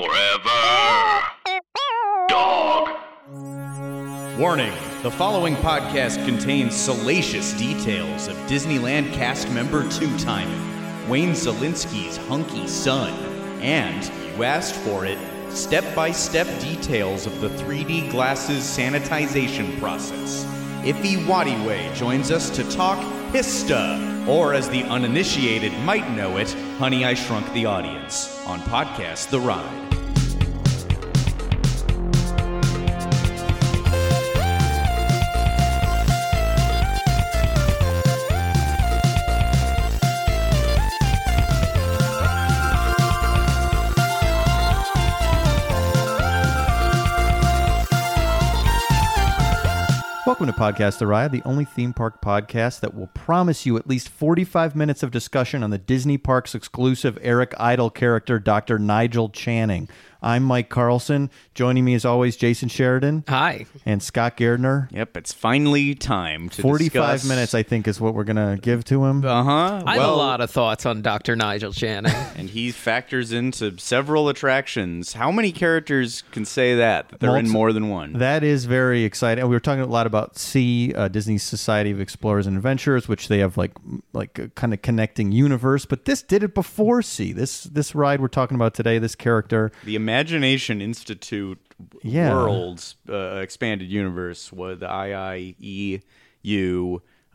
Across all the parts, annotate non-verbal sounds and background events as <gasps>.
Forever. Dog. Warning the following podcast contains salacious details of Disneyland cast member two timing, Wayne Szalinski's hunky son, and, you asked for it, step by step details of the 3D glasses sanitization process. Ify Nwadiwe joins us to talk Hista, or as the uninitiated might know it, Honey I Shrunk the Audience, on podcast The Ride. Welcome to Podcast Ride, the only theme park podcast that will promise you at least 45 minutes of discussion on the Disney Parks exclusive Eric Idle character, Dr. Nigel Channing. I'm Mike Carlson. Joining me as always, Jason Sheridan Hi. and Scott Gardner. Yep, it's finally time to 45 discuss- minutes, I think, is what we're going to give to him. Uh-huh. I have well, a lot of thoughts on Dr. Nigel Channing. <laughs> and he factors into several attractions. How many characters can say that? That they're in more than one. That is very exciting. We were talking a lot about C, uh, Disney Society of Explorers and Adventurers, which they have like like a kind of connecting universe. But this did it before C. This this ride we're talking about today, this character, the Imagination Institute Yeah. Worlds uh, Expanded Universe, what the IIEU,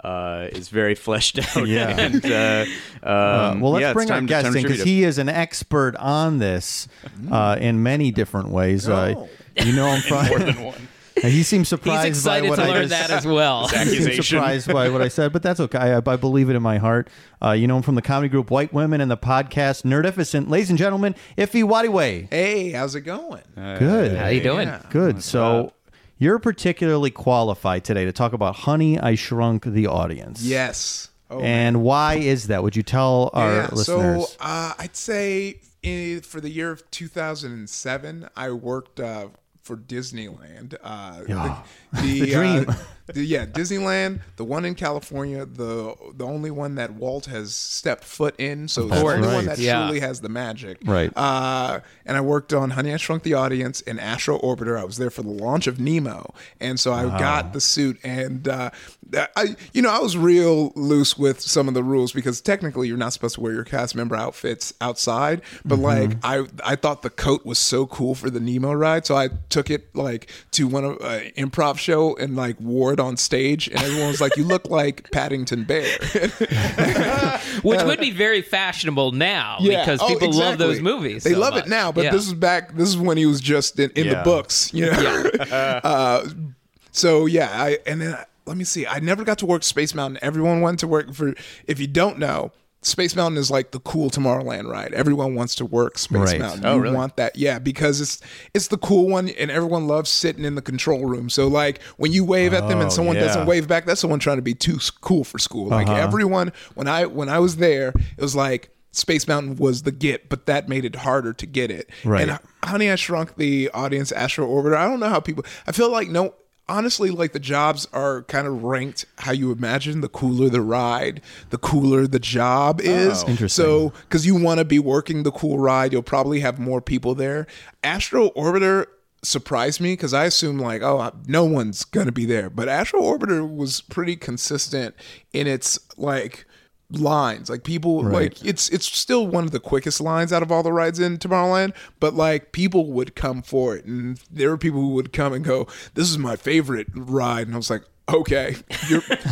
uh, is very <laughs> fleshed out. Yeah. and, uh, Uh, um, well, let's yeah, bring our guest in because he is an expert on this uh, in many different ways. Uh, you know him <laughs> from more than one. He seems surprised He's excited by what to I learn just that as well. <laughs> He seemed surprised by what I said, but that's okay. I, I believe it in my heart. Uh, you know him from the comedy group White Women and the podcast Nerdificent. Ladies and gentlemen, Ify Nwadiwe. Hey, how's it going? Good. How you doing? Yeah. Good. So you're particularly qualified today to talk about Honey, I Shrunk the Audience. Yes. Oh, And why is that? Would you tell our yeah. listeners? So uh, I'd say in, for the year of 2007, I worked uh, for Disneyland. Uh, Yeah. the, the, <laughs> The dream. uh, <laughs> the- yeah, Disneyland, the one in California, the the only one that Walt has stepped foot in. So it's the That's only right. one that Yeah. truly has the magic. Right. Uh, and I worked on Honey, I Shrunk the Audience and Astro Orbiter. I was there for the launch of Nemo, and so I got the suit. And uh, I, you know, I was real loose with some of the rules because technically you're not supposed to wear your cast member outfits outside. But like, I, I thought the coat was so cool for the Nemo ride, so I took it like to one of uh, improv show and like wore it on stage, and everyone was like, "You look like Paddington Bear." <laughs> Which would be very fashionable now because Oh, people love those movies. They so love much. it now, but Yeah. this is back. This is when he was just in, in Yeah. the books, you know. <laughs> uh, so yeah, I and then let me see. I never got to work Space Mountain. Everyone went to work for. If you don't know. Space Mountain is like the cool Tomorrowland ride. Everyone wants to work Space Right. Mountain. Oh, you really? want that, yeah, because it's it's the cool one, and everyone loves sitting in the control room. So like when you wave at them Oh, and someone yeah. doesn't wave back, that's someone trying to be too cool for school. Like Uh-huh. everyone, when I when I was there, it was like Space Mountain was the get, but that made it harder to get it. Right. And Honey, I Shrunk the Audience, Astro Orbiter. I don't know how people. I feel like no. Honestly, like the jobs are kind of ranked how you imagine. The cooler the ride, the cooler the job oh. is. Interesting. So, because you want to be working the cool ride, you'll probably have more people there. Astro Orbiter surprised me because I assumed like, oh, no one's gonna be there. But Astro Orbiter was pretty consistent in its like lines. Like people like it's it's still one of the quickest lines out of all the rides in Tomorrowland, but like people would come for it and there were people who would come and go, This is my favorite ride and I was like, Okay. You're <laughs>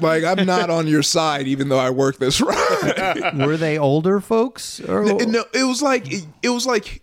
like I'm not on your side even though I work this <laughs> ride. Were they older folks? Or, no, it was like it, it was like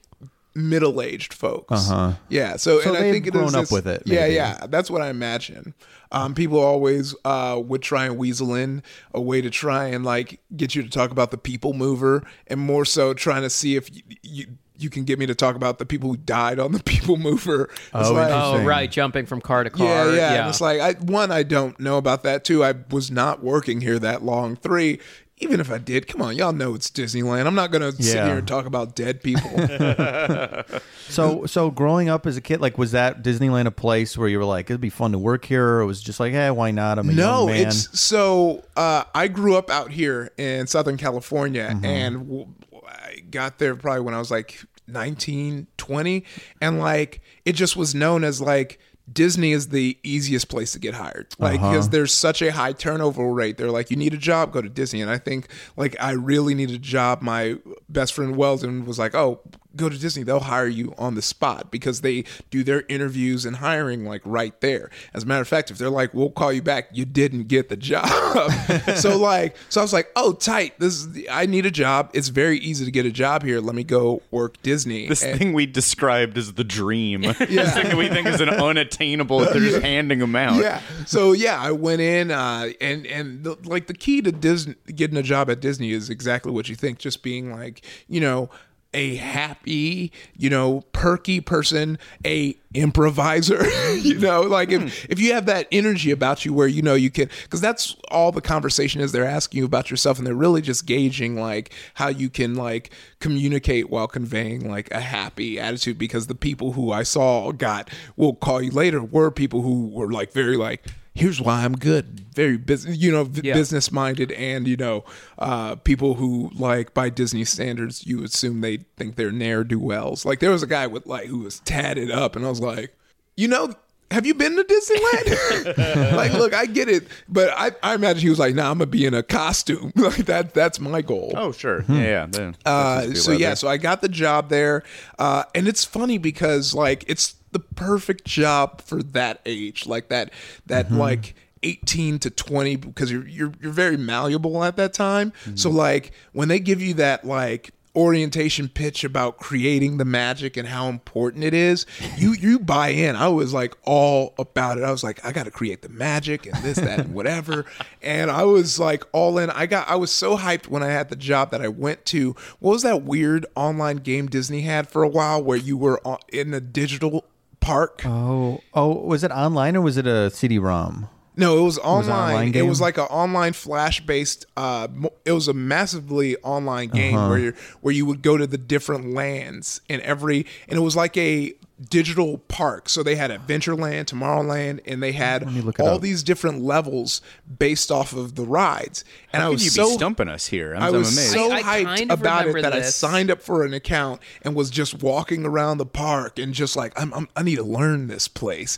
middle-aged folks. Uh-huh. Yeah. So, So and I they've think it grown is up this- with it, Yeah, maybe. yeah. That's what I imagine. Um, people always uh, would try and weasel in a way to try and like get you to talk about the people mover, and more so trying to see if you. you you can get me to talk about the people who died on the <laughs> people mover. It's Oh, like, Oh, right. Jumping from car to car. yeah, yeah. And it's like I one, I don't know about that. Two, I was not working here that long. Three, even if I did, come on, y'all know it's Disneyland. I'm not gonna sit Yeah. here and talk about dead people. <laughs> So, so growing up as a kid, like, was that Disneyland a place where you were like, it'd be fun to work here, or it was just like, eh, why not? I'm a no, young man. it's so. Uh, I grew up out here in Southern California, Mm-hmm. and w- I got there probably when I was like 19, 20 and like it just was known as like Disney is the easiest place to get hired. Like uh-huh. because there's such a high turnover rate. They're like you need a job, go to Disney. And I think like I really need a job. My best friend Weldon was like, "Oh, go to Disney. They'll hire you on the spot because they do their interviews and hiring like right there. As a matter of fact, if they're like, "We'll call you back," you didn't get the job. <laughs> so like, so I was like, "Oh, tight. This is I need a job. It's very easy to get a job here. Let me go work Disney." This And- thing we described as the dream. <laughs> This thing we think is an unattainable. They're just handing them out. yeah. So yeah, I went in, uh, and and the, like the key to Disney getting a job at Disney is exactly what you think. Just being like, you know, a happy, you know, perky person, a improviser. <laughs> you know, like if hmm. if you have that energy about you, where you know you can, because that's all the conversation is. They're asking you about yourself, and they're really just gauging like how you can like communicate while conveying like a happy attitude. Because the people who I saw got, we'll call you later, were people who were like very like here's why I'm good. Very business, you know, v- Yeah. business minded, and you know, uh, people who like by Disney standards, you assume they think they're ne'er do wells. Like there was a guy with like who was tatted up, and I was like, you know. Have you been to Disneyland? <laughs> like, look, I get it, but I, I imagine he was like, "Nah, I'm gonna be in a costume. <laughs> like that. That's my goal." Oh sure. Yeah. yeah. Uh, so be yeah, so I got the job there, uh, and it's funny because like it's the perfect job for that age, like that that mm-hmm. like. 18 to 20 because you're you're you're very malleable at that time. So mm-hmm. like when they give you that like orientation pitch about creating the magic and how important it is, you <laughs> you buy in. I was like all about it. I was like I got to create the magic and this that and whatever. <laughs> And I was like all in. I got I was so hyped when I had the job that I went to. What was that weird online game Disney had for a while where you were in a digital park? Oh, oh, was it online or was it a CD-ROM? No, it was it an online. online It was like an online flash based. Uh, it was a massively online game Uh-huh. where you where you would go to the different lands and every and it was like a digital park. So they had Adventureland, Tomorrowland, and they had me look it all up. these different levels based off of the rides. And How I was you so be stumping us here? I'm, I I'm was amazed. so I- I hyped kind of about it remember that I signed up for an account and was just walking around the park and just like I'm, I'm I need to learn this place.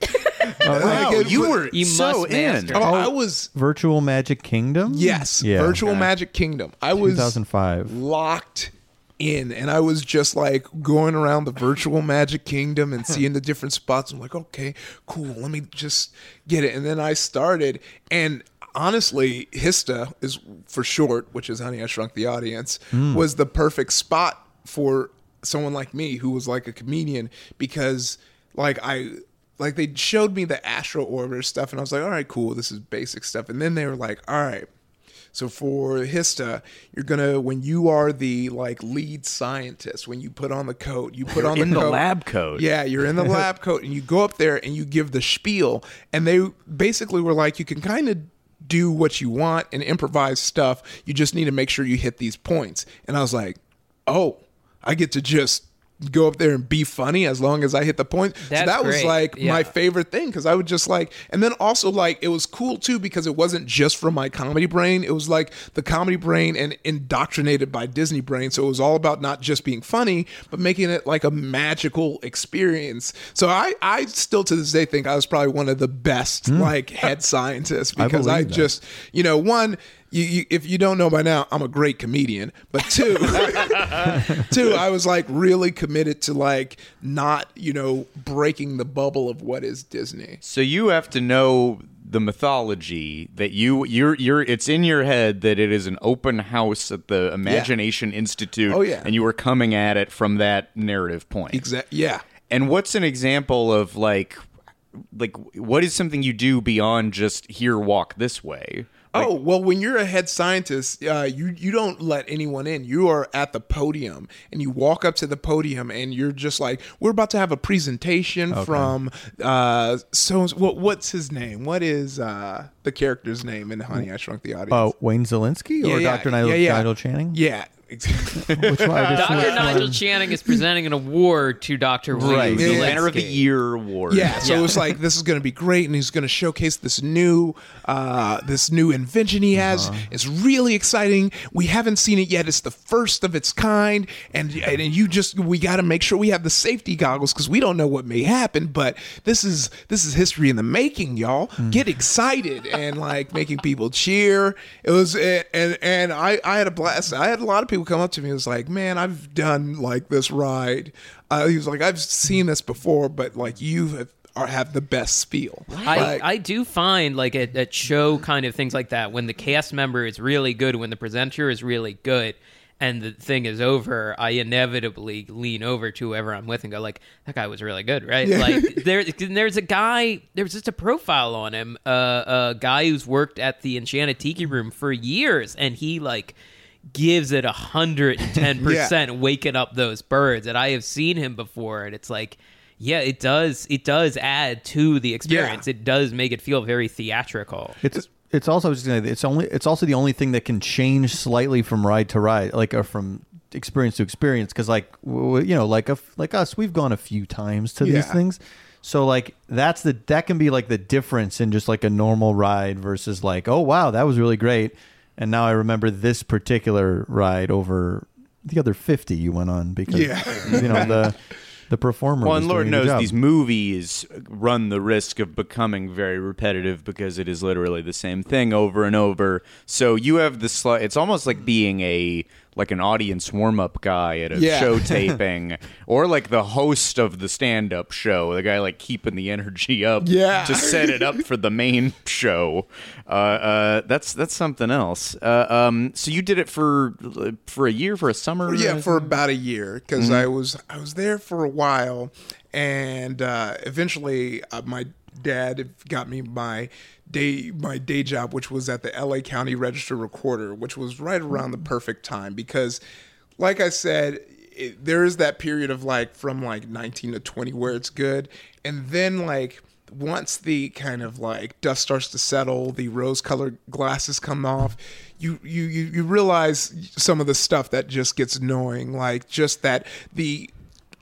<laughs> wow, Like, you was- were You so in. Oh, I was Virtual Magic Kingdom? yes, Yeah. Virtual Magic Kingdom. I was 2005. locked in and I was just like going around the virtual magic kingdom and <laughs> seeing the different spots. I'm like, okay, cool. Let me just get it. And then I started and honestly, Hista is for short, which is Honey I Shrunk the Audience, hmm. was the perfect spot for someone like me who was like a comedian because like I like they showed me the astro orbiter stuff and I was like, all right, cool, this is basic stuff. And then they were like, all right, so for Hista, you're gonna when you are the like lead scientist, when you put on the coat, you put on in the, the coat. lab coat. Yeah, you're in the <laughs> lab coat, and you go up there and you give the spiel, and they basically were like, you can kind of do what you want and improvise stuff. You just need to make sure you hit these points. And I was like, oh, I get to just go up there and be funny as long as I hit the point. so That's that was like Yeah. my favorite thing because I would just like, and then also like it was cool too because it wasn't just from my comedy brain. It was like the comedy brain and indoctrinated by Disney brain. So it was all about not just being funny, but making it like a magical experience. So I, I still to this day think I was probably one of the best hmm. like head scientists because I, believe that. just, you know, one. You, you, if you don't know by now, I'm a great comedian. But two, <laughs> two, I was like really committed to like not, you know, breaking the bubble of what is Disney. So you have to know the mythology that you you're you're it's in your head that it is an open house at the Imagination Institute Oh, yeah. and you were coming at it from that narrative point. Exactly. Yeah. And what's an example of like like what is something you do beyond just here walk this way? Oh well, when you're a head scientist, uh, you you don't let anyone in. You are at the podium, and you walk up to the podium, and you're just like, "We're about to have a presentation from uh, so what what's his name? What is uh, the character's name in Honey I Shrunk the Audience? Oh, Wayne Szalinski or Dr. Nigel, Nigel Channing? Yeah, Which one? I just- Dr. Nigel? Channing is presenting an award to Dr. William Right. the Yeah. Banner of the Year award. Yeah, so Yeah. it was like this is going to be great, and he's going to showcase this new, uh, this new invention he has. Uh-huh. It's really exciting. We haven't seen it yet. It's the first of its kind, and and you just we got to make sure we have the safety goggles because we don't know what may happen. But this is this is history in the making, y'all. Hmm. Get excited and like making people cheer. It was and and I I had a blast. I had a lot of people come up to me. It was like, man, I've done like this ride. Uh, he was like, I've seen this before, but like you have are have the best feel. I, Like, I do find like at, at show kind of things like that when the cast member is really good, when the presenter is really good, and the thing is over, I inevitably lean over to whoever I'm with and go like, "That guy was really good, right?" Like <laughs> there, there's a guy, there's just a profile on him, uh, a guy who's worked at the Enchanted Tiki Room for years, and he like gives it a hundred and ten <laughs> percent waking up those birds, and I have seen him before, and it's like. Yeah, it does. It does add to the experience. It does make it feel very theatrical. It's it's also just gonna, it's only it's also the only thing that can change slightly from ride to ride, like or from experience to experience. Because like w- w- you know, like a, like us, we've gone a few times to these things. So like that's the that can be like the difference in just like a normal ride versus like oh wow that was really great, and now I remember this particular ride over the other fifty you went on because Yeah. you know the the performer. Well, was and Lord doing a good knows job. these movies run the risk of becoming very repetitive because it is literally the same thing over and over. So you have the sli- it's almost like being a like an audience warm up guy at a Yeah. show <laughs> taping, or like the host of the stand up show, the guy like keeping the energy up, Yeah. to set it up for the main show. Uh, uh, that's that's something else. Uh, um, so you did it for for a year, for a summer, yeah, for about a year because I was I was there for a while, and uh, eventually uh, my dad got me my day my day job, which was at the L.A. County Registrar-Recorder, which was right around the perfect time because, like I said. It, there is that period of like from like 19 to 20 where it's good and then like once the kind of like dust starts to settle, the rose-colored glasses come off. You you you you realize some of the stuff that just gets annoying, like just that the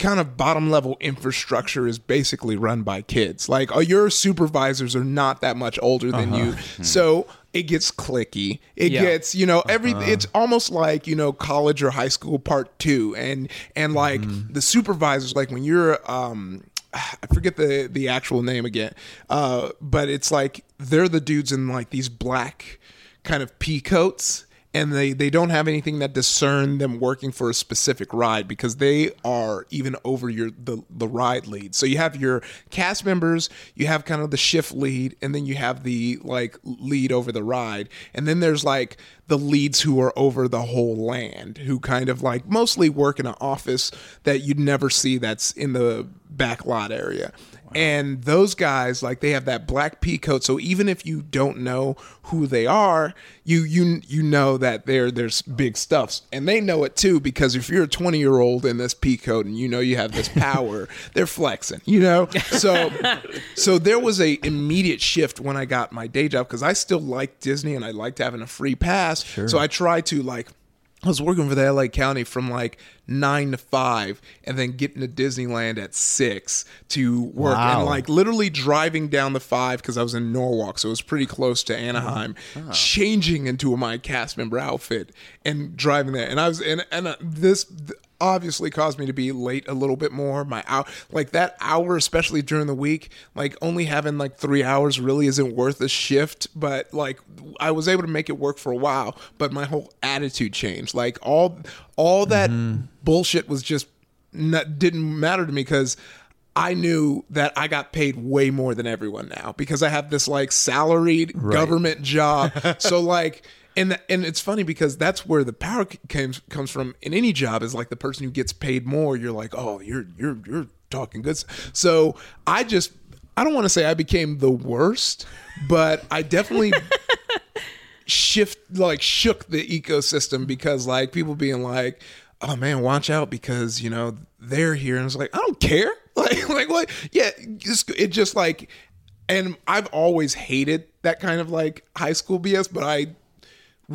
kind of bottom level infrastructure is basically run by kids. Like uh, your supervisors are not that much older than you, so it gets clicky. It Yeah. gets you know every. It's almost like you know college or high school part two, and and like the supervisors, like when you're um <sighs> I forget the the actual name again, uh, but it's like they're the dudes in like these black kind of pea coats, and they they don't have anything that discern them working for a specific ride because they are even over your the the ride lead. So you have your cast members, you have kind of the shift lead, and then you have the like lead over the ride, and then there's like the leads who are over the whole land who kind of like mostly work in an office that you'd never see that's in the back lot area. And those guys, like they have that black pea coat, so even if you don't know who they are, you you you know that they're there's big stuffs, and they know it too because if you're a 20 year old in this pea coat and you know you have this <laughs> power, they're flexing, you know. So <laughs> so there was a immediate shift when I got my day job because I still liked Disney and I liked having a free pass. So I tried to like I was working for the LA County from like nine to five and then getting to Disneyland at six to work Wow. and like literally driving down the five because I was in Norwalk, so it was pretty close to Anaheim, changing into my cast member outfit and driving there. And I was and and uh, this obviously caused me to be late a little bit more. My hour, like that hour, especially during the week, like only having like three hours really isn't worth a shift. But like I was able to make it work for a while, but my whole attitude changed. Like all all that mm-hmm. bullshit was just not, didn't matter to me because. I knew that I got paid way more than everyone now because I have this like salaried government job. <laughs> so like and and it's funny because that's where the power comes comes from in any job is like the person who gets paid more you're like oh you're you're you're talking good so i just i don't want to say i became the worst but i definitely <laughs> shift like shook the ecosystem because like people being like oh man watch out because you know they're here. And it's like i don't care. <laughs> Like like what? Yeah just, it just like and i've always hated that kind of like high school bs but i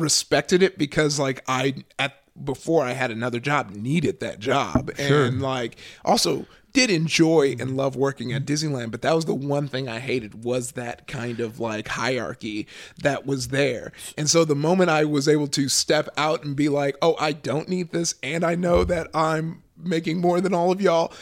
respected it because like I at before I had another job needed that job and like also did enjoy and love working at Disneyland, but that was the one thing I hated was that kind of like hierarchy that was there. And so the moment I was able to step out and be like, "Oh, I don't need this and I know that I'm making more than all of y'all."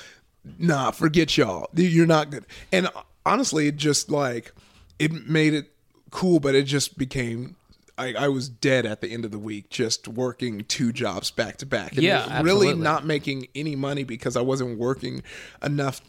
Nah, forget y'all. You're not good. And honestly, it just like it made it cool, but it just became I, I was dead at the end of the week just working two jobs back to back. And Yeah, really absolutely. not making any money because I wasn't working enough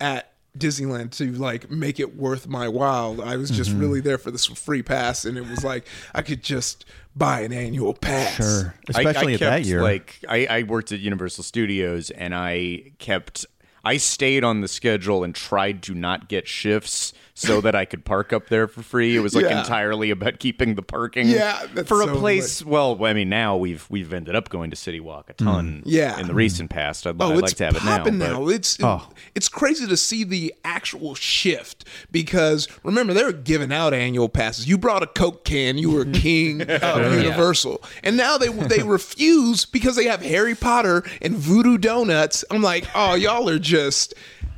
at Disneyland to like make it worth my while. I was just mm-hmm. really there for this free pass, and it was like I could just buy an annual pass. Sure. I- Especially I, at kept, that year. Like I, I worked at Universal Studios and I kept I stayed on the schedule and tried to not get shifts so that I could park up there for free. It was like Yeah. entirely about keeping the parking Yeah, that's for a so place. Well, I mean, now we've we've ended up going to City Walk a hmm. ton. Yeah. in the recent past, I'd, Oh, I'd it's like to have it now. but- now. It's Oh. it's crazy to see the actual shift because remember they were giving out annual passes. You brought a Coke can, you were <laughs> king of oh, Universal, and now they they <laughs> refuse because they have Harry Potter and Voodoo Donuts. I'm like, oh, y'all are just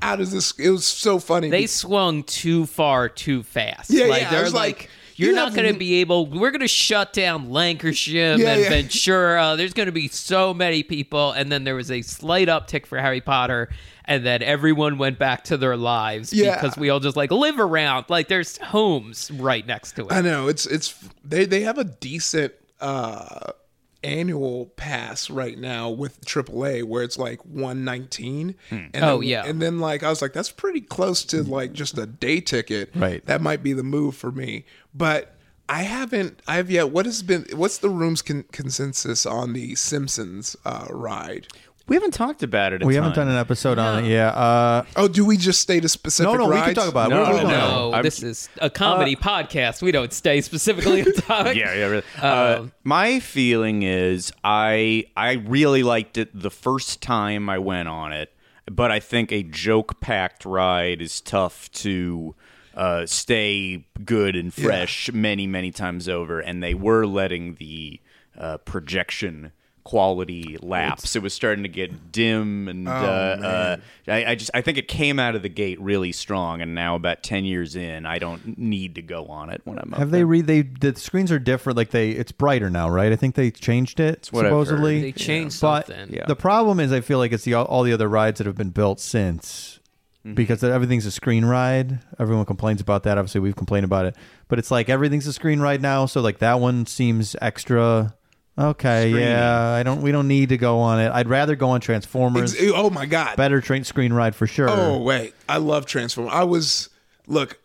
out of this. It was so funny. They swung too far too fast. Yeah, like, yeah, They're like, like, you're you not going to be able. We're going to shut down Lankershim Yeah, and yeah. Ventura. There's going to be so many people, and then there was a slight uptick for Harry Potter, and then everyone went back to their lives Yeah. because we all just like live around. Like there's homes right next to it. I know it's it's they they have a decent uh annual pass right now with AAA where it's like 119 and Oh, then- yeah. and then like I was like that's pretty close to like just a day ticket. Right. that might be the move for me. But I haven't I've yet what has been what's the room's con- consensus on the Simpsons uh ride we haven't talked about it. A we haven't ton. done an episode on it. Yeah. Uh, oh do we just stay to specific no, no, we can rides? talk about it. No, What are we no, no. No, I'm- this is a comedy podcast. We don't stay specifically on <laughs> topic. Yeah, yeah. Really. Uh, my feeling is I I really liked it the first time I went on it, but I think a joke packed ride is tough to uh, stay good and fresh many many times over, and they were letting the uh, projection quality lapse. it was starting to get dim, and uh, uh, I, I just I think it came out of the gate really strong, and now about ten years in, I don't need to go on it when I'm up Have there. they read? They the screens are different. Like they, it's brighter now, right? I think they changed it what supposedly. They changed but something. Yeah. the problem is, I feel like it's the all the other rides that have been built since, Mm-hmm. because everything's a screen ride. Everyone complains about that. Obviously, we've complained about it, but it's like everything's a screen ride now. So like that one seems extra. Okay, Screeny. yeah, I don't. We don't need to go on it. I'd rather go on Transformers. Ex- oh my god Better train screen ride for sure. Oh wait, I love Transformers. I was look,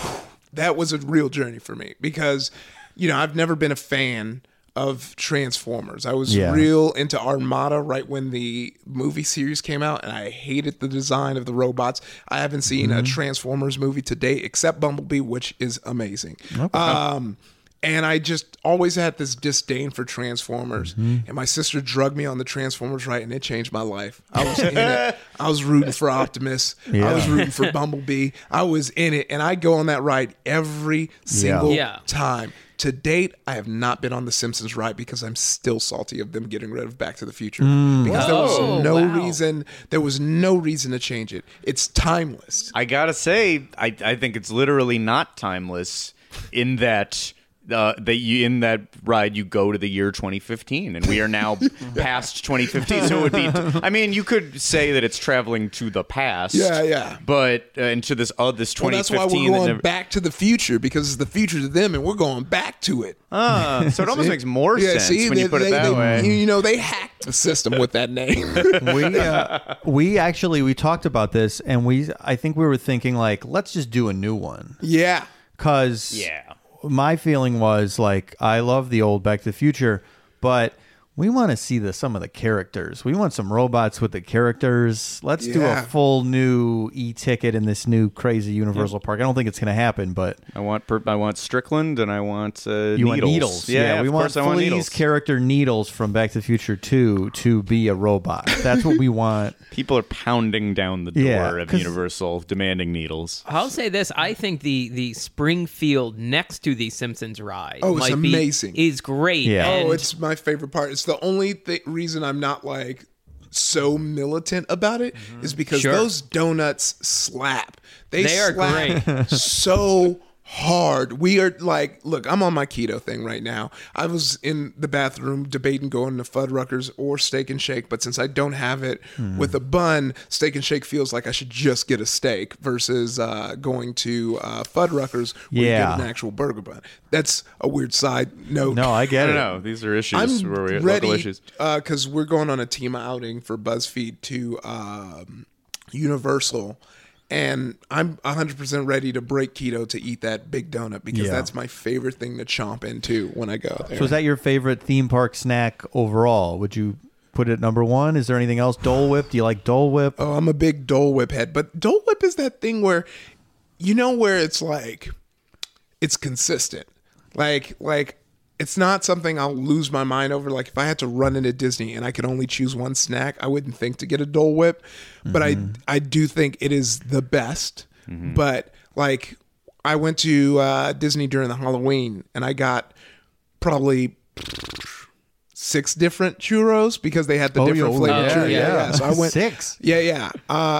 <sighs> that was a real journey for me because you know I've never been a fan of Transformers. I was Yeah. real into Armada right when the movie series came out, and I hated the design of the robots. I haven't seen Mm-hmm. a Transformers movie to date except Bumblebee, which is amazing. Um, and I just always had this disdain for Transformers. Mm-hmm. And my sister drugged me on the Transformers ride, and it changed my life. I was in it. <laughs> I was rooting for Optimus. I was rooting for Bumblebee. I was in it, and I go on that ride every single Yeah. time. To date, I have not been on the Simpsons ride because I'm still salty of them getting rid of Back to the Future. Because there was Oh, no wow. reason. There was no reason to change it. It's timeless. I gotta say, I I think it's literally not timeless in that. Uh, that you in that ride you go to the year 2015 and we are now <laughs> past 2015 so it would be I mean you could say that it's traveling to the past Yeah, yeah. but uh, into this uh, this Well, 2015 that's why we're that going never- back to the future because it's the future to them, and we're going back to it. Ah, so it almost makes more sense when they- you put they- it that they- way You know, they hacked the system with that name. <laughs> we uh, <laughs> we actually we talked about this and we I think we were thinking like let's just do a new one yeah. cuz yeah my feeling was like I love the old Back to the Future but we want to see the some of the characters. We want some robots with the characters. Let's do a full new e-ticket in this new crazy Universal Park. I don't think it's going to happen, but I want per- I want Strickland and I want uh, you needles. want needles. yeah, we of want course I want Flea's needles character Needles from Back to the Future 2 to be a robot. That's what we want. <laughs> people are pounding down the door Yeah, of 'cause- Universal demanding needles I'll say this: I think the the Springfield next to the Simpsons ride, Oh, it's might be- amazing. is great. Yeah. Oh, it's my favorite part. It's the only th- reason I'm not like so militant about it mm-hmm. is because Sure. those donuts slap. They, They are slap great. so <laughs> hard. We are like, look, I'm on my keto thing right now. I was in the bathroom debating going to Fuddruckers or Steak and Shake, but since I don't have it with a bun, Steak and Shake feels like I should just get a steak versus uh, going to uh, Fuddruckers where you Yeah. get an actual burger bun. That's a weird side note. No, I I get don't it. No, These are issues I'm where we ready local issues. because we're going on a team outing for BuzzFeed to um, Universal, and I'm 100 percent ready to break keto to eat that big donut because Yeah. that's my favorite thing to chomp into when I go there. So is that your favorite theme park snack overall? Would you put it at number one? Is there anything else? Dole Whip? Do you like Dole Whip? Oh, I'm a big Dole Whip head, but Dole Whip is that thing where, you know, where it's like, it's consistent. Like, like it's not something I'll lose my mind over. Like if I had to run into Disney and I could only choose one snack, I wouldn't think to get a Dole Whip, but I I do think it is the best. But like, I went to uh, Disney during the Halloween and I got probably six different churros because they had the Oh, different yeah, flavored yeah, churros. yeah. So I <laughs> went Six? Yeah, yeah.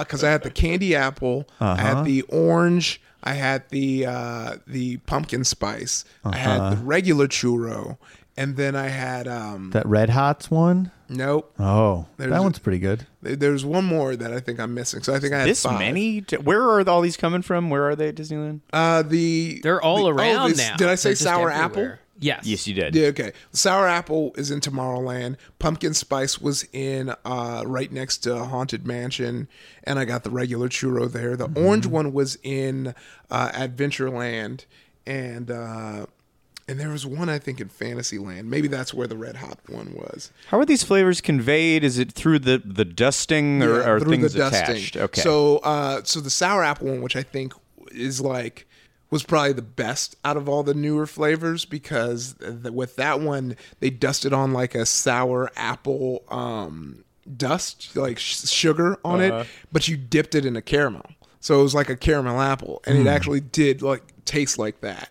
Because I had the candy apple, I Uh-huh. had the orange, I had the uh, the pumpkin spice, I Uh-huh. had the regular churro, and then I had um That Red Hots one? nope. Oh, There's that a- one's pretty good. There's one more that I think I'm missing. So I think I had This five. many? Where are all these coming from? Where are they at Disneyland? Uh, the They're all the- oh, around this- now. Did I say They're just sour everywhere. apple? Yes. Yes, you did. Yeah, okay. Sour apple is in Tomorrowland. Pumpkin spice was in uh, right next to Haunted Mansion, and I got the regular churro there. The orange one was in uh, Adventureland, and uh, and there was one I think in Fantasyland. Maybe that's where the red hot one was. How are these flavors conveyed? Is it through the, the dusting or Yeah, are through things the dusting. attached? Okay. So, uh, so the sour apple one, which I think is like was probably the best out of all the newer flavors because th- with that one they dusted on like a sour apple um, dust, like sh- sugar on Uh-huh. it, but you dipped it in a caramel. So it was like a caramel apple, and Hmm. it actually did like taste like that.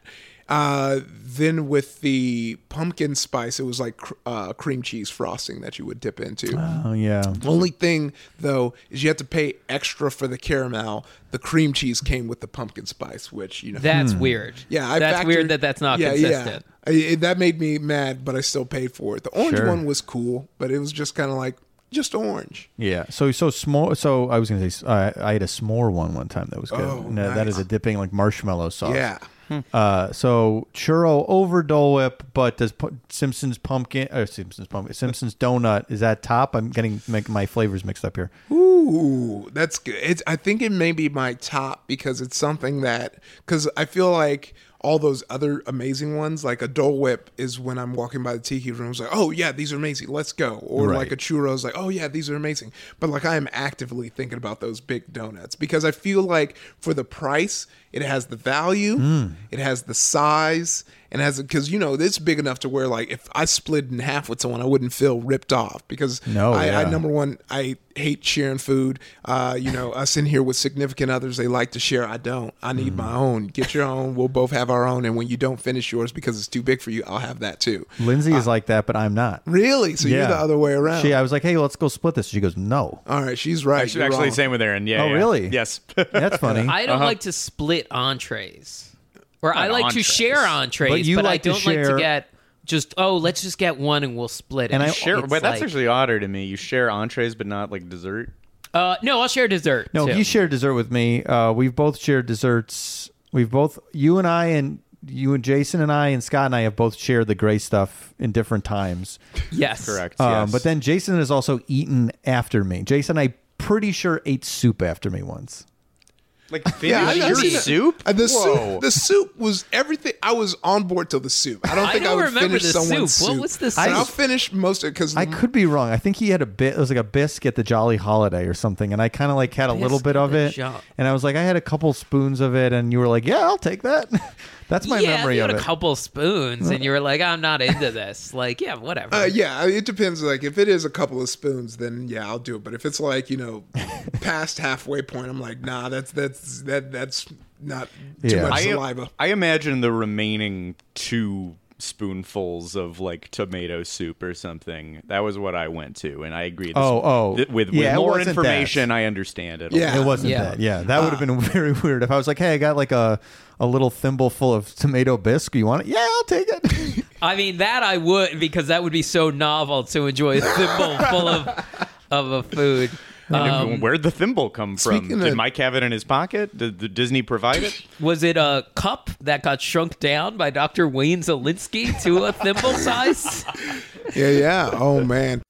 Uh, then with the pumpkin spice, it was like cr- uh, cream cheese frosting that you would dip into. Oh yeah. Only thing though is you have to pay extra for the caramel. The cream cheese came with the pumpkin spice, which you know. That's weird. yeah, I that's factored- weird that that's not yeah, consistent. Yeah, I- it- that made me mad, but I still paid for it. The orange Sure. one was cool, but it was just kind of like just orange. Yeah. So so small. So I was gonna say uh, I had a s'more one one time that was good. Oh, And that- that is a dipping like marshmallow sauce. Yeah. Uh, so churro over Dole Whip, but does Simpsons pumpkin or Simpsons pumpkin Simpsons donut is that top? I'm getting make my flavors mixed up here. Ooh, that's good. It's, I think it may be my top because it's something that because I feel like all those other amazing ones, like a Dole Whip, is when I'm walking by the tiki room, it's like, oh yeah, these are amazing, let's go. Or Right. like a churros, like, oh yeah, these are amazing. But like I am actively thinking about those big donuts because I feel like for the price, it has the value, Hmm. it has the size, and has because you know it's big enough to where like if I split in half with someone, I wouldn't feel ripped off because No, I, I number one, I hate sharing food. Uh, you know, us in here with significant others, they like to share. I don't. I need Mm. my own. Get your own. We'll both have our own. And when you don't finish yours because it's too big for you, I'll have that too. Lindsay is like that, but I'm not. Really? So you're the other way around. She, I was like, hey, let's go split this. She goes, no. All right, she's right. actually, You're actually wrong. same with Aaron. Yeah. Oh, yeah. really? Yes. That's <laughs> funny. I don't Uh-huh. like to split entrees, or I like entrees. to share entrees, But you I like to don't like share- to get just oh, let's just get one and we'll split it. And I- share, but that's like- actually odder to me. You share entrees, but not like dessert. uh, no, I'll share dessert. No, too. he shared dessert with me. Uh, we've both shared desserts. We've both, you and I, and you and Jason and I, and Scott and I have both shared the gray stuff in different times. <laughs> yes, Correct. Um, yes. But then Jason has also eaten after me. Jason, I pretty sure ate soup after me once. Like <laughs> Yeah, finish I've your soup. Uh, the Whoa. soup, the soup was everything. I was on board till the soup. I don't I think I, don't would remember finish the someone's soup. soup. What was the And soup? I'll finish most of it because I could be wrong. I think he had a bit. It was like a biscuit, the Jolly Holiday or something, and I kind of like had a little bit of it. Jo- And I was like, I had a couple spoons of it, and you were like, Yeah, I'll take that. <laughs> That's my yeah, memory you of had it. a couple spoons, and you were like, "I'm not into this." Like, yeah, whatever. Uh, yeah, it depends. Like, if it is a couple of spoons, then yeah, I'll do it. But if it's like you know, <laughs> past halfway point, I'm like, nah, that's that's that that's not too Yeah. much I, saliva. I imagine the remaining two spoonfuls of like tomato soup or something. That was what I went to, and I agree. This- Oh, oh. th- with, with Yeah, it more wasn't that. information, I understand it. Yeah. It wasn't Yeah. that. Yeah, that would have uh. been <laughs> very weird if I was like, "Hey, I got like a a little thimble full of tomato bisque. You want it? Yeah, I'll take it." <laughs> I mean, that I would because that would be so novel to enjoy a thimble <laughs> full of of a food. Um, Where'd the thimble come from? Did of- Mike have it in his pocket? Did, did Disney provide it? <laughs> was it a cup that got shrunk down by Dr. Wayne Szalinski to a thimble size? <laughs> Yeah, yeah. Oh man.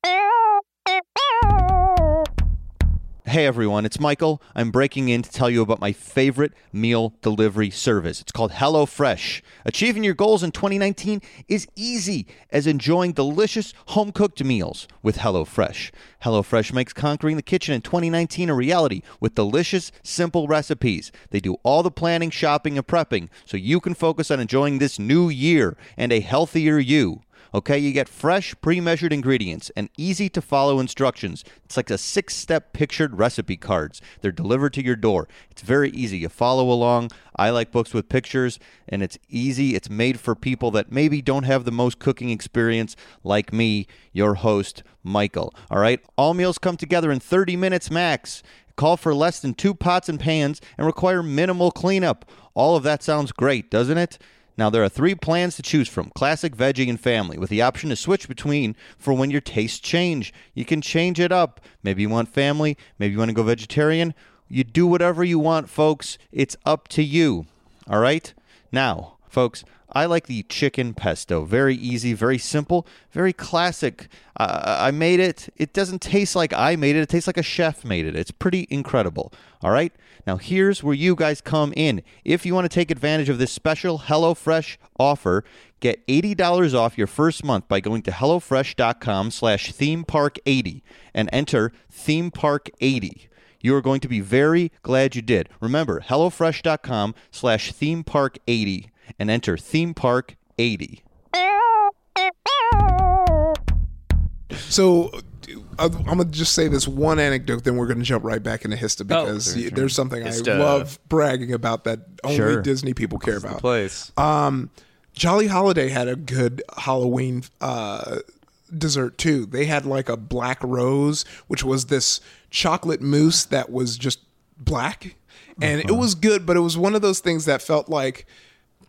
Hey everyone, it's Michael. I'm breaking in to tell you about my favorite meal delivery service. It's called HelloFresh. Achieving your goals in 2019 is easy as enjoying delicious home cooked meals with HelloFresh. HelloFresh makes conquering the kitchen in 2019 a reality with delicious, simple recipes. They do all the planning, shopping, and prepping so you can focus on enjoying this new year and a healthier you. Okay, you get fresh, pre measured ingredients and easy to follow instructions. It's like a six step pictured recipe cards. They're delivered to your door. It's very easy. You follow along. I like books with pictures, and it's easy. It's made for people that maybe don't have the most cooking experience, like me, your host, Michael. All right, all meals come together in 30 minutes max. Call for less than two pots and pans and require minimal cleanup. All of that sounds great, doesn't it? Now, there are three plans to choose from classic, veggie, and family, with the option to switch between for when your tastes change. You can change it up. Maybe you want family, maybe you want to go vegetarian. You do whatever you want, folks. It's up to you. All right? Now, folks, I like the chicken pesto. Very easy, very simple, very classic. Uh, I made it. It doesn't taste like I made it. It tastes like a chef made it. It's pretty incredible. All right? Now, here's where you guys come in. If you want to take advantage of this special HelloFresh offer, get $80 off your first month by going to HelloFresh.com slash themepark80 and enter themepark80. You are going to be very glad you did. Remember, HelloFresh.com slash themepark80 and enter theme park 80. So uh, I'm gonna just say this one anecdote, then we're gonna jump right back into Hista because y- there's something Hista. I love bragging about that only Sure. Disney people care about. Place. Um, Jolly Holiday had a good Halloween uh, dessert too. They had like a black rose, which was this chocolate mousse that was just black, and it was good. But it was one of those things that felt like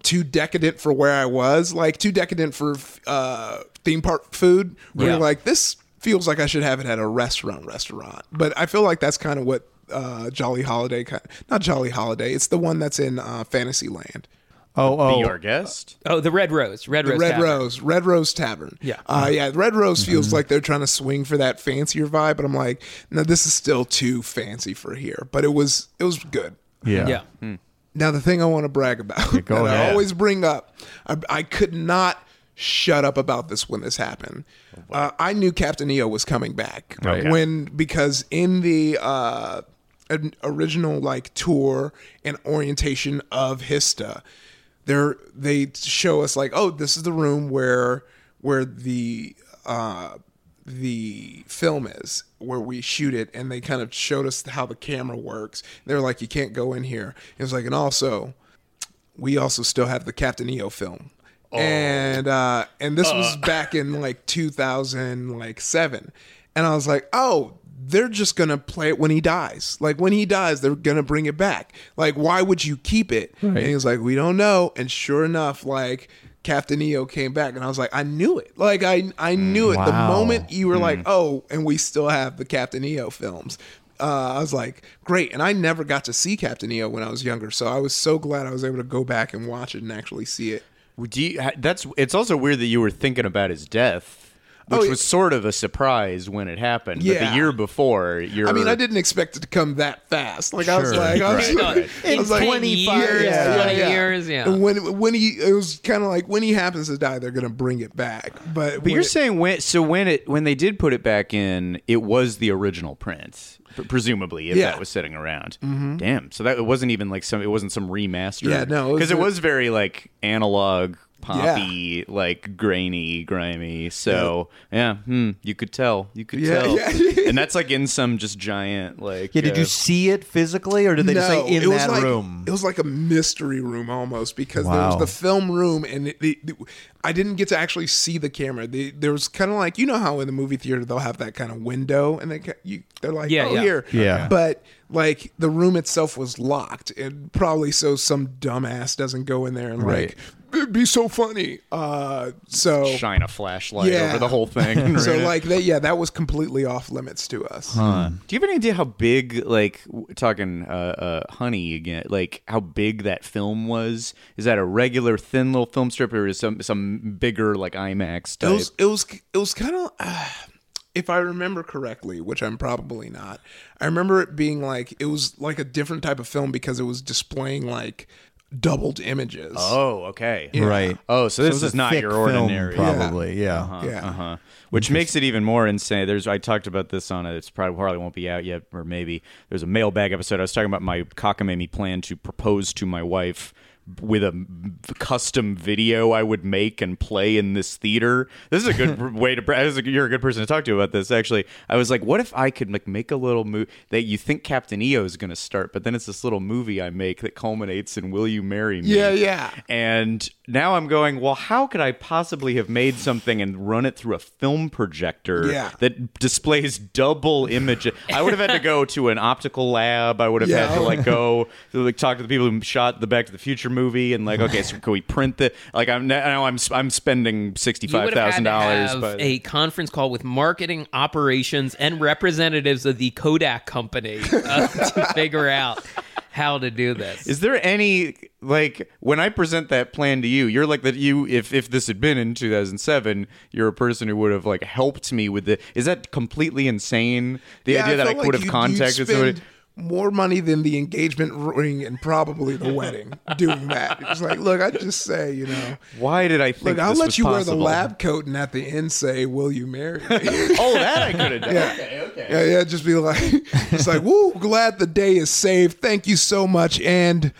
too decadent for where I was, like too decadent for uh, theme park food. Where Yeah. you're like, this feels like I should have it at a restaurant. Restaurant, but I feel like that's kind of what. Uh, Jolly Holiday, kind not Jolly Holiday. It's the one that's in uh, Fantasyland. Oh, Be oh, your guest. Oh, the Red Rose. Red The Rose. Red Tavern. Rose, Red Rose Tavern. Yeah. uh, yeah. Red Rose Mm-hmm. feels like they're trying to swing for that fancier vibe, but I'm like, no, this is still too fancy for here. But it was, it was good. yeah, Yeah. Now the thing I want to brag about go <laughs> that I always bring up, I, I could not shut up about this when this happened. Uh, I knew Captain EO was coming back Right. when because in the uh, an original like tour and orientation of Hista, there they show us like, oh, this is the room where where the uh, the film is where we shoot it and they kind of showed us how the camera works. They're like you can't go in here. It was like and also we also still have the captain eo film. And uh and this was back in like 2000 like 7 and i was like oh they're just gonna play it when he dies. Like when he dies they're gonna bring it back. Like why would you keep it? And he was like we don't know. And sure enough like Captain EO came back and I was like, I knew it. Like I I knew it. The moment you were like, oh, and we still have the Captain EO films. Uh, I was like, great. And I never got to see Captain EO when I was younger. So I was so glad I was able to go back and watch it and actually see it. Do you, that's it's also weird that you were thinking about his death, Oh, which Oh, was sort of a surprise when it happened. But Yeah. the year before, you're I mean, I didn't expect it to come that fast. Like I was like, I was, Right. I In was like, 20 years, yeah, 20 yeah, yeah. years, yeah. And when when he it was kind of like when he happens to die, they're gonna bring it back. But But you're saying when so when it when they did put it back in, it was the original print, presumably, if Yeah. that was sitting around. Mm-hmm. Damn. So that it wasn't even like some. It wasn't some remaster. Yeah, no, because it a- was very like analog. Poppy, like grainy, grimy. So yeah, hmm, you could tell. You could Yeah, tell. yeah. <laughs> and that's like in some just giant like. Yeah, did uh, you see it physically, or did they just say in it was that like, room? It was like a mystery room almost because there was the film room and it, it- I didn't get to actually see the camera. They, there was kind of like you know how in the movie theater they'll have that kind of window, and they you, they're like, Yeah, oh yeah. here, Yeah. But like the room itself was locked, and probably so some dumbass doesn't go in there and Right. like it'd be so funny. Uh, so Shine a flashlight Yeah. over the whole thing. <laughs> <laughs> so like that, yeah, that was completely off limits to us. Do you have any idea how big, like, talking uh, uh, Honey again, like how big that film was? Is that a regular thin little film strip, or is some some bigger like IMAX It was it was it was kind of <sighs> uh, if I remember correctly, which I'm probably not. I remember it being like it was like a different type of film because it was displaying like doubled images. oh, okay. Right. Oh, so this it's a is not thick your film, ordinary. probably. Yeah. yeah. Uh-huh. Which makes it even more insane. There's I talked about this on it. It's probably probably won't be out yet, or maybe there's a mailbag episode. I was talking about my cockamamie plan to propose to my wife with a custom video I would make and play in this theater. This is a good <laughs> way to. You're a good person to talk to about this. Actually, I was like, what if I could like make a little movie that you think Captain EO is going to start, but then it's this little movie I make that culminates in "Will you marry me?" Yeah, yeah. And now I'm going, well, how could I possibly have made something and run it through a film projector Yeah. that displays double image? I would have had to go to an optical lab. I would have Yeah. had to like go to like talk to the people who shot the Back to the Future movie and like, okay, so can we print the like? I'm now I'm I'm spending sixty You five would have had thousand to dollars, but a conference call with marketing, operations, and representatives of the Kodak company uh, <laughs> to figure out how to do this. Is there any like when I present that plan to you, you're like that you if if this had been in 2007, you're a person who would have like helped me with it. Is that completely insane? The Yeah, idea that I felt could like have you'd- contacted you'd somebody. Spend More money than the engagement ring and probably the wedding doing that. It's like, look, I just say, you know, Why did I think look, I'll let was you possible? wear the lab coat and at the end say, "Will you marry me?" <laughs> Oh, that I could have done. Yeah. Okay, okay. Yeah, yeah, just be like, <laughs> it's like, woo, glad the day is saved. Thank you so much. And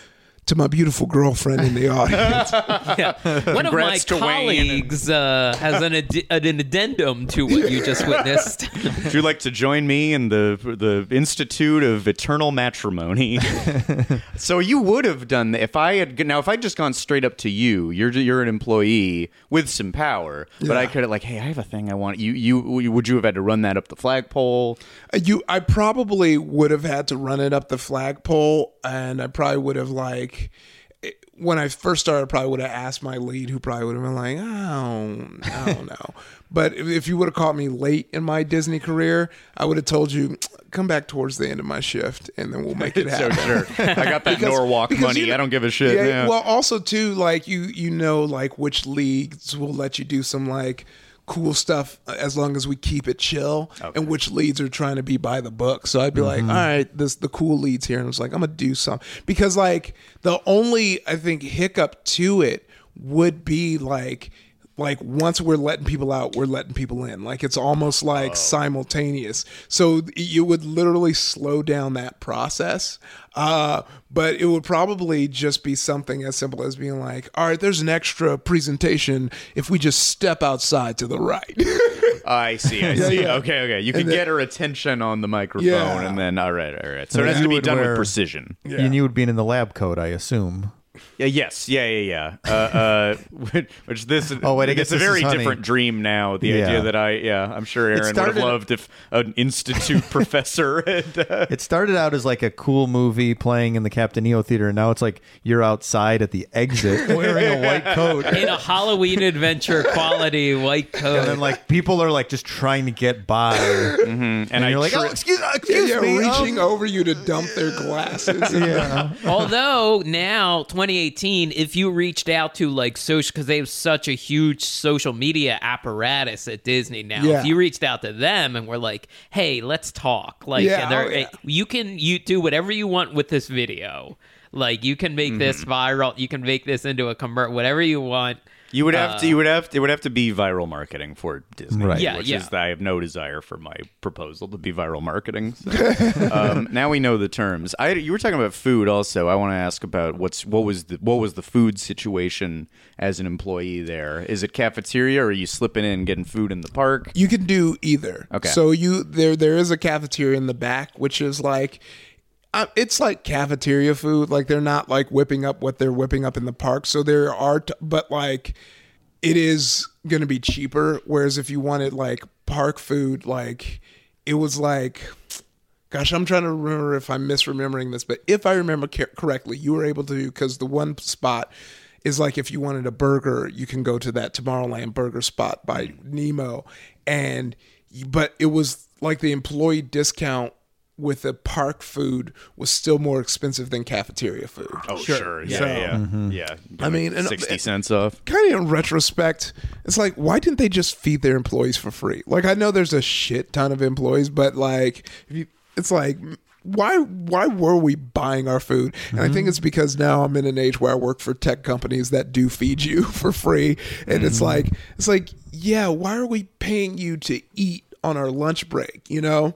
to my beautiful girlfriend in the <laughs> audience. Yeah. One of my Congrats to colleagues uh, has an, ad- an addendum to what you just <laughs> witnessed. Would you like to join me in the the Institute of Eternal Matrimony? <laughs> so you would have done that if I had now if I'd just gone straight up to you. You're you're an employee with some power, but I could have like, hey, I have a thing I want. You you would you have had to run that up the flagpole? you, I probably would have had to run it up the flagpole, and I probably would have like. When I first started, I probably would have asked my lead, who probably would have been like, "Oh, I don't <laughs> know." but if, if you would have caught me late in my Disney career, I would have told you, "Come back towards the end of my shift, and then we'll make it <laughs> So happen." sure, I got that <laughs> Because- Norwalk because money. you I don't give a shit. Yeah, Yeah, Well, also too, like you you know, like which leagues will let you do some like cool stuff as long as we keep it chill, and which leads are trying to be by the book. So I'd be like, Mm-hmm. all right, this the cool leads here, and I was like, I'm gonna do some because like the only I think hiccup to it would be like. Like once we're letting people out, we're letting people in. Like it's almost like simultaneous. So you would literally slow down that process. Uh, but it would probably just be something as simple as being like, all right, there's an extra presentation if we just step outside to the right. <laughs> I see. I see. yeah. Okay, okay. You can then- get her attention on the microphone, Yeah. and then all right, all right. So it has to be would done with wear- precision. And you would be in the lab coat, I assume. Yeah, yes, yeah, yeah, yeah. Uh, uh, <laughs> which, which this? <laughs> Oh, wait, I it's guess a this is very Honey. different dream now. The Yeah. idea that I, yeah, I'm sure Aaron would have loved if an institute <laughs> professor had. Uh, It started out as like a cool movie playing in the Captain EO theater, and now it's like you're outside at the exit wearing a white coat. In a Halloween adventure quality white coat. And then like people are like just trying to get by, and, and I you're like, tri- "Oh, excuse, yeah, excuse yeah, me." reaching um, over you to dump their glasses. yeah. Although now 2018, if you reached out to like social, because they have such a huge social media apparatus at Disney now. Yeah. If you reached out to them and were like, "Hey, let's talk," like Yeah, they're- oh, yeah. you can you do whatever you want with this video. Like you can make this Mm-hmm. viral. You can make this into a convert. Whatever you want. You would have to, you would have, to, it would have to be viral marketing for Disney, Right. Yeah, Which yeah. is, I have no desire for my proposal to be viral marketing. So, <laughs> um, now we know the terms. I, you were talking about food, also. I want to ask about what's what was the what was the food situation as an employee there? Is it cafeteria, or are you slipping in and getting food in the park? You can do either. Okay. So you there there is a cafeteria in the back, which is like. It's like cafeteria food. Like they're not like whipping up what they're whipping up in the park. So there are, t- but like it is going to be cheaper. Whereas if you wanted like park food, like it was like, gosh, I'm trying to remember if I'm misremembering this, but if I remember ca- correctly, you were able to because the one spot is like if you wanted a burger, you can go to that Tomorrowland burger spot by Nemo, and but it was like the employee discount with the park food was still more expensive than cafeteria food. Oh, sure. Yeah, So- yeah. Yeah. Mm-hmm. I mean, and- uh, 60 cents off. kind of in retrospect, it's like, why didn't they just feed their employees for free? Like, I know there's a shit ton of employees, but like, if you, it's like, why why were we buying our food? And I think mm-hmm. it's because now I'm in an age where I work for tech companies that do feed you <laughs> for free, and it's mm-hmm. like it's like, yeah, why are we paying you to eat on our lunch break? You know,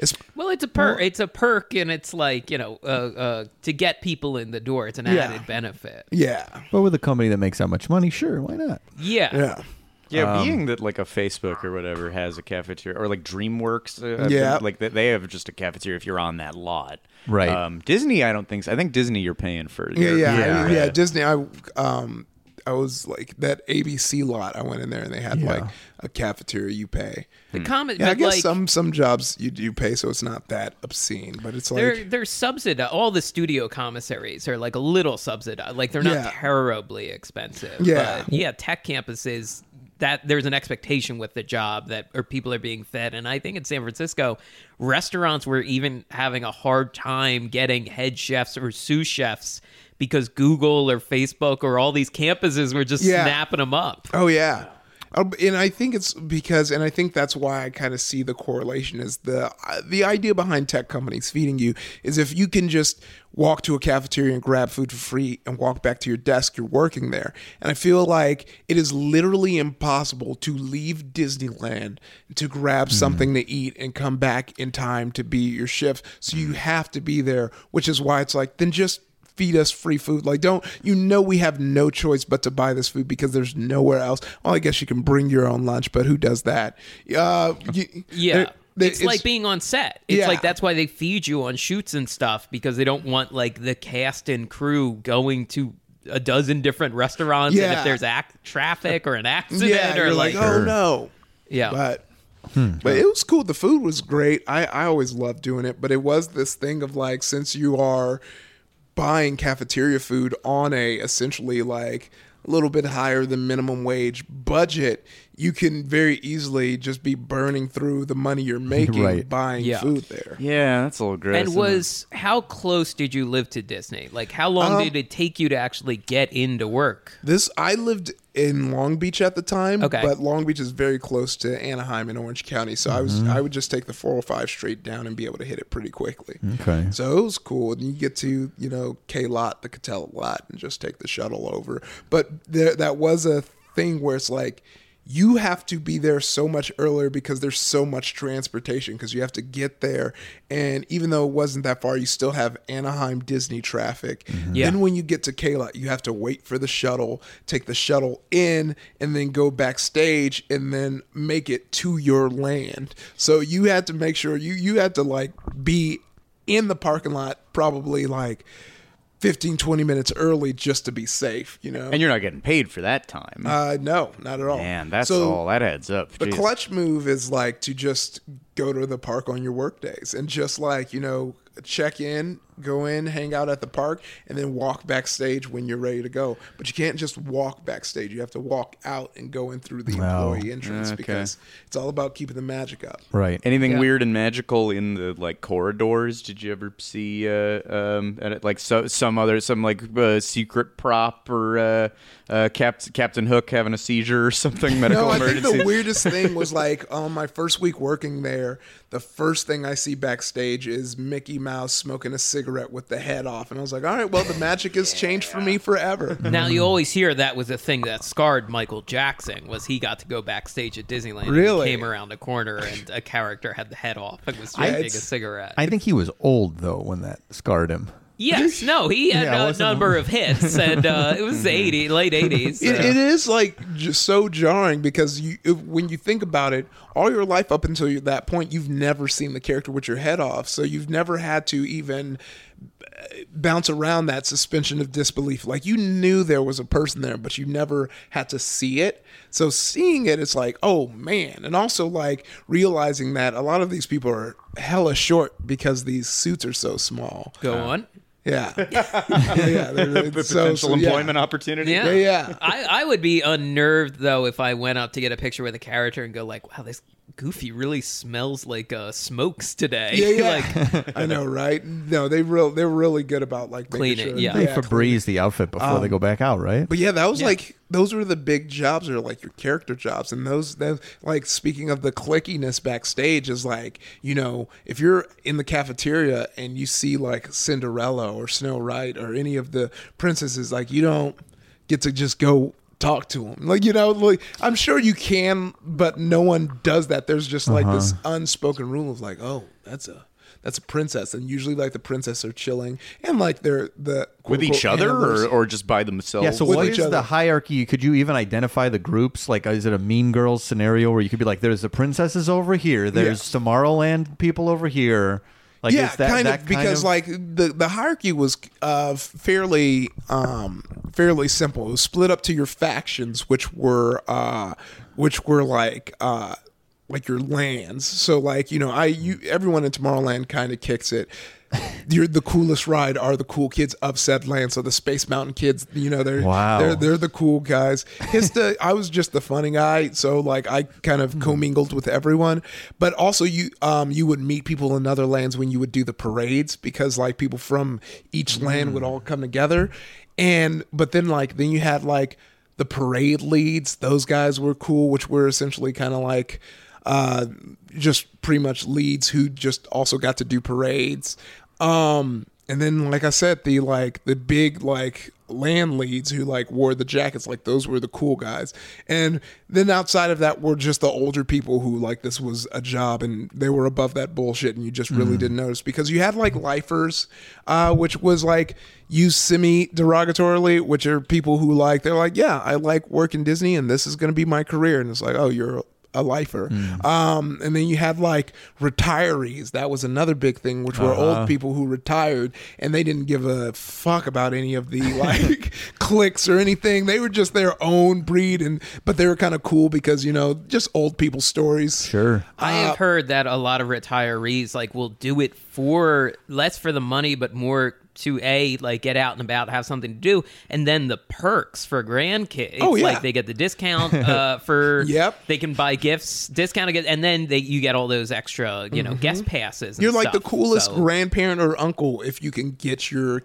it's Well, it's a perk. It's a perk, and it's like you know, uh, uh, to get people in the door. It's an Yeah. added benefit. yeah, But with a company that makes that much money, sure, why not? Yeah. yeah. Yeah, being that like a Facebook or whatever has a cafeteria, or like DreamWorks, uh, Yeah. been- like they- they have just a cafeteria if you're on that lot. Right. Um, Disney, I don't think. so. I think Disney, you're paying for. Yeah, your- yeah, Yeah. I mean, yeah. Disney. I um, I was like that ABC lot. I went in there and they had like a cafeteria. You pay. The hmm. comment, Yeah, I guess like some some jobs you do pay, so it's not that obscene. But it's like they're like they're subsidized. All the studio commissaries are like a little subsidized. Like they're not Yeah. terribly expensive. Yeah. But yeah, tech campuses that there's an expectation with the job that or people are being fed. And I think in San Francisco, restaurants were even having a hard time getting head chefs or sous chefs because Google or Facebook or all these campuses were just Yeah. snapping them up. Oh yeah. Um, And I think it's because, and I think that's why I kind of see the correlation is the uh, the idea behind tech companies feeding you is if you can just walk to a cafeteria and grab food for free and walk back to your desk, you're working there. And I feel like it is literally impossible to leave Disneyland to grab something to eat and come back in time to be your shift. So you have to be there, which is why it's like then just feed us free food. Like, don't you know we have no choice but to buy this food because there's nowhere else. Well, I guess you can bring your own lunch, but who does that? Uh, you- Yeah. there- there- it's, like being on set. It's Yeah. like that's why they feed you on shoots and stuff because they don't want like the cast and crew going to a dozen different restaurants and Yeah. if there's act traffic or an <laughs> accident yeah, or you're like, like, oh no. yeah. But but it was cool. The food was great. I I always loved doing it, but it was this thing of like since you are buying cafeteria food on a essentially like a little bit higher than minimum wage budget, you can very easily just be burning through the money you're <laughs> making Right. buying Yeah. food there. Yeah, that's a little gross. and isn't it? was how close did you live to Disney? Like how long Um, did it take you to actually get into work? This I lived in Long Beach at the time, Okay. but Long Beach is very close to Anaheim in Orange County, so I was mm-hmm. I would just take the 405 straight down and be able to hit it pretty quickly. Okay. So it was cool, and you get to you know K lot, the Katella lot, and just take the shuttle over. But there that was a thing where it's like you have to be there so much earlier because there's so much transportation because you have to get there. And even though it wasn't that far you still have anaheim disney traffic. Mm-hmm. Yeah. then when you get to K-Lot, you have to wait for the shuttle take the shuttle in and then go backstage and then make it to your land. So you had to make sure you you had to like be in the parking lot probably like 15 20 minutes early just to be safe you know and you're not getting paid for that time. uh no not at all Man, that's So- all. That adds up. the Jeez. clutch move is like to just go to the park on your work days and just like, you know, check in, go in, hang out at the park, and then walk backstage when you're ready to go. But you can't just walk backstage. You have to walk out and go in through the Wow. employee entrance Okay. because it's all about keeping the magic up. Right. Anything Yeah. weird and magical in the like corridors? Did you ever see uh, um, at it- like so, some other some like uh, secret prop or uh, uh, Cap- Captain Hook having a seizure or something? Medical No, I think the weirdest <laughs> thing was like on my first week working there, the first thing I see backstage is Mickey Mouse smoking a cigarette with the head off. And I was like, all right, well, the magic has changed for me forever. <laughs> Now you always hear that was a thing that scarred Michael Jackson was he got to go backstage at Disneyland. and Really? he came around a corner and a character had the head off and was Yeah, smoking a cigarette. I think he was old though when that scarred him. Yes, <laughs> no, he had Yeah, a wasn't- number of hits and uh, it was <laughs> the 80, late 80s. It, so- it is like just so jarring because you, if, when you think about it, all your life up until you, that point, you've never seen the character with your head off, so you've never had to even bounce around that suspension of disbelief. Like you knew there was a person there, but you never had to see it. So seeing it, it's like, oh man. And also like realizing that a lot of these people are hella short because these suits are so small. Go on. Yeah. <laughs> yeah, yeah. they're- it's so- Potential so, yeah. employment opportunity. Yeah. Yeah, yeah. I, I would be unnerved though if I went up to get a picture with a character and go like, "Wow, this Goofy really smells like uh, smokes today." Yeah, yeah. <laughs> like, <laughs> I know, right? No, they real they're really good about like making Clean it, sure- yeah. They clean Febreze the outfit before they go back out, right? But yeah, that was like those were the big jobs, or like your character jobs, and those that like speaking of the clickiness backstage is like you know if you're in the cafeteria and you see like Cinderella or Snow White or any of the princesses, like you don't get to just go talk to them, like you know, like I'm sure you can, but no one does that. There's just like this uh-huh. unspoken rule of like, oh, that's a. That's a princess, and usually like the princess are chilling, and like they're the With each other handlers. or, or just by themselves? Yeah, so with what each is other. the hierarchy? Could you even identify the groups? Like, is it a Mean Girls scenario where you could be like, "There's the princesses over here, there's Tomorrowland people over here." Like, yeah, is that, kind that of because like the the hierarchy was uh, fairly um, fairly simple. It was split up to your factions, which were uh, which were like uh, like your lands. So like you know, I you everyone in Tomorrowland kind of kicks it. <laughs> You're the coolest ride are the cool kids of said land. So the Space Mountain kids, you know, they're Wow. they're they're the cool guys. Hista, <laughs> I was just the funny guy, so like I kind of commingled with everyone. But also you um you would meet people in other lands when you would do the parades because like people from each land would all come together. And but then like then you had like the parade leads, those guys were cool, which were essentially kind of like uh just pretty much leads who just also got to do parades. Um and then like I said, the like the big like land leads who like wore the jackets, like those were the cool guys. And then outside of that were just the older people who like this was a job and they were above that bullshit and you just really didn't notice because you had like lifers, uh, which was like used semi derogatorily, which are people who like they're like, Yeah, I like working Disney and this is gonna be my career and it's like, Oh, you're a lifer. Mm. Um, and then you had like retirees. That was another big thing, which were old uh-huh. people who retired and they didn't give a fuck about any of the like <laughs> cliques or anything. They were just their own breed and but they were kind of cool because, you know, just old people stories. sure. Uh, I have heard that a lot of retirees like will do it for less for the money, but more to a like get out and about, have something to do, and then the perks for grandkids. Oh, yeah. like they get the discount <laughs> uh, for. Yep. They can buy gifts, discounted, and then they you get all those extra, you know, guest passes. and Mm-hmm. You're like the coolest So- grandparent or uncle if you can get your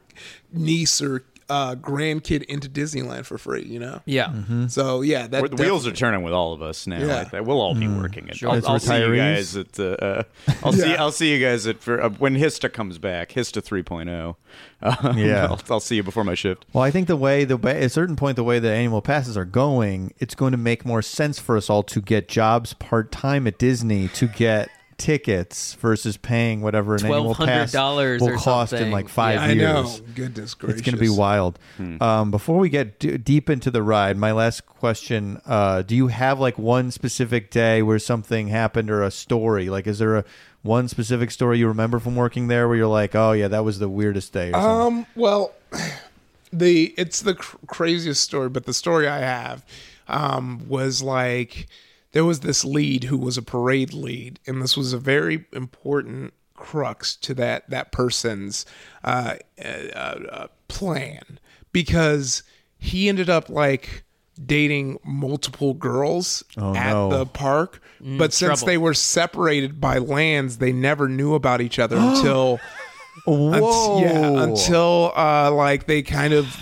niece or uh, grandkid into Disneyland for free, you know? Yeah. So yeah, that the wheels are turning with all of us now. Yeah. Like that. We'll all be working it. Sure. I'll, As I'll see you guys at. Uh, uh, I'll see. I'll see you guys at for, uh, when Hista comes back. Hista 3.0. <laughs> Uh, Yeah. I'll, I'll see you before my shift. Well, I think the way the way, at a certain point, the way the annual passes are going, it's going to make more sense for us all to get jobs part time at Disney to get tickets versus paying whatever an annual pass $1,200 will or cost in something. like five Yeah. I years. know. Goodness gracious. It's going to be wild. Um, before we get d- deep into the ride, my last question: uh, Do you have like one specific day where something happened or a story? Like, is there a one specific story you remember from working there where you're like, "Oh yeah, that was the weirdest day"? Or something? Um. Well, <sighs> the it's the cr- craziest story, but the story I have um, was like there was this lead who was a parade lead, and this was a very important crux to that that person's uh, uh, uh, plan because he ended up like dating multiple girls at no. the park but since trouble. they were separated by lands they never knew about each other <gasps> until Whoa! Unt- yeah, until uh, like they kind of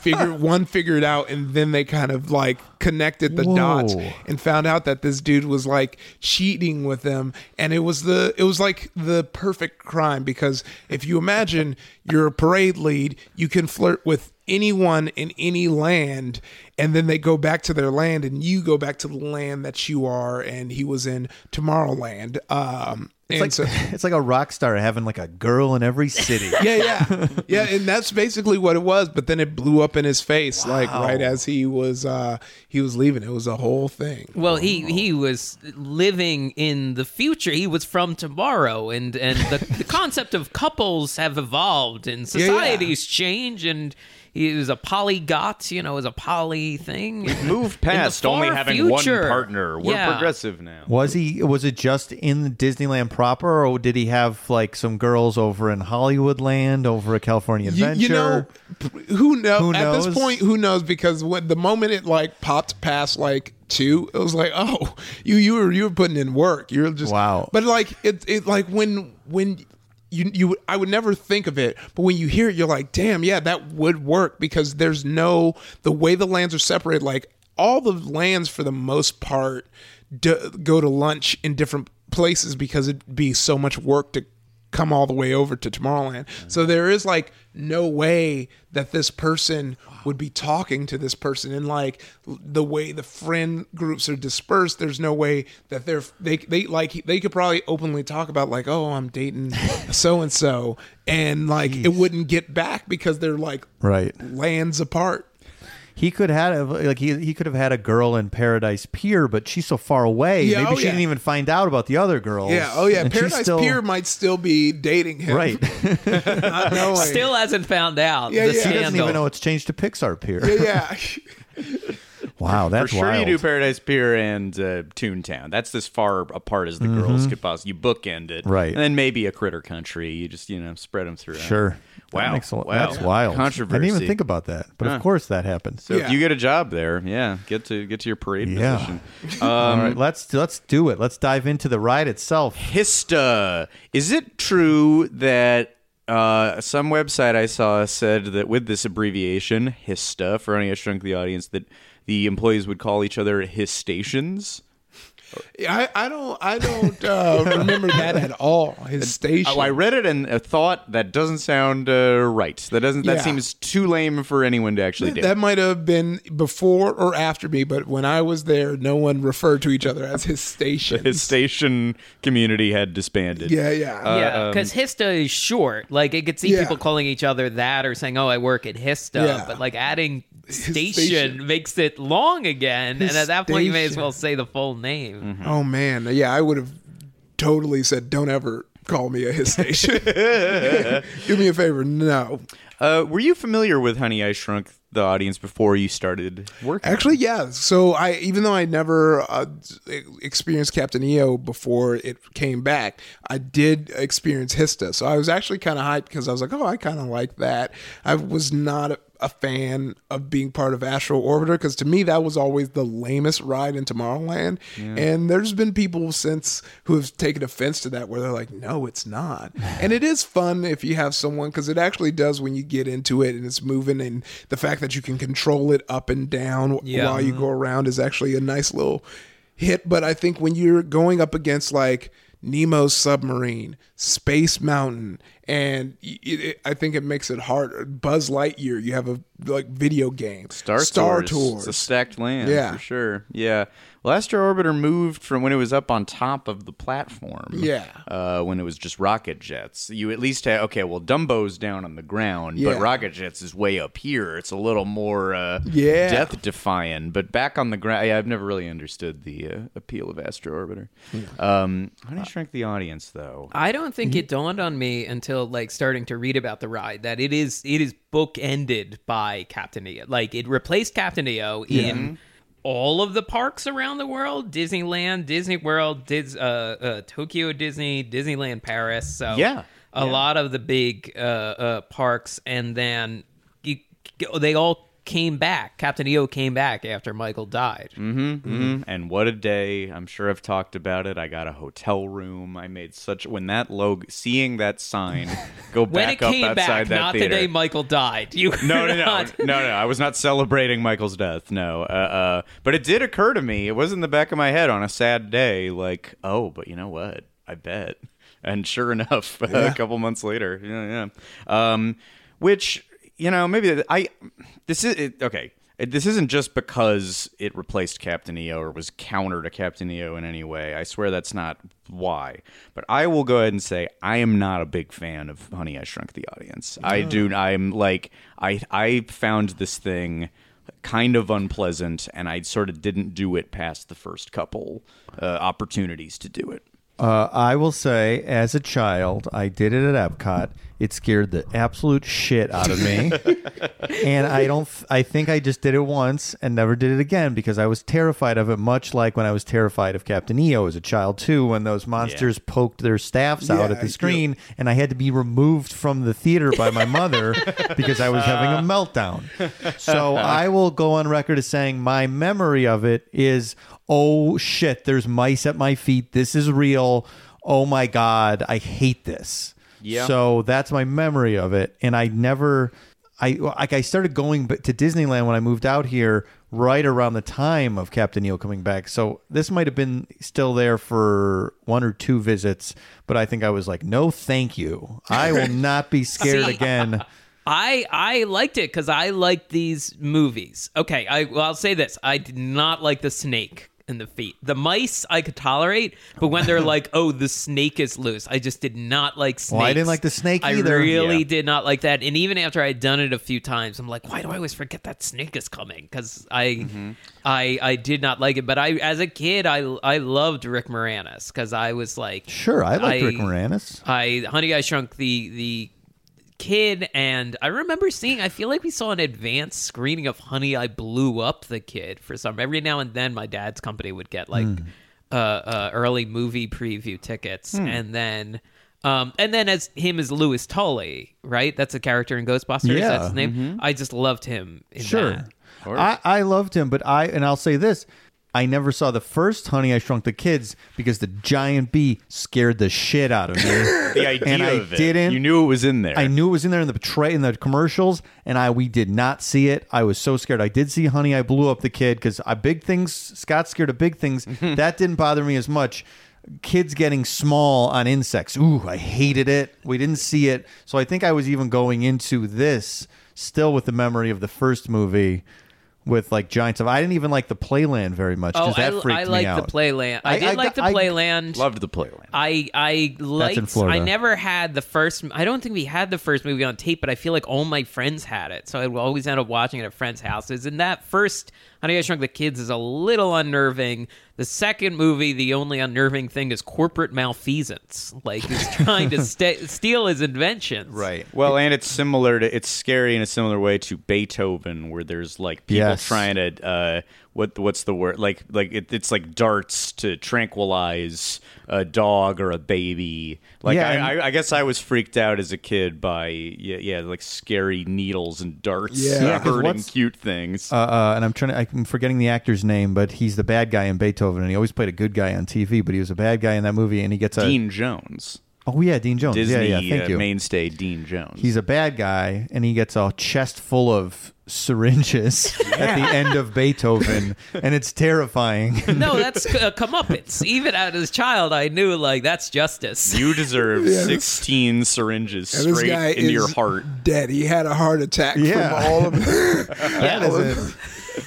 figured <laughs> one figured out, and then they kind of like connected the Whoa. dots and found out that this dude was like cheating with them, and it was the it was like the perfect crime because if you imagine you're a parade lead, you can flirt with anyone in any land and then they go back to their land and you go back to the land that you are and he was in tomorrowland um And It's so, like <laughs> it's like a rock star having like a girl in every city. <laughs> yeah, yeah, yeah, and that's basically what it was. But then it blew up in his face, like right as he was uh he was leaving. It was a whole thing. Well, he he was living in the future. He was from tomorrow, and and the, the concept of couples have evolved, and <laughs> Yeah, yeah. societies change, and he was a polygot. You know, is a poly thing. Moved In the past only having future. one partner. We're Yeah. progressive now. Was he? Was it just in Disneyland proper, or did he have like some girls over in Hollywood Land, over at California Adventure? you know, p- who knows? At this point, who knows? Because when the moment it like popped past like two, it was like, oh, you you were you were putting in work. You're just Wow. But like it it like when when. You, you I would never think of it, but when you hear it, you're like, damn, yeah, that would work because there's no the way the lands are separated. Like all the lands, for the most part, d- go to lunch in different places because it'd be so much work to come all the way over to Tomorrowland. So mm-hmm. there is like no way that this person would be talking to this person and like the way the friend groups are dispersed there's no way that they're they they like they could probably openly talk about like oh I'm dating so and so and like it wouldn't get back because they're like right? lands apart. He could have like he he could have had a girl in Paradise Pier, but she's so far away. Yeah, Maybe oh, she yeah. didn't even find out about the other girls. Yeah, oh yeah, and Paradise still- Pier might still be dating him. Right. <laughs> Not knowing. Still hasn't found out Yeah, the yeah. He He doesn't even know it's changed to Pixar Pier. yeah, yeah. <laughs> <laughs> Wow, For that's sure, wild. you do Paradise Pier and uh, Toontown. That's as far apart as the girls could possibly. You bookend it, Mm-hmm. Right. And then maybe a Critter Country. You just you know spread them through. Sure. Wow. That makes a Wow. That's wild. Controversy. I didn't even think about that, but Huh. of course that happened. So Yeah. if you get a job there, yeah, get to get to your parade Yeah. position. <laughs> All Um, right, let's let's do it. Let's dive into the ride itself. Hista. Is it true that uh, some website I saw said that with this abbreviation, Hista, for any I shrunk the audience, that the employees would call each other Histations? I, I don't I don't uh, remember that at all. His <laughs> station. Oh, I read it and uh, thought that doesn't sound uh, right. That doesn't. That Yeah. seems too lame for anyone to actually do. That might have been before or after me, but when I was there, no one referred to each other as his station. His station community had disbanded. Yeah, yeah. Uh, yeah, um, because Hista is short. Like, I could see Yeah. people calling each other that or saying, "Oh, I work at Hista," Yeah. but like adding station, station. makes it long again, His and at that point, you may as well say the full name. Mm-hmm. oh man, yeah, I would have totally said, "Don't ever call me a his station." <laughs> Do me a favor, no. Uh, were you familiar with Honey I Shrunk the Audience before you started working? Actually, yeah. So I, even though I never uh, experienced Captain EO before it came back, I did experience Hista. So I was actually kind of hyped because I was like, oh, I kind of like that. I was not a, fan of being part of Astro Orbiter because to me that was always the lamest ride in Tomorrowland. And there's been people since who have taken offense to that where they're like, no, it's not. <sighs> and it is fun if you have someone because it actually does when you get into it and it's moving and the fact that you can control it up and down Yeah. while you go around is actually a nice little hit. But I think when you're going up against like Nemo's submarine, Space Mountain, and it, it- I think it makes it hard. Buzz Lightyear, you have a like video game. Star, Star Tours. Tours. It's a stacked land, Yeah. for sure. Yeah. Well, Astro Orbiter moved from when it was up on top of the platform. Yeah. Uh, when it was just rocket jets. You at least had, okay, well, Dumbo's down on the ground, Yeah. but rocket jets is way up here. It's a little more uh, Yeah. death defying. But back on the ground, yeah, I've never really understood the uh, appeal of Astro Orbiter. Um, you shrink the Audience, though. I don't Mm-hmm. think it dawned on me until like starting to read about the ride that it is it is bookended by Captain EO. Like it replaced Captain EO in all of the parks around the world: Disneyland, Disney World, Dis, uh, uh, Tokyo Disney, Disneyland Paris. So Yeah. a lot of the big uh, uh, parks, and then you, they all came back. Captain EO came back after Michael died. Mm-hmm. And what a day! I'm sure I've talked about it. I got a hotel room. I made such when that logo, seeing that sign <laughs> go When back it up came outside back, that not theater. the day Michael died. You no, no, no, not- no, no. I was not celebrating Michael's death. No, uh, uh, but it did occur to me. It was in the back of my head on a sad day. Like, oh, but you know what? I bet. And sure <laughs> enough, a couple months later, yeah, yeah. Um, which you know, maybe I. This is it, okay. This isn't just because it replaced Captain EO or was counter to Captain EO in any way. I swear that's not why. But I will go ahead and say I am not a big fan of Honey I Shrunk the Audience. I do. I'm like I I found this thing kind of unpleasant, and I sort of didn't do it past the first couple uh, opportunities to do it. Uh, I will say, as a child, I did it at Epcot. It scared the absolute shit out of me, <laughs> and I don't. I think I just did it once and never did it again because I was terrified of it. Much like when I was terrified of Captain EO as a child too, when those monsters poked their staffs out at the screen, and I had to be removed from the theater by my mother <laughs> because I was having a <laughs> meltdown. So I will go on record as saying my memory of it is, oh shit, there's mice at my feet. This is real. Oh my god, I hate this. Yeah. So that's my memory of it, and I never. I like I started going to Disneyland when I moved out here right around the time of Captain EO coming back. So this might have been still there for one or two visits, but I think I was like, no, thank you. I will <laughs> not be scared See, again. I I liked it because I liked these movies. Okay, I well, I'll say this: I did not like the snake in the feet. The mice I could tolerate, but when they're <laughs> like, "Oh, the snake is loose," I just did not like snakes. Well, I didn't like the snake I either. I really Yeah. did not like that. And even after I had done it a few times, I'm like, "Why do I always forget that snake is coming?" Because I, Mm-hmm. I, I did not like it. But I, as a kid, I I loved Rick Moranis because I was like, Sure, I like Rick Moranis. I Honey I Shrunk the the kid and I remember seeing I feel like we saw an advanced screening of Honey I Blew Up the Kid for some every now and then my dad's company would get like Hmm. uh, uh early movie preview tickets Hmm. and then um and then as him as Louis Tully, right? That's a character in Ghostbusters. Yeah. That's his name. I just loved him in Sure. that. I, I loved him, but I and I'll say this. I never saw the first Honey I Shrunk the Kids because the giant bee scared the shit out of me. <laughs> The idea And I of it, didn't- you knew it was in there. I knew it was in there in the tray in the commercials, and I we did not see it. I was so scared. I did see Honey I Blew Up the Kid because I big things. Scott scared of big things. <laughs> that didn't bother me as much. Kids getting small on insects. Ooh, I hated it. We didn't see it, so I think I was even going into this still with the memory of the first movie. With like giant stuff, I didn't even like the Playland very much Oh, because I, that freaked I me liked out. the Playland. I, I- did I like the I Playland. Loved the Playland. I I liked. Florida. I never had the first. I don't think we had the first movie on tape, but I feel like all my friends had it, so I would always end up watching it at friends' houses. And that first Honey I Shrunk the Kids is a little unnerving. The second movie, the only unnerving thing is corporate malfeasance, like he's <laughs> trying to st- steal his inventions. right. Well, and it's similar to it's scary in a similar way to Beethoven, where there's like people Yes. trying to uh, what what's the word like like it, it's like darts to tranquilize a dog or a baby. Like Yeah, I, and- I, I guess I was freaked out as a kid by yeah, yeah like scary needles and darts Yeah. Yeah, 'cause hurting what's- cute things. uh, uh, and I'm trying to, I'm forgetting the actor's name, but he's the bad guy in Beethoven, and he always played a good guy on TV, but he was a bad guy in that movie, and he gets a Dean Jones, oh yeah, Dean Jones, Disney yeah, yeah, thank uh, you. mainstay Dean Jones. He's a bad guy, and he gets a chest full of syringes at the end of Beethoven, and it's terrifying. No, that's a comeuppance. Even as a child, I knew like that's justice. you deserve Yeah, this- 16 syringes And this straight guy into is your heart. dead. He had a heart attack Yeah. from all of <laughs> it. That is it.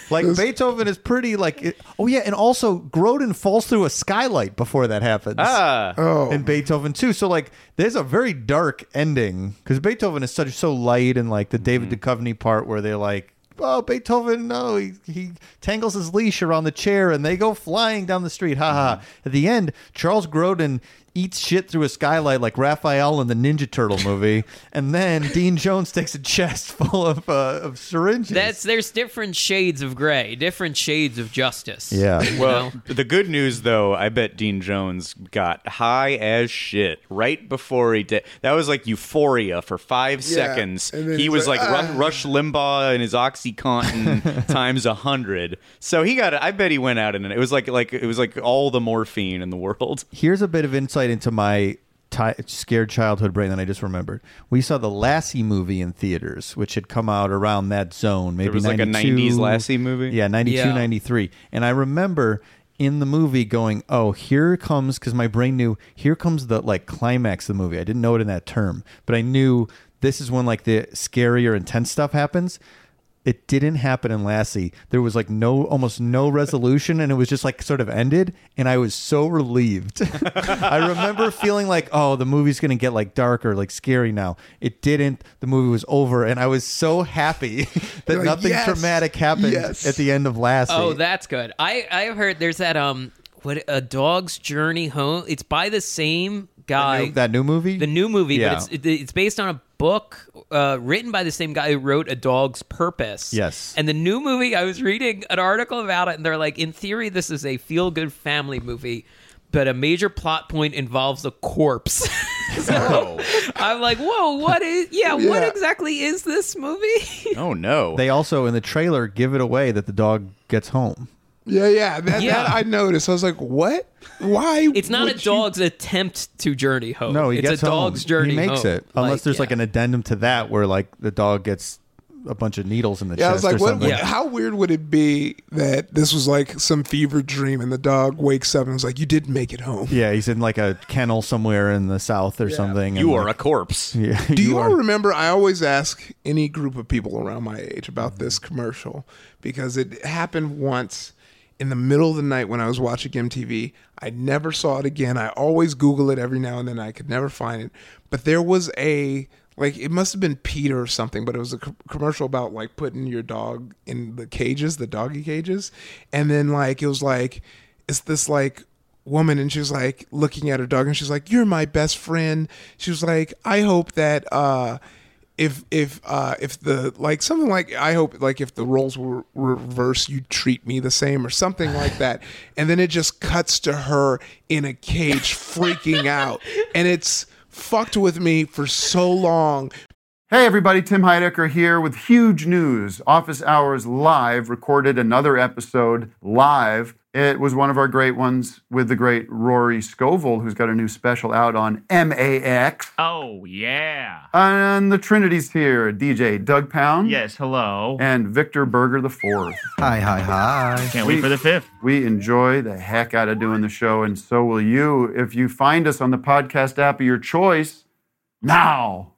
Like Beethoven is pretty like it- oh yeah, and also Grodin falls through a skylight before that happens. Ah, oh, in Beethoven too. So like, there's a very dark ending because Beethoven is such so light, and like the David Duchovny part where they're like, "Oh, Beethoven, no, he, he tangles his leash around the chair, and they go flying down the street." Ha ha! At the end, Charles Grodin eats shit through a skylight like Raphael in the Ninja Turtle movie, <laughs> and then Dean Jones takes a chest full of uh, of syringes. That's there's different shades of gray, different shades of justice. yeah. Well, the good news though, I bet Dean Jones got high as shit right before he did. That was like euphoria for five Yeah, seconds. He was like, like, "Ah." Rush Limbaugh and his OxyContin <laughs> times a hundred. So he got. It. I bet he went out and it was like like it was like all the morphine in the world. here's a bit of insight into my ti scared childhood brain that I just remembered. We saw the Lassie movie in theaters, which had come out around that zone. Maybe was like a 90s Lassie movie? Yeah, 92, Yeah. 93. And I remember in the movie going, oh, here comes, because my brain knew, here comes the like climax of the movie. I didn't know it in that term, but I knew this is when like the scary or intense stuff happens. It didn't happen in Lassie. There was like no, almost no resolution, and it was just like sort of ended. And I was so relieved. <laughs> I remember feeling like, oh, the movie's gonna get like darker, like scary now. It didn't. The movie was over, and I was so happy <laughs> that like, nothing "Yes, traumatic happened yes." at the end of Lassie. Oh, that's good. I I have heard there's that um what a dog's journey home. It's by the same guy. that new movie. the new movie, Yeah. but it's it, it's based on a book uh, written by the same guy who wrote A Dog's Purpose. Yes. And the new movie, I was reading an article about it, and they're like, in theory, this is a feel good family movie. But a major plot point involves a corpse. <laughs> so I'm like, whoa, what is? Yeah, what exactly is this movie? <laughs> Oh no. They also in the trailer give it away that the dog gets home. Yeah, yeah. That, Yeah. that I noticed. I was like, what? Why? It's not a would you- dog's attempt to journey home. No, he it's gets a home. dog's journey. He makes home. it unless there's like yeah. an addendum to that where like the dog gets a bunch of needles in the chest. Yeah, I chest was like, or what, something. what- how weird would it be that this was like some fever dream and the dog wakes up and was like, you did make it home? Yeah, he's in like a kennel somewhere in the south or something. you and, are a corpse. <laughs> Yeah, Do you, all are. remember? I always ask any group of people around my age about this commercial because it happened once in the middle of the night when I was watching MTV. I never saw it again. I always Google it every now and then. I could never find it. But there was a like it must have been PETA or something, but it was a co- commercial about like putting your dog in the cages, the doggy cages, and then like it was like it's this like woman and she's like looking at her dog and she's like you're my best friend she was like i hope that uh if if uh if the like something like i hope like if the roles were reversed you treat me the same or something like that <laughs> and then it just cuts to her in a cage freaking out and it's fucked with me for so long Hey everybody, Tim Heidecker here with huge news. Office Hours Live recorded another episode live. It was one of our great ones with the great Rory Scovel, who's got a new special out on MAX. Oh, yeah. And the Trinity's here DJ Doug Pound. Yes, hello. And Victor Berger the fourth. Hi, hi, hi. Can't wait for the fifth. We enjoy the heck out of doing the show, and so will you if you find us on the podcast app of your choice now.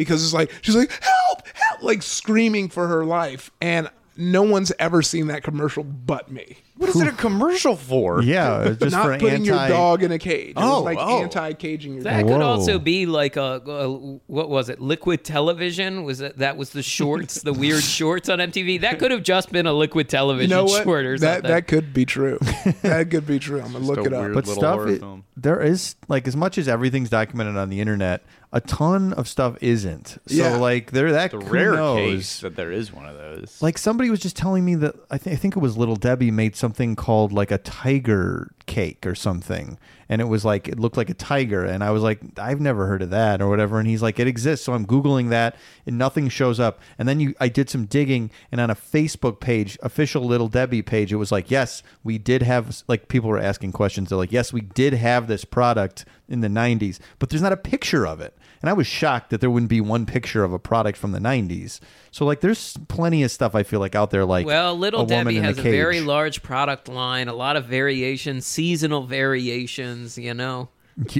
because it's like she's like help help like screaming for her life and no one's ever seen that commercial but me What is it a commercial for? Yeah, it's just not for putting your dog in a cage. It Oh, was like oh. anti-caging your dog. That dog. could Whoa. also be like a, a what was it? Liquid television was that that was the shorts, the weird <laughs> shorts on MTV. That could have just been a liquid You television know what? short or that something. that could be true. <laughs> that could be true. I'm gonna look it up. but stuff horror it- there is like as much as everything's documented on the internet a ton of stuff isn't. So Yeah. like there that The rare knows? case that there is one of those. like somebody was just telling me that I, th- I think it was little debbie made something called like a tiger cake or something. And it was like it looked like a tiger. And i was like i've never heard of that or whatever. And he's like it exists. So i'm googling that and nothing shows up. And then you i did some digging and on a facebook page official little debbie page it was like yes we did have like people were asking questions. They're like yes we did have this product in the 90s but there's not a picture of it and i was shocked that there wouldn't be one picture of a product from the 90s so like there's plenty of stuff i feel like out there like well, Little a woman Debbie in has a, cage. very large product line, a lot of variations, seasonal variations. You know, <laughs>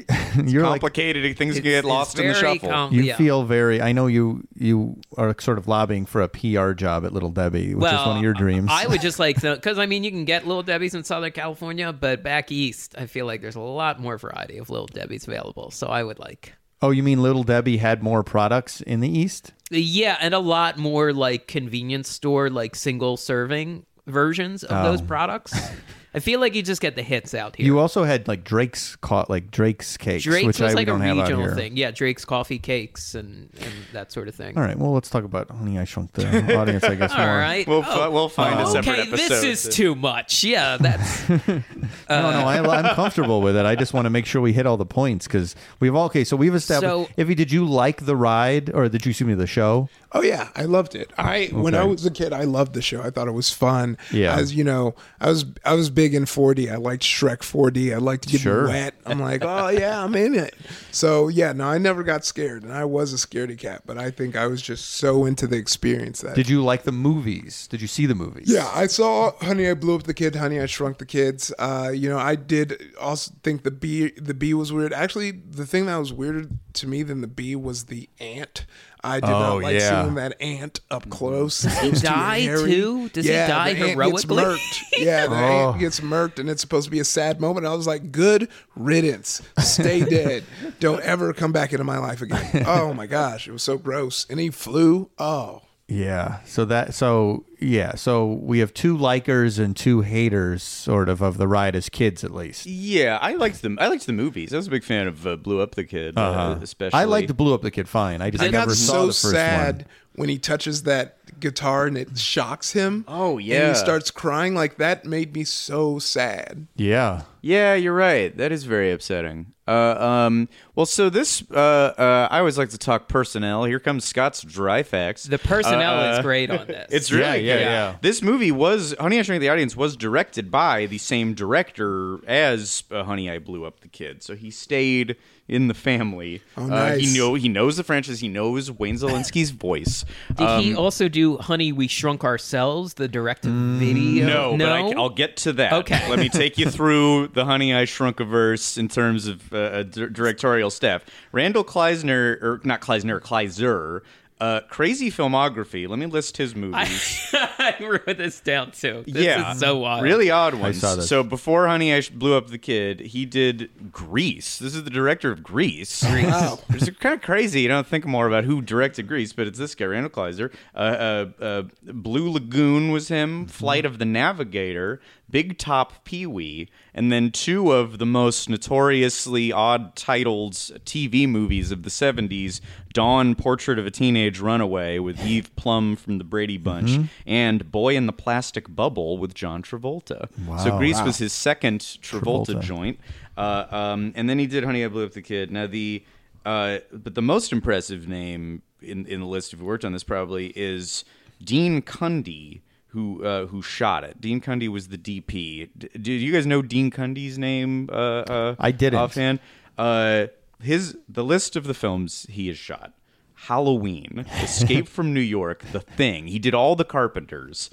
you're like Complicated things get lost in the very shuffle. com- you yeah. feel very i know you you are sort of lobbying for a pr job at little debbie which is one of your dreams I would just like <laughs> to, because I mean, you can get Little Debbie's in Southern California, but back east, I feel like there's a lot more variety of Little Debbie's available. So I would like, oh you mean little debbie had more products in the east yeah, and a lot more like convenience store, like single serving versions of those oh. products. <laughs> I feel like you just get the hits out here. Oh. you also had like drake's caught like drake's cakes Drake's which was i like a don't have out regional here thing. Yeah, Drake's coffee cakes and, and that sort of thing. all right well let's talk about honey i shrunk the audience i guess <laughs> All more right. We'll Oh, fi- we'll find a separate okay, this is too much. Yeah, that's <laughs> no, no, I, Uh, I'm comfortable with it. I just want to make sure we hit all the points because we've all okay. So we've established. So- Ify, did you like the ride or did you see me the show? Oh yeah, I loved it. I when I was a kid, I loved the show. I thought it was fun. Yeah. as you know, I was I was big in 4D. I liked Shrek 4D. I liked getting Sure. wet. I'm <laughs> like, oh yeah, I'm in it. So yeah, no, I never got scared, and I was a scaredy cat. But I think I was just so into the experience that. Did you like the movies? Did you see the movies? yeah, I saw Honey, I Blew Up the Kid, Honey, I Shrunk the Kids. Uh, you know, I did also think the bee the bee was weird. Actually, the thing that was weirder to me than the bee was the ant. I did Oh, not like yeah. seeing that ant up close. Does he <laughs> die, too? Does he die heroically? Gets murked. Yeah, the <laughs> Oh. ant gets murked, and it's supposed to be a sad moment. I was like, good riddance. Stay <laughs> dead. Don't ever come back into my life again. Oh my gosh, it was so gross. And he flew. Oh. Yeah. So that so yeah. So we have two likers and two haters, sort of, of the ride as kids, at least. Yeah, I liked them. I liked the movies. I was a big fan of uh, Blew Up the Kid, uh Uh-huh. especially. I liked Blew Up the Kid fine. I just I never got saw so the first sad one. When he touches that guitar and it shocks him. Oh, And yeah. he starts crying. Like that made me so sad. Yeah. Yeah, you're right. That is very upsetting. Uh, um, well, so this, uh, uh, I always like to talk personnel. Here comes Scott's dry facts. The personnel Uh, is great on <laughs> this. It's really Yeah, yeah, good. yeah. This movie was Honey I Shrunk the Audience was directed by the same director as uh, Honey I Blew Up the Kid, so he stayed in the family. Oh, Uh, he know he knows the franchise. He knows Wayne Szalinski's voice. <laughs> Did he Um, also do "Honey, We Shrunk Ourselves"? The direct-to-video. No, no. but I, will get to that. Okay. Let me <laughs> take you through the Honey I Shrunk a Verse in terms of uh, uh, directorial staff. Randall Kleisner, or not Kleisner, Kleiser. Uh, crazy filmography. Let me list his movies. I <laughs> wrote this down too. This yeah, is so wild. Really odd ones. saw this. So before Honey I Blew Up the Kid, he did Grease. This is the director of Grease. Wow. <laughs> It's kind of crazy. You don't think more about who directed Grease, but it's this guy, Randall Kleiser. Uh, uh, uh, Blue Lagoon was him. Flight of the Navigator. Big Top Pee Wee, and then two of the most notoriously odd titled TV movies of the 70s Dawn Portrait of a Teenage Runaway with Eve Plumb from the Brady Bunch, and Boy in the Plastic Bubble with John Travolta. So Wow. Grease Wow. was his second Travolta, Travolta. joint. Uh, um, and then he did Honey, I Blew Up the Kid. Now, the. Uh, but the most impressive name in, in the list, if you worked on this, probably is Dean Cundey, who uh, who shot it. Dean Cundey was the DP. D- do you guys know Dean Cundey's name? Uh, uh, I didn't. offhand. Uh, his the list of the films he has shot: Halloween, <laughs> Escape from New York, The Thing. He did all the Carpenters.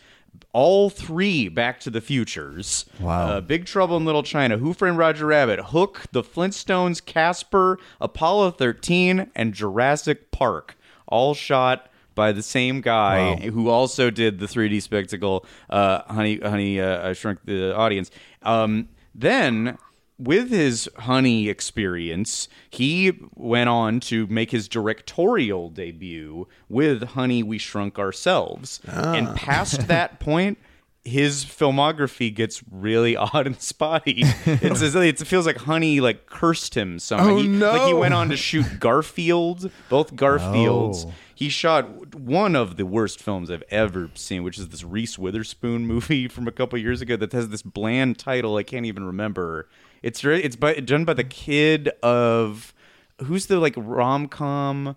All three Back to the Futures. Wow. Uh, Big Trouble in Little China, Who Framed Roger Rabbit, Hook, The Flintstones, Casper, Apollo 13, and Jurassic Park. All shot by the same guy Wow. who also did the 3D spectacle, uh, Honey, Honey, uh, I Shrunk the Audience. Um, then, with his Honey experience, he went on to make his directorial debut with Honey, We Shrunk Ourselves. And past <laughs> that point, his filmography gets really <laughs> odd and spotty. It's it feels like Honey like cursed him somehow. Oh, he, Like he went on to shoot Garfield, both Garfields. Oh. He shot one of the worst films I've ever seen, which is this Reese Witherspoon <laughs> movie from a couple years ago that has this bland title I can't even remember. It's it's by, done by the kid of who's the like rom com.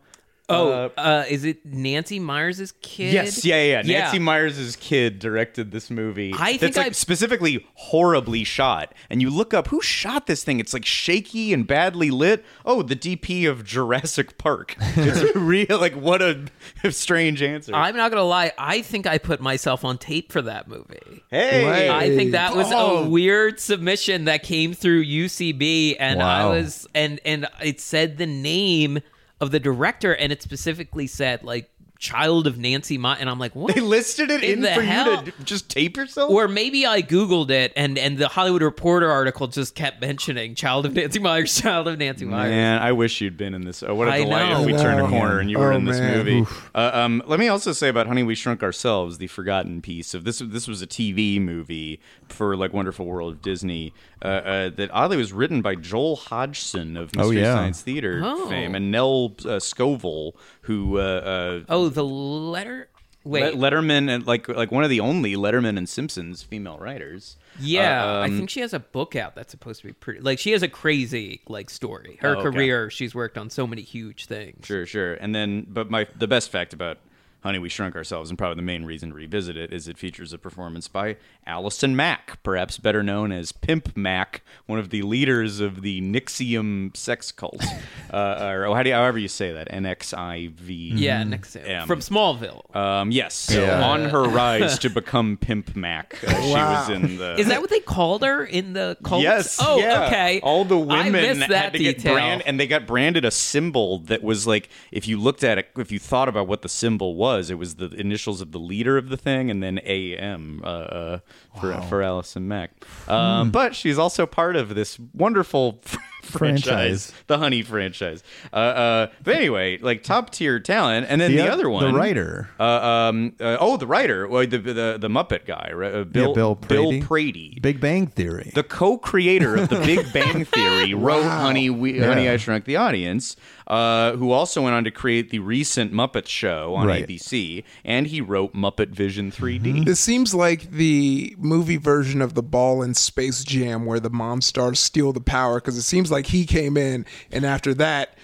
Oh, uh, is it Nancy Meyers' kid? Yes, yeah, yeah. yeah. Nancy Meyers' kid directed this movie. I think that's like I've- specifically horribly shot. And you look up who shot this thing. It's like shaky and badly lit. Oh, the DP of Jurassic Park. <laughs> It's real. Like what a strange answer. I'm not gonna lie. I think I put myself on tape for that movie. hey, Wait. I think that was Oh. a weird submission that came through UCB, and I was and and it said the name of the director, and it specifically said like child of Nancy Mott, and I'm like, what? they listed it In in, the for hell? you to just tape yourself. Or maybe I googled it, and and the Hollywood Reporter article just kept mentioning child of Nancy Meyers, child of Nancy Meyers. Man, I wish you'd been in this. Oh, what a I delight know. if we turned a corner and you were Oh, in this man. movie. Uh, um, let me also say about Honey, We Shrunk Ourselves, the forgotten piece of this. This was a TV movie for like Wonderful World of Disney uh, uh, that oddly was written by Joel Hodgson of Mystery yeah. Science Theater Oh. fame and Nell uh, Scovell, who uh, uh, Oh, the letter. Wait, Le- Letterman and like like one of the only Letterman and Simpsons female writers. Yeah, Uh, I um, think she has a book out that's supposed to be pretty. Like she has a crazy like story. Her Oh, okay. career, she's worked on so many huge things. Sure, sure. And then, but my the best fact about Honey, We Shrunk Ourselves, and probably the main reason to revisit it, is it features a performance by Allison Mack, perhaps better known as Pimp Mac, one of the leaders of the NXIVM sex cult. <laughs> uh, or how do you, however you say that, NXIVM. Yeah, next M. from Smallville. Um, yes. Yeah. On her <laughs> rise to become Pimp Mac, uh, she was in the. Is that what they called her in the cult? Yes. Oh, yeah. okay. All the I women that had to get detail. brand, and they got branded a symbol that was like, if you looked at it, if you thought about what the symbol was, it was the initials of the leader of the thing, and then AM uh, uh, for for Allison Mack. Um, Hmm. But she's also part of this wonderful. <laughs> franchise, Franchise. the Honey franchise. Uh, uh, but anyway, like top tier talent, and then the, oth- other one, the writer. uh, um, uh, oh, the writer, well, the, the the Muppet guy, right? Uh, Bill, Yeah, Bill Prady. Prady. Big Bang Theory. The co-creator of The Big <laughs> Bang Theory wrote Honey, we, Honey, I Shrunk the Audience, uh, who also went on to create the recent Muppet Show on Right. ABC, and he wrote Muppet Vision 3D. This seems like the movie version of the ball in Space Jam where the Monstars steal the power because it seems like he came in and after that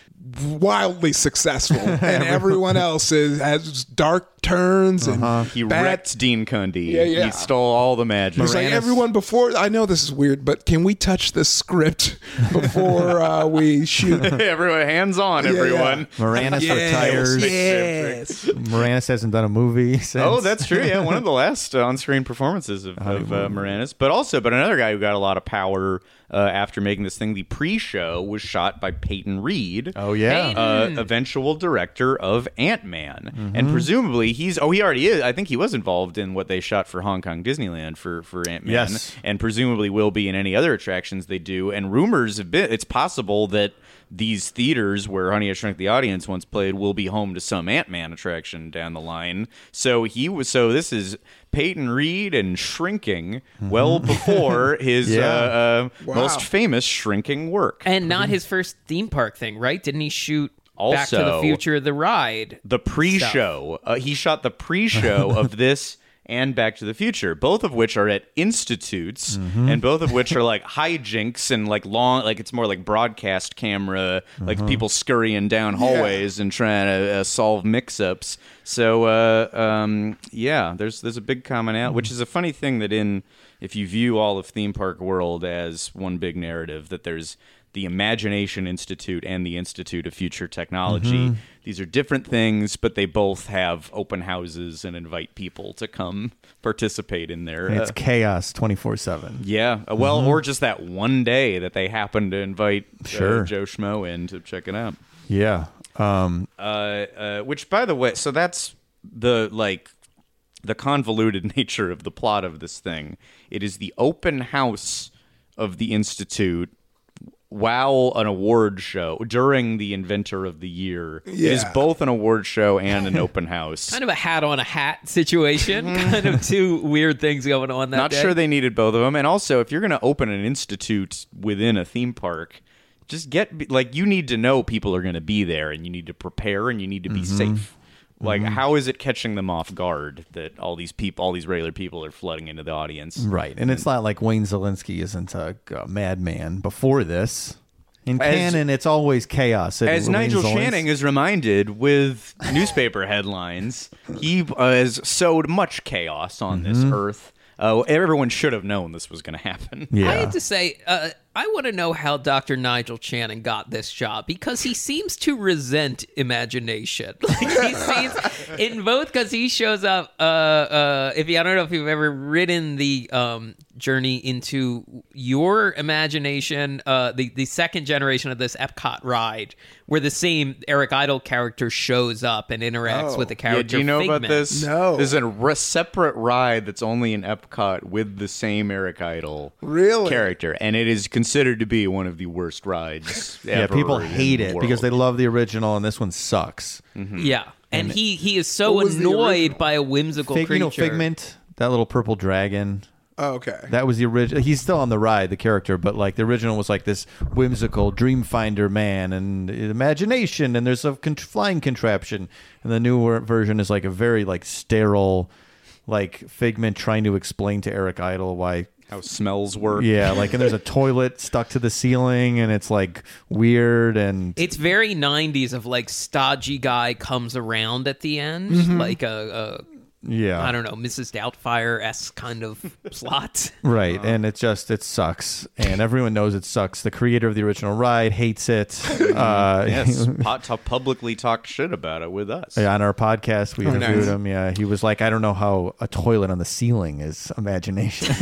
wildly successful <laughs> and everyone else is, has dark turns and He bad wrecked Dean Cundey. Yeah, yeah. He stole all the magic. It's like everyone before. I know this is weird, but can we touch this script <laughs> before uh, we shoot? <laughs> everyone, hands on, Yeah, yeah. everyone. Moranis Yes, retires. yes. Moranis hasn't done a movie since. Oh, that's true. Yeah, one of the last uh, on-screen performances of, of uh, Moranis, but also, but another guy who got a lot of power uh, after making this thing. The pre-show was shot by Peyton Reed. Oh yeah. uh, eventual director of Ant Man, and presumably he's oh he already is. I think he was involved in what they shot for Hong Kong Disneyland for for Ant Man, Yes. and presumably will be in any other attractions they do. And rumors have been it's possible that these theaters where Honey I Shrunk the Audience once played will be home to some Ant Man attraction down the line. So he was so this is Peyton Reed and shrinking well before <laughs> his Yeah. uh, uh, Wow. most famous shrinking work. And not his first theme park thing, right? Didn't he shoot Back to the Also- Future, the ride? the pre-show. Uh, he shot the pre-show <laughs> of this and Back to the Future, both of which are at institutes, and both of which are like <laughs> hijinks and like long, like it's more like broadcast camera, like people scurrying down hallways and trying to uh, solve mix-ups. So uh, um, yeah, there's there's a big commonality, which is a funny thing that in if you view all of theme park world as one big narrative, that there's the Imagination Institute and the Institute of Future Technology. These are different things, but they both have open houses and invite people to come participate in their. And it's uh, chaos twenty four seven. yeah, uh, well, or just that one day that they happen to invite uh, Joe Schmo in to check it out. Yeah. Um, Uh, uh, which, by the way, so that's the like the convoluted <laughs> nature of the plot of this thing. It is the open house of the institute while an award show during the inventor of the year. It is both an award show and an open <laughs> house. Kind of a hat on a hat situation. Mm-hmm. <laughs> kind of two weird things going on that not day. sure they needed both of them and also if you're going to open an institute within a theme park just get like you need to know people are going to be there and you need to prepare and you need to be mm-hmm. safe like how is it catching them off guard that all these people all these regular people are flooding into the audience right. And it's not like Wayne Szalinski isn't a, a madman before this. In As- canon, it's always chaos. It- As Wayne Nigel Zelins- Channing is reminded with <laughs> newspaper headlines, he uh, has sowed much chaos on this earth. Uh, everyone should have known this was going to happen. Yeah. I have to say, uh, I want to know how Dr. Nigel Channing got this job because he seems to resent imagination. <laughs> Like he in both because he shows up. Uh, uh, if you, I don't know if you've ever ridden the um, journey into your imagination, uh, the the second generation of this Epcot ride, where the same Eric Idle character shows up and interacts with the Yeah, character. do you know about this? No. There's a re- separate ride that's only in Epcot with the same Eric Idle Really? character, and it is considered to be one of the worst rides. yeah, ever people in hate the it because they love the original, and this one sucks. Yeah, and, he he is so What was the annoyed by a whimsical Fig, creature. you know, Figment, that little purple dragon. Oh, okay. That was the original. He's still on the ride, the character, but like the original was like this whimsical dream finder man and imagination, and there's a con- flying contraption, and the newer version is like a very like sterile, like Figment trying to explain to Eric Idle why. how smells work. Yeah, like and there's a toilet stuck to the ceiling, and it's like weird and It's very 90s of like stodgy guy comes around at the end, mm-hmm. like a, Yeah. I don't know, Mrs. Doubtfire s kind of <laughs> plot. Right, and it just it sucks, and everyone knows it sucks. The creator of the original ride hates it. <laughs> Uh, Yes, <laughs> pot to publicly talk shit about it with us. on our podcast, we Oh, interviewed nice. him. Yeah, he was like, "I don't know how a toilet on the ceiling is imagination."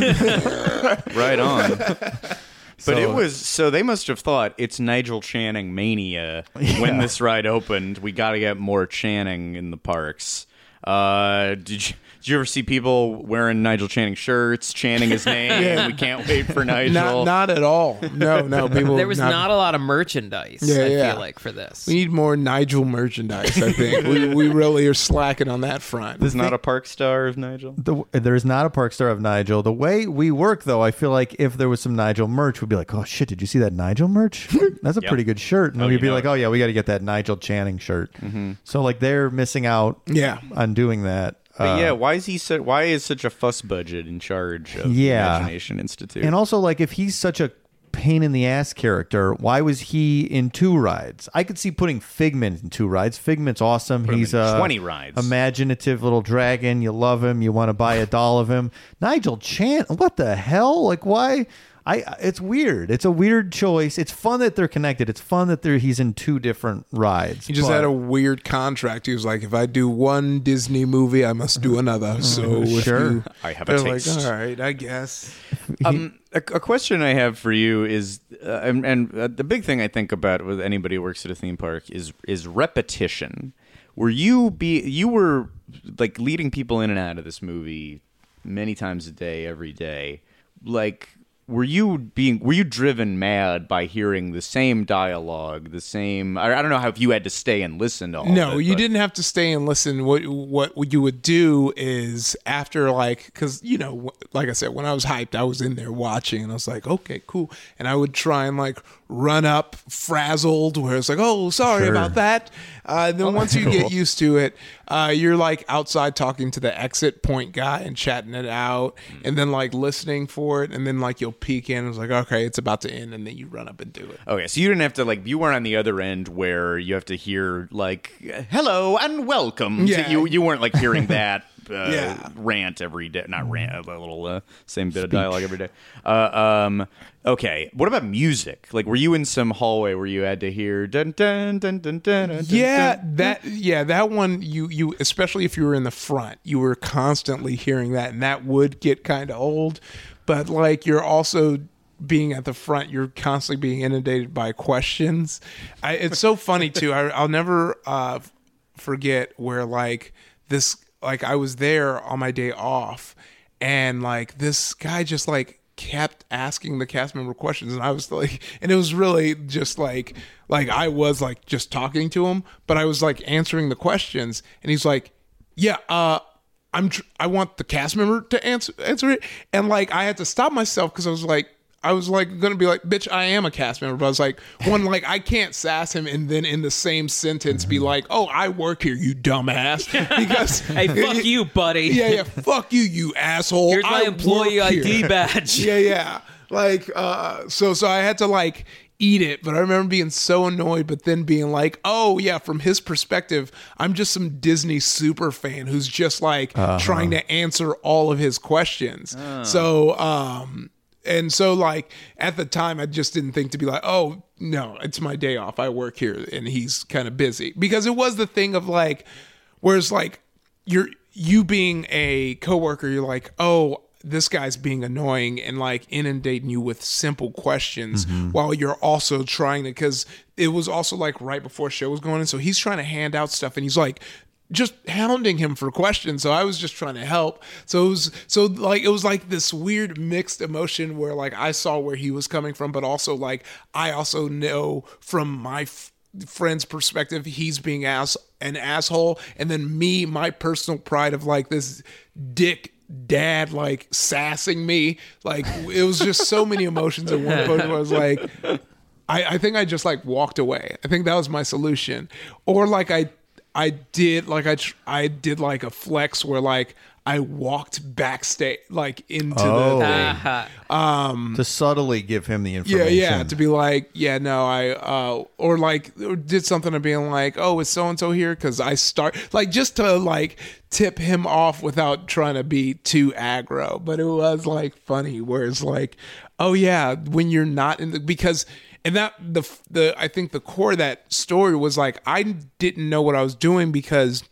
Right on. But So- it was so they must have thought it's Nigel Channing mania when this ride opened. We got to get more Channing in the parks. Uh, did you did you ever see people wearing Nigel Channing shirts, chanting his <laughs> name? yeah. We can't wait for <laughs> Nigel. Not, not at all. No, no. <laughs> People. There was not, a lot of merchandise, Yeah, I yeah. feel like, for this. We need more Nigel merchandise. I think we, we really are slacking on that front. There's not a park star of Nigel. the, there is not a park star of Nigel. The way we work, though, I feel like if there was some Nigel merch, we'd be like, "Oh shit, did you see that Nigel merch? That's a Yep. pretty good shirt." And Oh, we'd be like, it. "Oh yeah, we got to get that Nigel Channing shirt." Mm-hmm. So like they're missing out Yeah. on doing that. But Uh, yeah, why is he so, why is such a fuss budget in charge of Yeah. the Imagination Institute? And also, like, if he's such a pain in the ass character, why was he in two rides? I could see putting Figment in two rides. Figment's awesome. him he's a 20 rides. imaginative little dragon. You love him. You want to buy a doll of him. Nigel Chan, what the hell? Like, why? I. It's weird. It's a weird choice. It's fun that they're connected. It's fun that they're he's in two different rides. He just but- had a weird contract. He was like, if I do one Disney movie, I must do another. So Sure. you, I have a they're taste. Like, All right, I guess. Um, a, a question I have for you is, uh, and, and uh, the big thing I think about with anybody who works at a theme park is is repetition. Were you be you were like leading people in and out of this movie many times a day, every day? Like, were you being were you driven mad by hearing the same dialogue, the same? I, I don't know how if you had to stay and listen to all. No, it, you but- didn't have to stay and listen. What what you would do is after like because you know like I said when I was hyped I was in there watching and I was like okay cool and I would try and like run up frazzled where it's like oh sorry Sure. about that. Uh, then once you get used to it, uh, you're like outside talking to the exit point guy and chatting it out, and then like listening for it, and then like you'll peek in and it's like okay it's about to end, and then you run up and do it. Okay, so you didn't have to like you weren't on the other end where you have to hear like "hello and welcome." Yeah. So you you weren't like hearing <laughs> that uh, Yeah. rant every day, not rant, a little uh, same bit of dialogue every day. Uh, um, okay, what about music? Like, were you in some hallway where you had to hear dun dun dun dun dun? dun Yeah, dun, that yeah, that one you you especially if you were in the front, you were constantly hearing that and that would get kind of old. But like you're also being at the front, you're constantly being inundated by questions. I, it's so funny too. I, I'll never uh, forget where like this like I was there on my day off and like this guy just like kept asking the cast member questions and I was like and it was really just like like I was like just talking to him but I was like answering the questions and he's like yeah uh I'm tr- I want the cast member to answer answer it and like I had to stop myself cuz I was like I was like gonna be like, bitch, I am a cast member, but I was like, one, like I can't sass him and then in the same sentence be like, oh, I work here, you dumbass, <laughs> because <laughs> hey, fuck you, buddy. <laughs> yeah, yeah, fuck you, you asshole. Here's my I employee work ID here. badge. yeah, yeah. Like, uh, so, so I had to like eat it, but I remember being so annoyed, but then being like, oh yeah, from his perspective, I'm just some Disney super fan who's just like trying to answer all of his questions. So, um, and so like at the time I just didn't think to be like, oh no, it's my day off. I work here and he's kind of busy. Because it was the thing of like whereas like you're you being a coworker, you're like, oh, this guy's being annoying and like inundating you with simple questions mm-hmm. while you're also trying to because it was also like right before show was going in. So he's trying to hand out stuff and he's like just hounding him for questions. So I was just trying to help. So it was so like it was like this weird mixed emotion where like I saw where he was coming from, but also like I also know from my f- friend's perspective he's being ass an asshole, and then me my personal pride of like this dick dad like sassing me like it was just so many emotions at one point I was <laughs> like I, I think I just like walked away. I think that was my solution. Or like I I did like I tr- I did like a flex where like I walked backstage, like into Oh. the thing. Ah, to subtly give him the information. Yeah, yeah, to be like, yeah, no, I, uh, or like, or did something of being like, oh, is so and so here? Because I start, like, just to like tip him off without trying to be too aggro. But it was like funny, where it's like, oh yeah, when you're not in the because. And that the the I think the core of that story was like I didn't know what I was doing because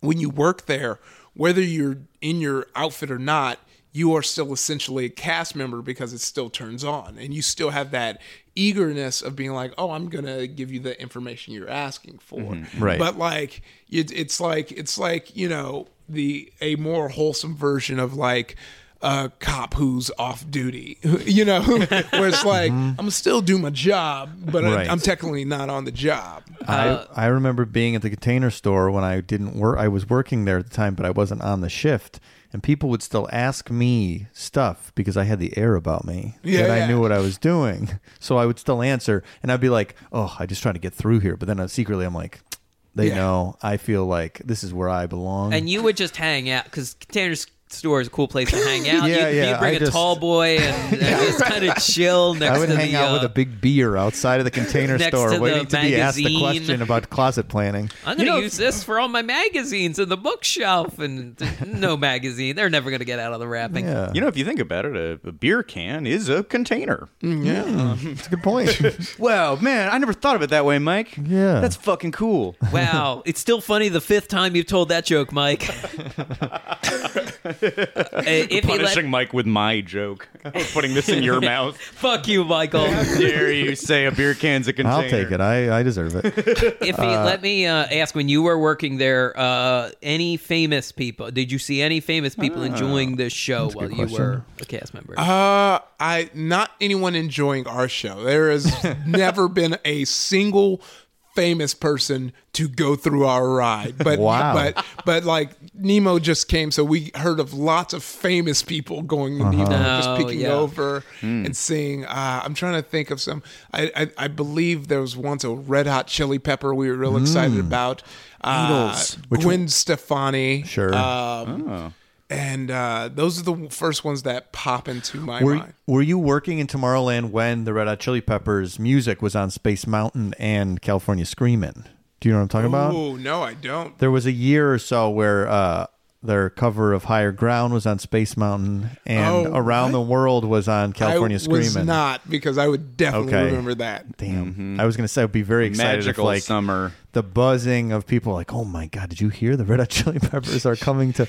when you work there, whether you're in your outfit or not, you are still essentially a cast member because it still turns on and you still have that eagerness of being like, oh, I'm going to give you the information you're asking for. Mm-hmm. Right. But like, it, it's like, it's like, you know, the, a more wholesome version of like, a cop who's off duty, <laughs> you know, <laughs> where it's like, I'm gonna still do my job, but Right. I, I'm technically not on the job. I, I remember being at the container store when I didn't work. I was working there at the time, but I wasn't on the shift. And people would still ask me stuff because I had the air about me. Yeah, and I yeah. knew what I was doing. <laughs> So I would still answer. And I'd be like, oh, I just trying to get through here. But then uh, secretly, I'm like, they Yeah. know. I feel like this is where I belong. and you would just hang out because Container Store is a cool place to hang <laughs> out. Yeah, you'd, yeah, you'd bring I a just- tall boy and, <laughs> and just kind of chill next I would to hang the, out uh, with a big beer outside of the <laughs> container next store, to the waiting to be asked a magazine. question about closet planning. I'm going to use this for all my magazines in the bookshelf and no magazine. They're never going to get out of the wrapping. Yeah, You know, if you think about it, a, a beer can is a container. Yeah. It's a good point. Wow, man, I never thought of it that way, Mike. Yeah. That's fucking cool. Wow, it's still funny the fifth time you've told that joke, Mike. <laughs> Uh, if he let, Punishing Mike with my joke. <laughs> Putting this in your <laughs> mouth. fuck you, Michael. Dare you say a beer can's a container? I'll take it. I, I deserve it. If he, let me uh, ask, when you were working there, uh, any famous people? Did you see any famous people enjoying this show while you question. were a cast member? Uh, I not anyone enjoying our show. There has never been a single famous person to go through our ride. But Wow. but but like Nemo just came, so we heard of lots of famous people going to Nemo, just Oh, peeking yeah. over and seeing. Uh, I'm trying to think of some. I, I I believe there was once a Red Hot Chili Pepper we were real excited about. Uh, Beatles. Gwen Stefani. Sure. Um, And uh, those are the first ones that pop into my Were, mind. were you working in Tomorrowland when the Red Hot Chili Peppers music was on Space Mountain and California Screamin'? Do you know what I'm talking about? Oh no, I don't. There was a year or so where uh, their cover of Higher Ground was on Space Mountain and Oh, Around what? the World was on California I was not because I would definitely Okay. remember that. Damn. I was going to say I'd be very excited Magical if like summer. the buzzing of people like, "Oh my god, did you hear the Red Hot Chili Peppers are coming to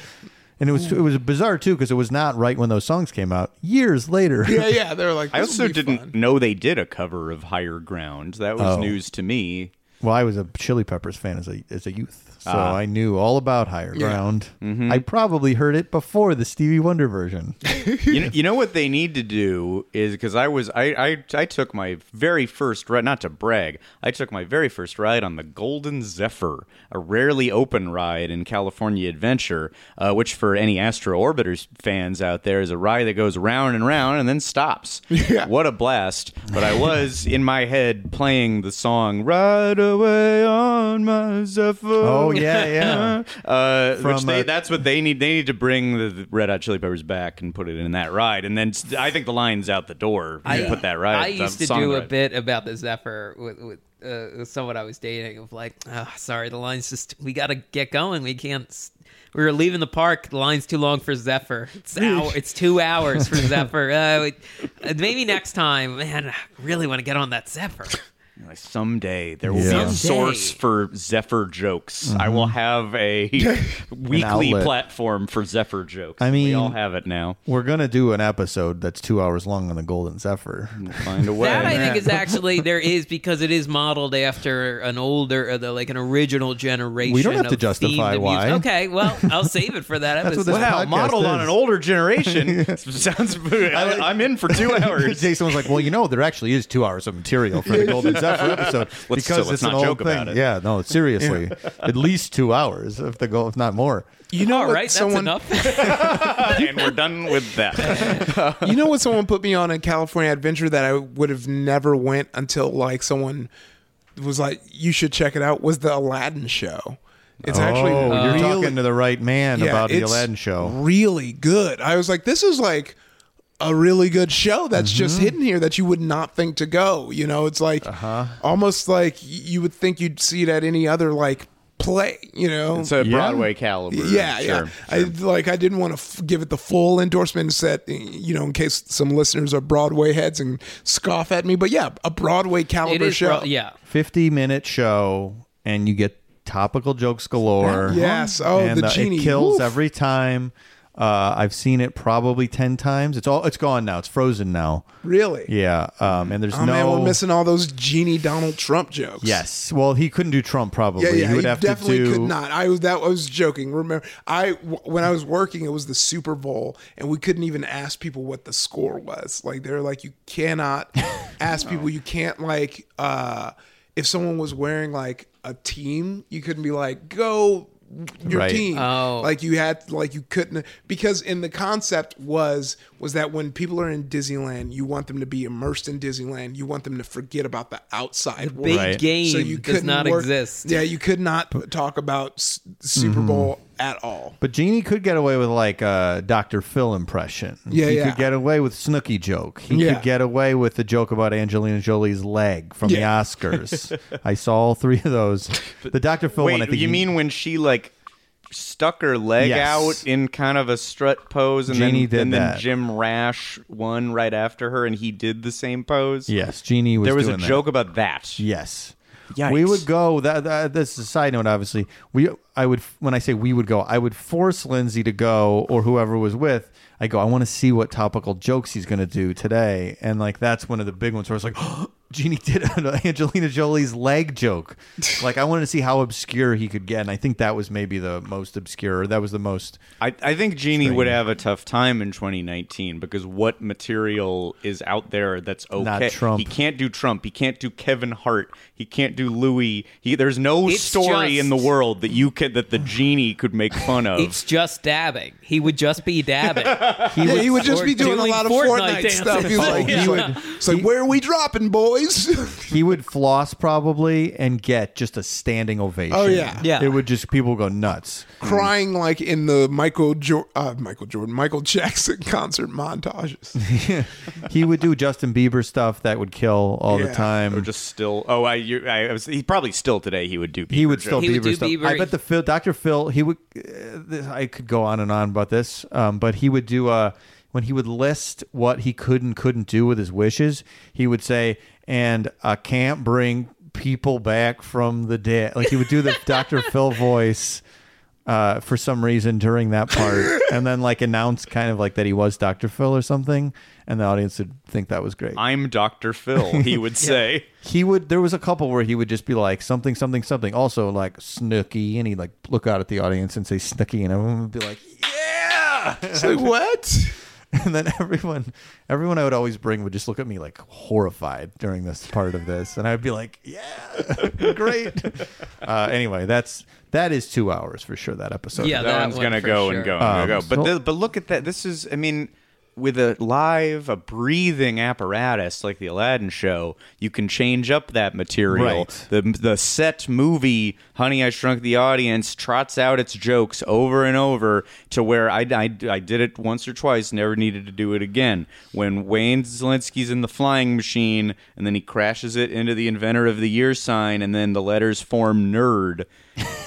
And it was it was bizarre too because it was not right when those songs came out. Years later. Yeah, yeah. They were like, I also be didn't fun." know they did a cover of Higher Ground. That was Oh. news to me. Well, I was a Chili Peppers fan as a as a youth, so Ah. I knew all about Higher. Ground. I probably heard it before the Stevie Wonder version. <laughs> you, know, you know what they need to do is because I was I, I I took my very first ride not to brag I took my very first ride on the Golden Zephyr a rarely open ride in California Adventure uh, which for any Astro Orbiters fans out there is a ride that goes round and round and then stops <laughs> what a blast but I was in my head playing the song Ride Away on My Zephyr Oh yeah, yeah. <laughs> uh, which they, uh, that's what they need. They need to bring the, the Red Hot Chili Peppers back and put it in that ride, and then I think the line's out the door. I You put that ride. I the used to song do a bit about the Zephyr with, with, uh, someone I was dating. Of like, oh, sorry, the line's just we got to get going. We can't. s- We were leaving the park. The line's too long for Zephyr. It's hour, It's two hours for <laughs> Zephyr. Uh, we- uh, maybe next time, man. I really want to get on that Zephyr. Like, someday there will Yeah. be a source for Zephyr jokes. I will have a <laughs> weekly outlet. platform for Zephyr jokes. I mean, we mean- all have it now. We're gonna do an episode that's two hours long on the Golden Zephyr. Find a way. That I think is actually there is because it is modeled after an older, uh, the, like an original generation. We don't have to of justify themed why. music. Okay, well, I'll save it for that <laughs> That's what episode. this wow, podcast modeled on is. an older generation. <laughs> Sounds. I, I'm in for two hours. Jason was like, "Well, you know, there actually is two hours of material for the Golden Zephyr episode <laughs> Let's- because so let's it's an not old thing." about it. Yeah, no, seriously, <laughs> at least two hours if the goal, if not more. You know All what right, that's someone, enough. <laughs> and we're done with that. you know what someone put me on in California Adventure that I would have never went until like someone was like, you should check it out. Was the Aladdin show, It's actually oh, you're really, talking to the right man yeah, about the Aladdin show. Really good. I was like, this is like a really good show that's Mm-hmm. just hidden here that you would not think to go. You know, it's like Uh-huh. almost like you would think you'd see it at any other like play. You know, It's a Yeah. Broadway caliber. yeah, yeah. Sure, I like. I didn't want to f- give it the full endorsement set, you know, in case some listeners are Broadway heads and scoff at me. But yeah, a Broadway caliber show. bro- yeah. 50 minute show, and you get topical jokes galore. Yes. Oh, and the uh, genie. It kills Woof. every time. Uh, I've seen it probably 10 times. It's all it's gone now. It's frozen now. Really? Yeah. Um, and there's Oh no. man, we're missing all those genie Donald Trump jokes. Yes. Well, he couldn't do Trump probably. Yeah, yeah, he would he have definitely to do. could not. I was that I was joking. Remember, I w- when I was working, it was the Super Bowl, and we couldn't even ask people what the score was. Like they're like, you cannot <laughs> ask people. You can't like, uh if someone was wearing like a team, you couldn't be like, go your Right. team. Oh. Like you had like you couldn't because in the concept was was that when people are in Disneyland, you want them to be immersed in Disneyland. You want them to forget about the outside world. Big Right. game So you couldn't work- exist. Yeah, you could not talk about S- Super Mm-hmm. Bowl at all. But Genie could get away with like a Dr. Phil impression. Yeah, he yeah. could get away with Snooki joke. He Yeah. could get away with the joke about Angelina Jolie's leg from the Oscars. I saw all three of those. The Dr. Phil one, I think you he- mean when she like stuck her leg Yes. out in kind of a strut pose, and Genie then did and then that. Jim Rash won right after her, and he did the same pose. Yes, Genie was there was a doing that. joke about that. Yes. Yikes. We would go. That, that this is a side note. Obviously, we. I would when I say we would go, I would force Lindsay to go or whoever was with. I go. I want to see what topical jokes he's going to do today, and like that's one of the big ones where it's like, <gasps> Genie did an <laughs> Angelina Jolie's leg joke. <laughs> like I wanted to see how obscure he could get, and I think that was maybe the most obscure. That was the most. I, I think Genie Strange. would have a tough time in 2019 because what material is out there that's okay? Not Trump. He can't do Trump. He can't do Kevin Hart. He can't do Louis. He, there's no It's story just- in the world that you could that the genie could make fun of. It's just dabbing. He would just be dabbing. He <laughs> Yeah, would, he would just be doing, a lot of Fortnite Fortnite, dances. stuff. He's like, <laughs> yeah. he would, it's like, where are we dropping, boys? <laughs> he would floss probably and get just a standing ovation. Oh, yeah. Yeah. It would just people would go nuts. Crying like in the Michael jo- uh, Michael Jordan, Michael Jackson concert montages. he would do Justin Bieber stuff that would kill all the Yeah. time. or just still. Oh, I, you, I was. He probably still today. He would do. he would still jokes. He would Bieber do stuff. Bieber. I bet the Phil, Dr. Phil, he would. Uh, this, I could go on and on about this, um, but he would do uh, when he would list what he could and couldn't do with his wishes. He would say, "And I can't bring people back from the dead." Like he would do the <laughs> Dr. Phil voice. Uh, for some reason during that part, and then like announce kind of like that he was Dr. Phil or something, and the audience would think that was great. I'm Dr. Phil. He <laughs> would say. he would there was a couple where he would just be like something something something also like snooki and he'd like look out at the audience and say snooki and everyone would be like yeah <laughs> It's like, what? <laughs> and then everyone everyone i would always bring would just look at me like horrified during this part of this and i'd be like yeah great uh, anyway that's that is two hours for sure that episode Yeah, that, that one's one gonna for go sure. and go and Um, go. But so- th- but look at that. This is. I mean. With a live, a breathing apparatus like the Aladdin show, you can change up that material. Right. The the set movie, Honey, I Shrunk the Audience, trots out its jokes over and over to where I, I, I did it once or twice, never needed to do it again. When Wayne Szalinski's in the flying machine and then he crashes it into the Inventor of the Year sign and then the letters form nerd.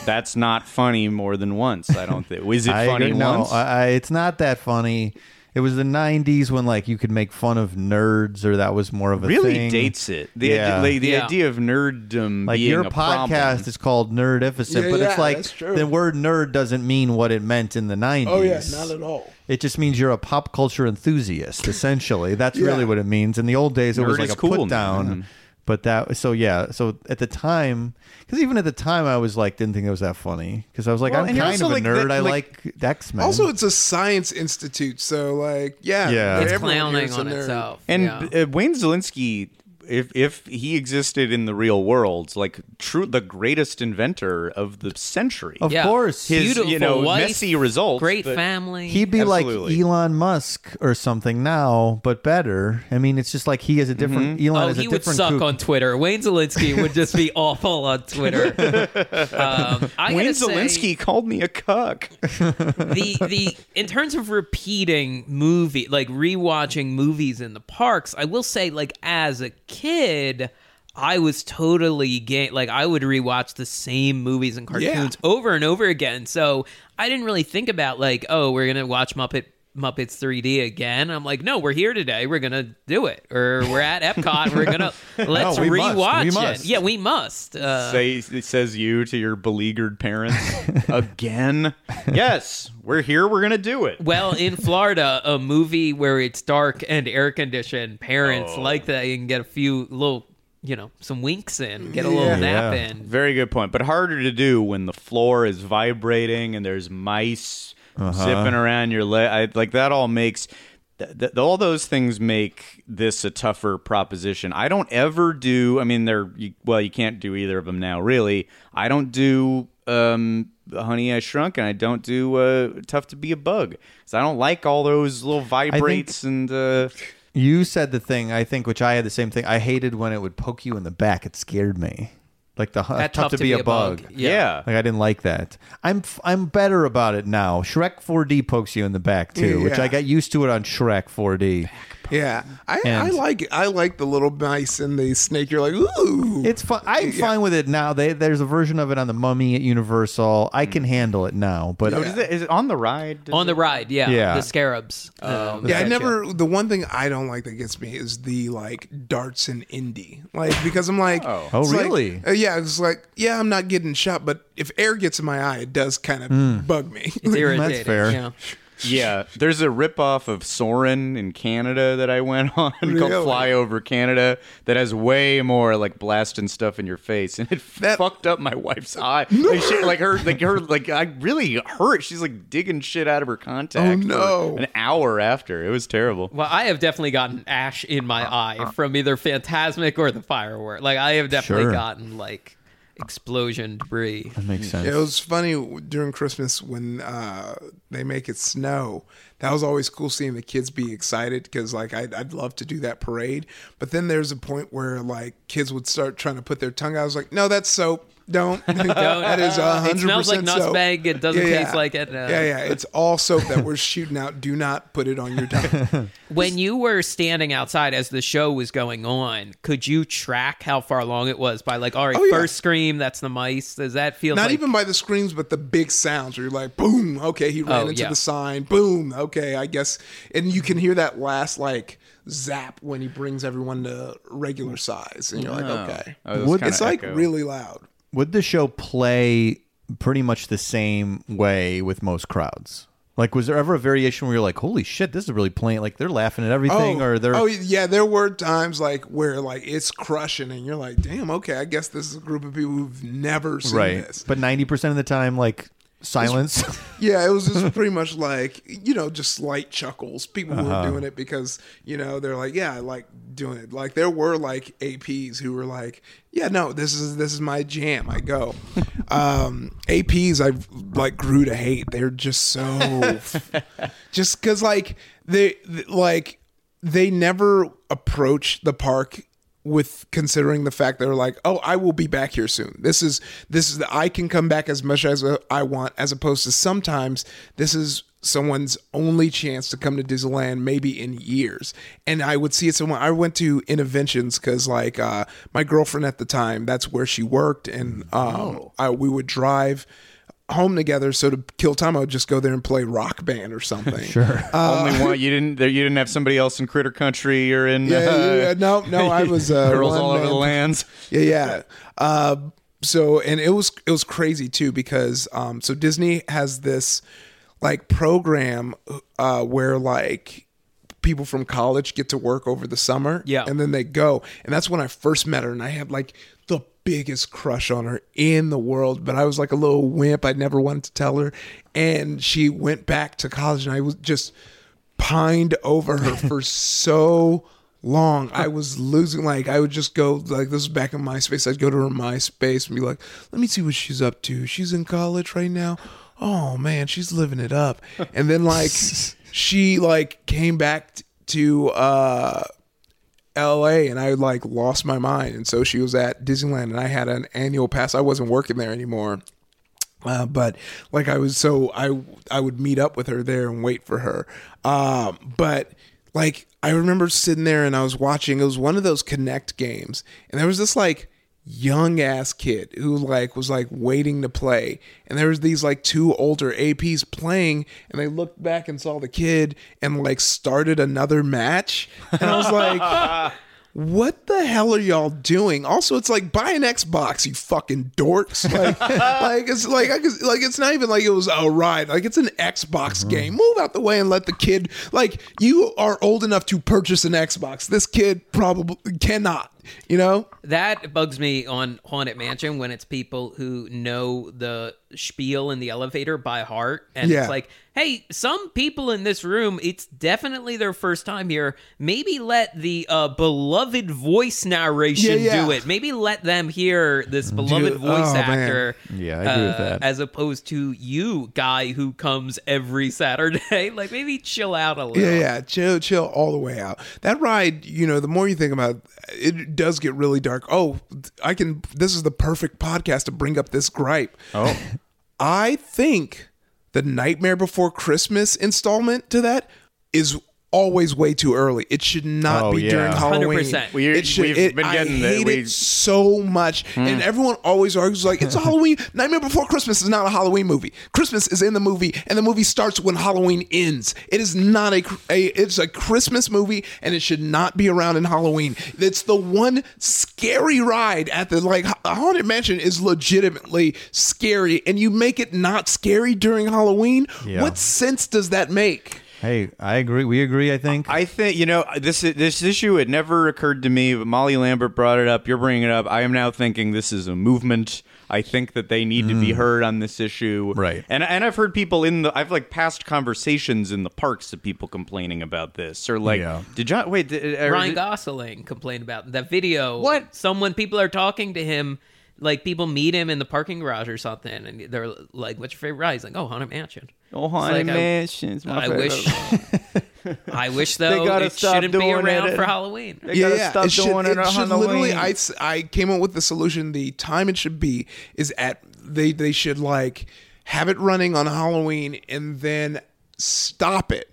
That's not funny more than once. I don't think. Was it <laughs> I funny agree. no once? I, I, it's not that funny it was the 90s when like you could make fun of nerds or that was more of a really thing. dates it. The, Yeah. the, the Yeah. idea of nerddom like being your a podcast problem. is called nerdificent Yeah, but yeah, it's like the word nerd doesn't mean what it meant in the 90s Oh yeah, not at all. It just means you're a pop culture enthusiast, essentially. That's really what it means. In the old days, it was like a cool put now. down. Mm-hmm. But that, so yeah, so at the time, because even at the time, I was like, didn't think it was that funny. Because I was like, Well, I'm kind also of a like nerd. that- I like- like X Men. Also, it's a science institute, so like, yeah, Yeah. It's everyone here clowning is on nerd. itself. And yeah. uh, Wayne Szalinski if if he existed in the real world, like true the greatest inventor of the century. Of Yeah. course. His Beautiful you know wife, messy results, Great but- family. He'd be Absolutely. like Elon Musk or something now, but better. I mean, it's just like he has a different Elon Oh, has a he would different suck kook. on Twitter. Wayne Szalinski would just be <laughs> awful on Twitter. Um, I Wayne gotta say, Szalinski called me a cuck. <laughs> the the in terms of repeating movie like rewatching movies in the parks i will say like as a kid i was totally gay like i would rewatch the same movies and cartoons over and over again. So i didn't really think about like oh we're gonna watch muppet Muppets 3D again. I'm like, no, we're here today. We're gonna do it, or we're at Epcot. We're gonna <laughs> let's we must. rewatch We it. must. Yeah, we must. Uh, Say it says you to your beleaguered parents <laughs> again. Yes, we're here. We're gonna do it. Well, in Florida, a movie where it's dark and air conditioned, parents Oh. like that. You can get a few little, you know, some winks in, get a little nap Yeah. in. Very good point, but harder to do when the floor is vibrating and there's mice zipping around your leg. I, like that all makes th- th- all those things make this a tougher proposition. I don't ever do. I mean, they're you, well, you can't do either of them now, really. I don't do. Um, Honey, I Shrunk, and I don't do uh, Tough to Be a Bug. 'Cause I don't like all those little vibrates and. Uh, You said the thing I think, which I had the same thing. I hated when it would poke you in the back. It scared me. Like the That tough, to, be, a bug. yeah. Like I didn't like that. I'm f- I'm better about it now. Shrek 4D pokes you in the back too, which I got used to it on Shrek 4D. Yeah, I, I And- like I like the little mice and the snake. You're like, ooh, It's fun. I'm fine with it now. They, there's a version of it on the Mummy at Universal. I can handle it now, but Oh, is, it, is it on the ride? Does On the ride, yeah, Yeah. the scarabs. Um, yeah. I never. The one thing I don't like that gets me is the like darts and Indy, like because I'm like, Oh. Oh, it's like- really? uh, yeah, it's like yeah, I'm not getting shot, but if air gets in my eye, it does kind of hmm. bug me. it's <laughs> irritating. fair. yeah. Yeah, there's a ripoff of Soarin' in Canada that I went <laughs> on Really? called Fly Over Canada that has way more like blasting stuff in your face, and it That- fucked up my wife's eye. Like, she, like her, like her, like I really hurt. She's like digging shit out of her contact. Oh, no. an hour after it was terrible. Well, I have definitely gotten ash in my eye from either Fantasmic or the firework. Like I have definitely Sure. gotten like explosion debris. that makes sense. It was funny during Christmas when uh, they make it snow. That was always cool seeing the kids be excited because, like, I'd, I'd love to do that parade. But then there's a point where, like, kids would start trying to put their tongue out. I was like, no, that's soap. <laughs> Don't. that is a hundred It smells like percent soap. Nussbag. It doesn't Yeah, taste like it. Uh, yeah, yeah. It's all soap that we're shooting out. Do not put it on your tongue. <laughs> When you were standing outside as the show was going on, could you track how far along it was by like, all right, Oh, yeah. first scream, that's the mice. Does that feel Not like even by the screams, but the big sounds where you're like, boom, okay, he ran Oh, into yeah. the sign, boom, okay, I guess. And you can hear that last, like, zap when he brings everyone to regular size. And you're like, okay. Oh, Would- kinda It's like echo. really loud. Would the show play pretty much the same way with most crowds? Like, was there ever a variation where you're like, "Holy shit, this is really playing"? Like, they're laughing at everything, oh, or they're oh yeah, there were times like where like it's crushing, and you're like, damn, okay, I guess this is a group of people who've never seen right. this. But ninety percent of the time, like silence. <laughs> Yeah, it was just pretty much like you know, just slight chuckles. People Uh-huh. were doing it because you know they're like, yeah, I like doing it. Like there were like APs who were like, yeah, no, this is this is my jam. I go. <laughs> um, APs I like grew to hate. They're just so <laughs> just because like they like they never approach the park with considering the fact they're like, oh, I will be back here soon. This is this is I can come back as much as uh, I want, as opposed to sometimes this is someone's only chance to come to Disneyland maybe in years. And I would see it someone I went to Innoventions because like uh, my girlfriend at the time, that's where she worked, and um, I, we would drive home together. So to kill time, I would just go there and play rock band or something. <laughs> sure. Only one you didn't. There, you didn't have somebody else in Critter Country or in Yeah, uh, yeah, yeah. no, no, I was uh, <laughs> Girls all over man- the lands. Yeah, yeah. Uh, so and it was it was crazy too because um, so Disney has this like program uh, where like people from college get to work over the summer. Yeah. and then they go, and that's when I first met her, and I had like the biggest crush on her in the world, but I was like a little wimp. I never wanted to tell her, and she went back to college, and I was just pined over her <laughs> for so long. I was losing. Like I would just go like this is back in MySpace. I'd go to her MySpace and be like, "Let me see what she's up to. She's in college right now. Oh man, she's living it up." And then like <laughs> she like came back to uh LA and I like lost my mind. And so she was at Disneyland and I had an annual pass. I wasn't working there anymore. Uh, but like I was so I I would meet up with her there and wait for her. Um, but like I remember sitting there and I was watching. It was one of those Kinect games, and there was this like young ass kid who like was like waiting to play, and there was these like two older APs playing, and they looked back and saw the kid and like started another match, and I was like. <laughs> what the hell are y'all doing? Also, it's like buy an Xbox, you fucking dorks. <laughs> Like, like it's like I could- like it's not even like it was a ride. Like it's an Xbox uh-huh. game. Move out the way and let the kid. Like you are old enough to purchase an Xbox. This kid probably cannot. You know? That bugs me on Haunted Mansion when it's people who know the spiel in the elevator by heart. And Yeah. it's like, hey, some people in this room, it's definitely their first time here. Maybe let the uh, beloved voice narration Yeah, yeah. do it. Maybe let them hear this beloved Dude, voice oh, man. actor. Yeah, I agree with uh, that. As opposed to you, guy who comes every <laughs> Saturday. <laughs> like, maybe chill out a little. Yeah, yeah. Chill, chill all the way out. That ride, you know, the more you think about it, it does get really dark. Oh, I can. This is the perfect podcast to bring up this gripe. Oh. I think the Nightmare Before Christmas installment to that is always way too early. It should not Oh, be yeah. during Halloween. 100%. We- it should, we've it, been getting I hate we- it so much, hmm. and everyone always argues like it's a Halloween. <laughs> Nightmare Before Christmas is not a Halloween movie. Christmas is in the movie, and the movie starts when Halloween ends. It is not a, a it's a Christmas movie, and it should not be around in Halloween. It's the one scary ride at the like Haunted Mansion is legitimately scary, and you make it not scary during Halloween. Yeah. What sense does that make? Hey, I agree. We agree. I think. I think you know this this issue. It never occurred to me, but Molly Lambert brought it up. You're bringing it up. I am now thinking this is a movement. I think that they need to be heard on this issue, Right. And and I've heard people in the I've like past conversations in the parks of people complaining about this or like Yeah. did John wait did, uh, Ryan did- Gosling complained about that video. What? Someone people are talking to him, like people meet him in the parking garage or something, and they're like, "What's your favorite ride?" He's like, "Oh, Haunted Mansion." Oh, Haunted like, I- Mansion's my I favorite. wish. <laughs> I wish though gotta it stop shouldn't be doing around it. for Halloween. They gotta stop it should, doing it it should literally. I, I, s- I came up with the solution. The time it should be is at they they should like have it running on Halloween and then stop it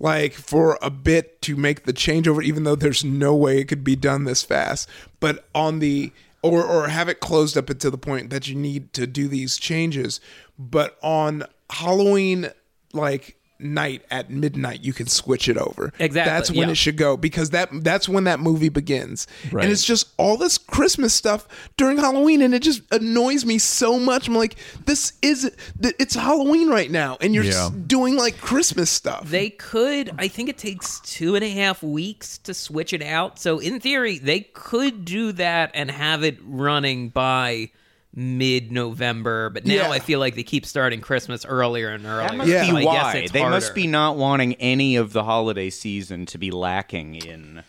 like for a bit to make the changeover even though there's no way it could be done this fast but on the or or have it closed up until the point that you need to do these changes. But on Halloween like night at midnight you can switch it over Exactly, that's when yeah. it should go because that that's when that movie begins Right. and it's just all this christmas stuff during halloween and it just annoys me so much i'm like this is it's halloween right now and you're Yeah. doing like christmas stuff They could. I think it takes two and a half weeks to switch it out. So in theory, they could do that and have it running by mid-November. But now Yeah. I feel like they keep starting Christmas earlier and earlier. That must Yeah. be So I guess why it's they must be not wanting any of the holiday season to be lacking in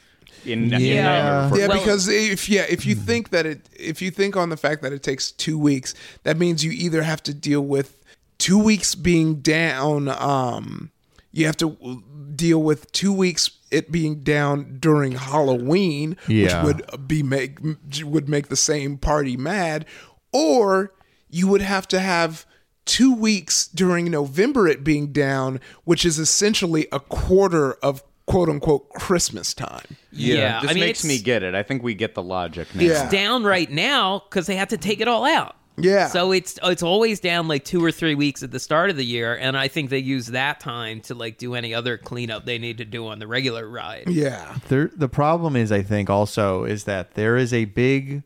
in, in Yeah. Nightmare yeah Well- because if yeah if you think that it if you think on the fact that it takes two weeks that means you either have to deal with two weeks being down um you have to deal with two weeks it being down during halloween Yeah. which would be make would make the same party mad or you would have to have two weeks during november it being down which is essentially a quarter of quote unquote christmas time Yeah, this I mean, makes me get it. I think we get the logic now. Yeah. down right now because they have to take it all out. Yeah. So it's it's always down like two or three weeks at the start of the year, and I think they use that time to like do any other cleanup they need to do on the regular ride. yeah There, the problem is, I think, also is that there is a big,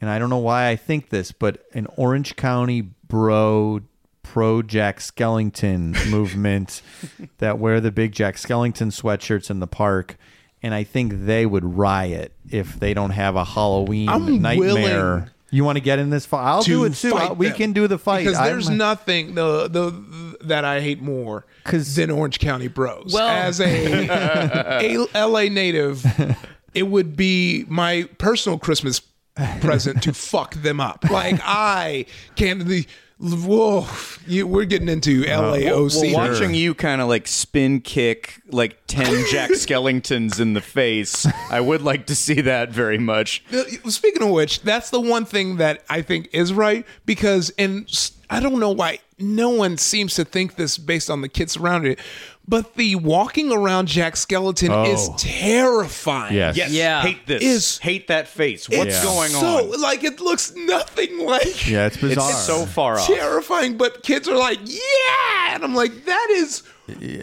and I don't know why I think this, but an Orange County bro pro Jack Skellington <laughs> movement that wear the big Jack Skellington sweatshirts in the park, and I think they would riot if they don't have a Halloween I'm nightmare. You want to get in this fight? I'll do it too. I'll- we can do the fight because I'm- there's nothing the, the that I hate more 'Cause- than Orange County Bros. Well- as a, <laughs> a LA native, it would be my personal Christmas present to fuck them up. Like I can't. The, whoa, you, we're getting into LAOC. Well, watching you kind of like spin kick like 10 <laughs> Jack Skellingtons in the face, I would like to see that very much. Uh, Speaking of which, that's the one thing that I think is right because, and I don't know why no one seems to think this based on the kids around it, but the walking around Jack Skellington is oh. terrifying. Yes. Yes. Yeah. Hate this. Is- hate that face. What's It's going so, on? Like it looks nothing like. Yeah, it's bizarre. It's so far off. terrifying, but kids are like, yeah, and I'm like, that is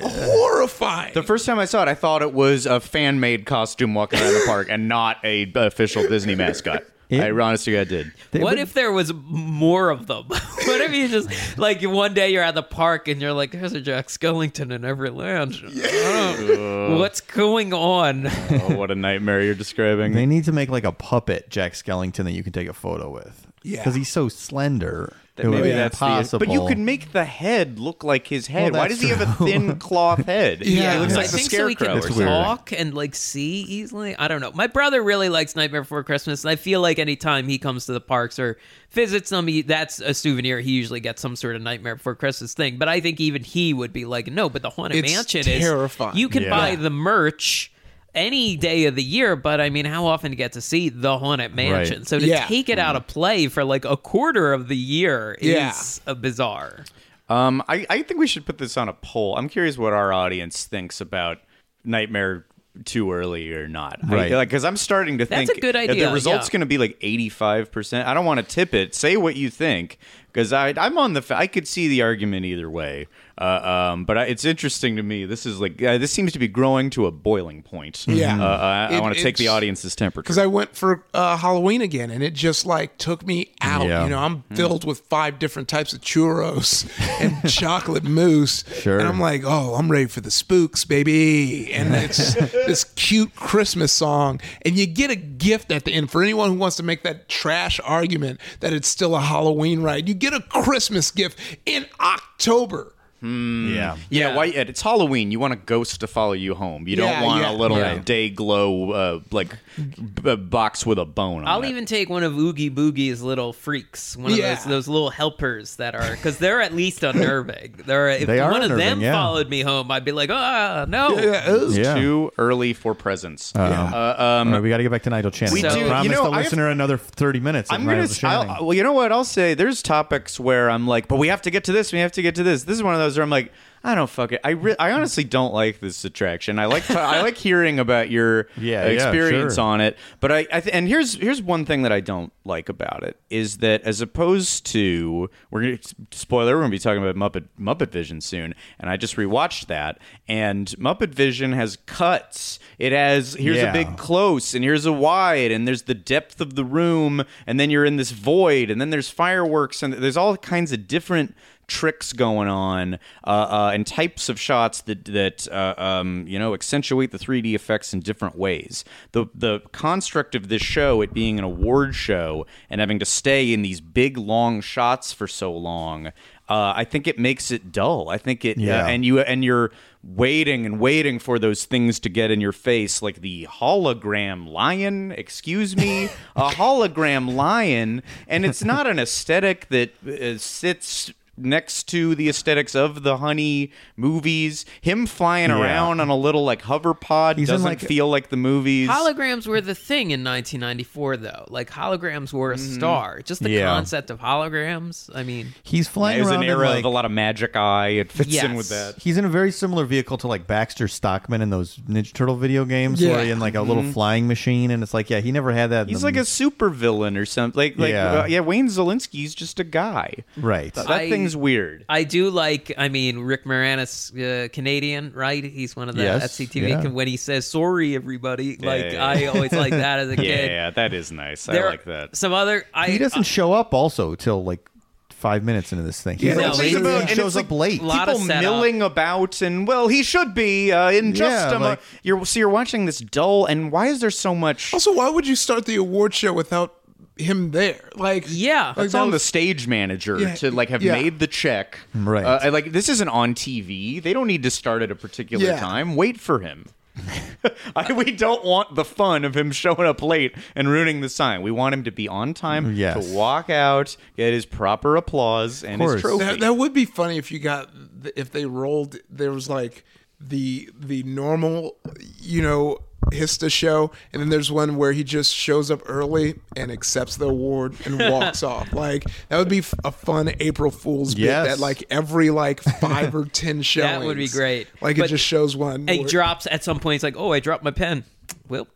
horrifying. The first time I saw it, I thought it was a fan made costume walking around the park and not a official Disney mascot. I honestly I did. What if there was more of them? <laughs> what if you just like one day you're at the park and you're like, "There's a Jack Skellington in every land." Oh, what's going on? Oh, what a nightmare you're describing. They need to make like a puppet Jack Skellington that you can take a photo with. Yeah. Because he's so slender. That maybe be that's the- but you could make the head look like his head. Well, Why that's does he have a thin <laughs> cloth head? Yeah. it looks Yeah. like I the think so he scarecrow. can or It's something. weird. talk and like see easily. I don't know. My brother really likes Nightmare Before Christmas, and I feel like anytime he comes to the parks or visits them, he, that's a souvenir. He usually gets some sort of Nightmare Before Christmas thing. But I think even he would be like, no, but the Haunted It's Mansion terrifying. is. You can Yeah. buy the merch. Any day of the year, but I mean, how often do you get to see the Haunted Mansion? Right. So to Yeah. take it out of play for like a quarter of the year Yeah. is a bizarre. Um, I, I think we should put this on a poll. I'm curious what our audience thinks about Nightmare too early or not. I- Right. like, because I'm starting to That's think a good idea, the result's yeah. going to be like 85%. I don't want to tip it. Say what you think because I I'm on the I could see the argument either way. Uh, um, but I, it's interesting to me. This is like uh, this seems to be growing to a boiling point. Yeah. Uh, I, I want to take the audience's temperature. because I went for uh, Halloween again, and it just like took me out. Yeah. You know, I'm filled with five different types of churros <laughs> and chocolate mousse, Sure. and I'm like, oh, I'm ready for the spooks, baby. And it's <laughs> this cute Christmas song, and you get a gift at the end for anyone who wants to make that trash argument that it's still a Halloween ride. You get a Christmas gift in October. Yeah. Yeah, Yeah. why? Ed, It's Halloween. You want a ghost to follow you home. You Yeah, don't want yeah. a little Yeah. day glow uh, like b- b- box with a bone. on I'll it. even take one of Oogie Boogie's little freaks, one of those those little helpers that are because they're at least unnerving. They're if They are one of them yeah. followed me home, I'd be like, ah, no. Yeah, it was- Yeah. too early for presents. Uh, Uh, um, All right, we got to get back to Nigel Channing. We do- I you promised know, the I have- listener another 30 minutes. of I'm gonna. Nigel Channing. I'll, well, you know what? I'll say there's topics where I'm like, but we have to get to this. We have to get to this. This is one of those where I'm like, I don't fuck it. I re- I honestly don't like this attraction. I like I like <laughs> hearing about your Yeah, uh, yeah, experience sure. on it. But I, I th- and here's here's one thing that I don't like about it is that as opposed to we're gonna spoiler we're gonna be talking about Muppet Muppet Vision soon, and I just rewatched that, and Muppet Vision has cuts. It has here's Yeah. a big close and here's a wide and there's the depth of the room and then you're in this void and then there's fireworks and there's all kinds of different tricks going on uh, uh, and types of shots that that uh, um, you know accentuate the 3D effects in different ways. The the construct of this show, it being an award show and having to stay in these big long shots for so long, uh, I think it makes it dull. I think it Yeah. uh, and you and you're waiting and waiting for those things to get in your face like the hologram lion excuse me a <laughs> hologram lion and it's not an aesthetic that uh, sits next to the aesthetics of the honey movies him flying Yeah. around on a little like hover pod He's doesn't like- feel like the movies Holograms were the thing in 1994, though. Like holograms were a star. Just the Yeah. concept of holograms. I mean, He's flying it was around an in, era like, of a lot of magic eye it fits in with that He's in a very similar vehicle to like Baxter Stockman in those Ninja Turtle video games, where Yeah. he in like a little flying machine, and it's like, yeah, he never had that. he's like a super villain or something like like Yeah. uh, yeah wayne szalinski's just a guy right. that I- thing's weird I do like. I mean, Rick Moranis, uh, Canadian, right? He's one of the Yes, SCTV. yeah. When he says "sorry, everybody," like yeah, I always like that as a <laughs> kid. Yeah, that is nice. There I are like that. Some other. I, he doesn't show up also till like five minutes into this thing. He's Yeah, like, no, he, he's about- he shows it's up like late. lot of People setup. milling about, and well, he should be uh, in just Yeah, a mo- like- You're so you're watching this dull, and why is there so much? Also, why would you start the award show without him there? Like, Yeah. like It's that on the stage manager Yeah, to like have yeah. made the check. Right. Uh, like this isn't on TV. They don't need to start at a particular Yeah. time. Wait for him. <laughs> I, we don't want the fun of him showing up late and ruining the sign. We want him to be on time Yes. to walk out, get his proper applause and his trophy. That, that would be funny if you got if they rolled. There was like the the normal, you know, Hista show, and then there's one where he just shows up early and accepts the award and <laughs> walks off. Like that would be a fun April Fool's Yes. bit. That like every like five or ten showings. <laughs> That would be great. Like But- it just shows one. And he where- drops at some point. It's like, "Oh, I dropped my pen." Well,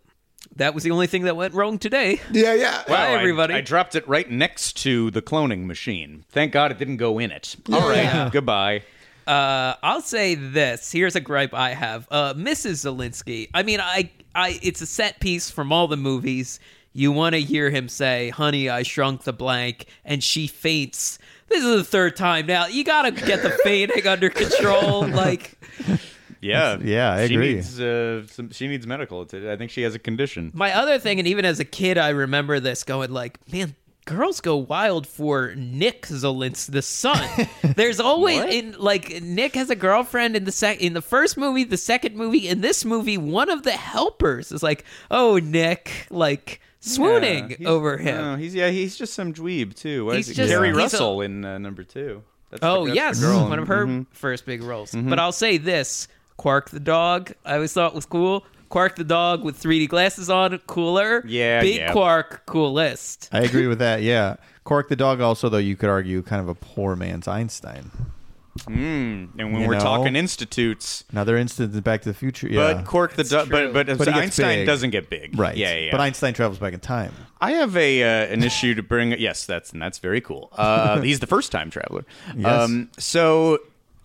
that was the only thing that went wrong today. yeah, yeah. Wow. Wow, I- everybody. I, dropped it right next to the cloning machine. Thank God it didn't go in it. All right, Yeah. goodbye. Uh, I'll say this. Here's a gripe I have. Uh, Mrs. Szalinski. I mean, I, I, it's a set piece from all the movies. You want to hear him say, "Honey, I shrunk the blank," and she faints. This is the third time now. You gotta get the fainting <laughs> under control. Like, Yeah, Yeah, I she agree. Needs, uh, some, she needs medical. I think she has a condition. my other thing, and even as a kid, I remember this going like, man. Girls go wild for Nick Szalinski, the son. <laughs> There's always in like Nick has a girlfriend in the sec in the first movie, the second movie, in this movie, one of the helpers is like, "Oh, Nick," like swooning Yeah, over him. No, he's yeah, he's just some dweeb too. Why He's is it just- Keri he's a- Russell in uh, number two. That's the- Oh that's yes, the girl. one of her Mhm. first big roles. But I'll say this: Quark the dog. I always thought was cool. Quark the dog with 3D glasses on, cooler. Yeah, big yeah. Quark, coolest. I agree with that. Yeah, Quark the dog. Also, though, you could argue kind of a poor man's Einstein. Mm, and when You we're know? talking institutes, Another instance in Back to the Future. Yeah, but Quark the du- true. but but, But he Einstein big. doesn't get big, right. Yeah, yeah. yeah. But Einstein travels back in time. I have a uh, an issue to bring. Yes, that's and that's very cool. Uh, <laughs> he's the first time traveler. Yes. Um, so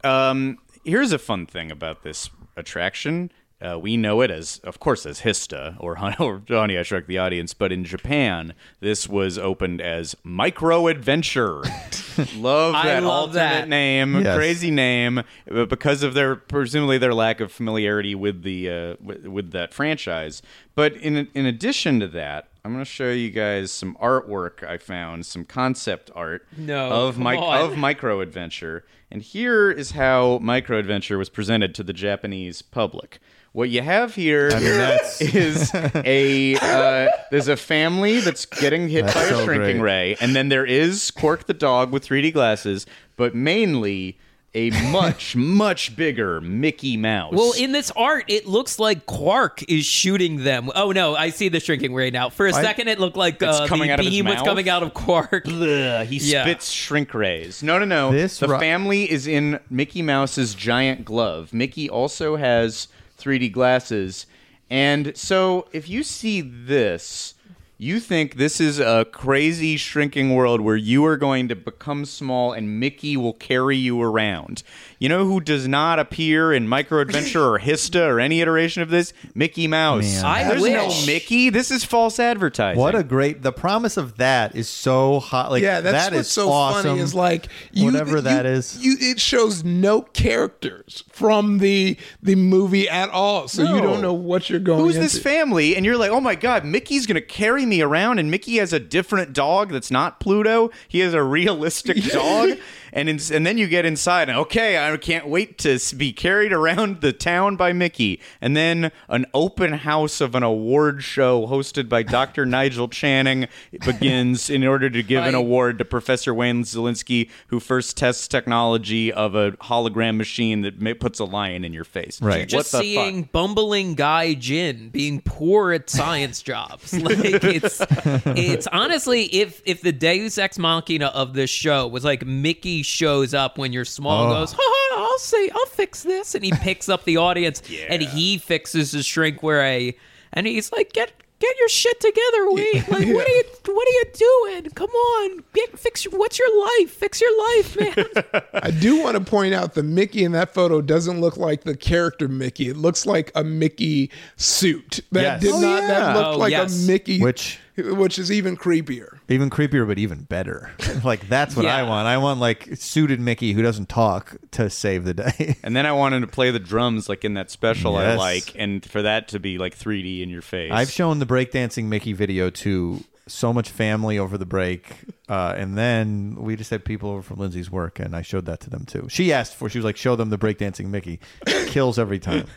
um, here's a fun thing about this attraction. Uh, we know it as, of course, as Hista or, Hon- <laughs> or Honey, I Shrunk the Audience, but in Japan, this was opened as Micro Adventure. <laughs> love I that love alternate that. name, Yes. crazy name, but because of their presumably their lack of familiarity with the uh, with, with that franchise. But in in addition to that, I'm going to show you guys some artwork I found, some concept art No, of come mi- on. of Micro Adventure, and here is how Micro Adventure was presented to the Japanese public. What you have here <laughs> is a uh, there's a family that's getting hit That's by a shrinking great. ray, and then there is Quark the dog with 3D glasses, but mainly a much <laughs> much bigger Mickey Mouse. Well, in this art, it looks like Quark is shooting them. Oh no, I see the shrinking ray now. For a second, it looked like It's uh, coming the out of beam was coming out of Quark. Ugh, he Yeah. spits shrink rays. No, no, no. This the ri- family is in Mickey Mouse's giant glove. Mickey also has 3D glasses. And so if you see this, you think this is a crazy shrinking world where you are going to become small and Mickey will carry you around. You know who does not appear in Micro Adventure or Hista or any iteration of this? Mickey Mouse. Man. I There's no. Mickey. This is false advertising. What a great! The promise of that is so hot. Like yeah, that's that what's is so awesome. funny is like you, Whatever you- that is. You, it shows no characters from the the movie at all, so you don't know what you're going. Who's this family? And you're like, oh my god, Mickey's gonna carry me around, and Mickey has a different dog that's not Pluto. He has a realistic <laughs> dog, and in, and then you get inside, and okay, I can't wait to be carried around the town by Mickey, and then an open house of an award show hosted by Dr. Nigel Channing begins in order to give an award to Professor Wayne Szalinski, who first tests technology of a hologram machine that ma- puts a lion in your face. Right. What Just the fuck? seeing bumbling guy Jin being poor at science jobs, <laughs> like it's it's honestly if if the Deus ex machina of this show was like Mickey shows up when you're small, and Oh. goes, ha, ha, I'll say I'll fix this, and he <laughs> picks up the audience and he fixes his shrink ray, and he's like, get. Get your shit together, Wayne. Like, what are you, what are you doing? Come on, get fix. your- What's your life? Fix your life, man. <laughs> I do want to point out the Mickey in that photo doesn't look like the character Mickey. It looks like a Mickey suit that Yes. did Oh, not. That looked Oh, like yes. a Mickey, Which- which is even creepier. even creepier, but even better. <laughs> like that's what I want. I want like suited Mickey who doesn't talk to save the day. <laughs> And then I wanted to play the drums like in that special I like, and for that to be like 3D in your face. I've shown the breakdancing Mickey video to so much family over the break, uh, and then we just had people over from Lindsay's work, and I showed that to them too. She asked for, she was like, "Show them the breakdancing Mickey." <coughs> Kills every time. <laughs>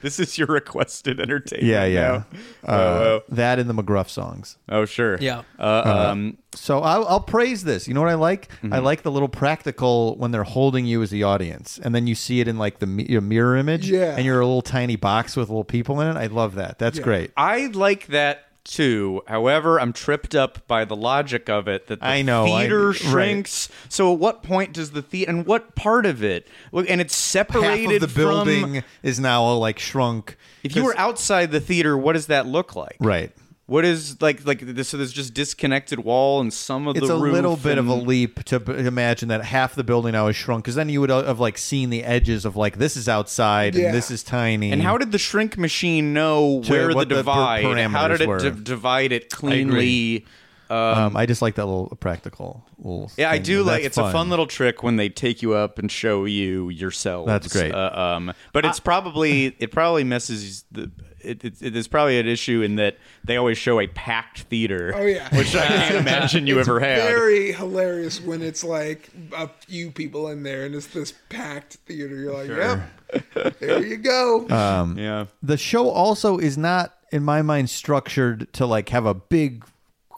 This is your requested entertainment. Yeah, yeah. now. Uh, that and the McGruff songs. Oh, sure. Yeah. Uh, um, So I'll, I'll praise this. You know what I like? I like the little practical when they're holding you as the audience, and then you see it in like the your mirror image, Yeah. and you're a little tiny box with little people in it. I love that. That's great. I like that too. However, I'm tripped up by the logic of it that the I know, I- theater right. shrinks. So at what point does the theater and what part of it? And it's separated Half of the from- building is now all like shrunk. If you were outside the theater, what does that look like? right. What is like like this? So there's just disconnected wall and some of It's the It's a little roof bit of a leap to b- imagine that half the building now is shrunk, because then you would uh, have like seen the edges of like this is outside Yeah. and this is tiny. And how did the shrink machine know To where the what the per- divide? How did it were. di- divide it agree. cleanly? um, I just like that little practical. Little Yeah, I thing. do like. That's It's a fun little trick when they take you up and show you yourselves. That's great. Uh, um, but it's probably it probably messes the. It, it, it is probably an issue in that they always show a packed theater. Oh, yeah. <laughs> which I can't <laughs> imagine you it's ever had. Very hilarious when it's like a few people in there and it's this packed theater. You're like, yep, there you go. Um, yeah, the show also is not in my mind structured to like have a big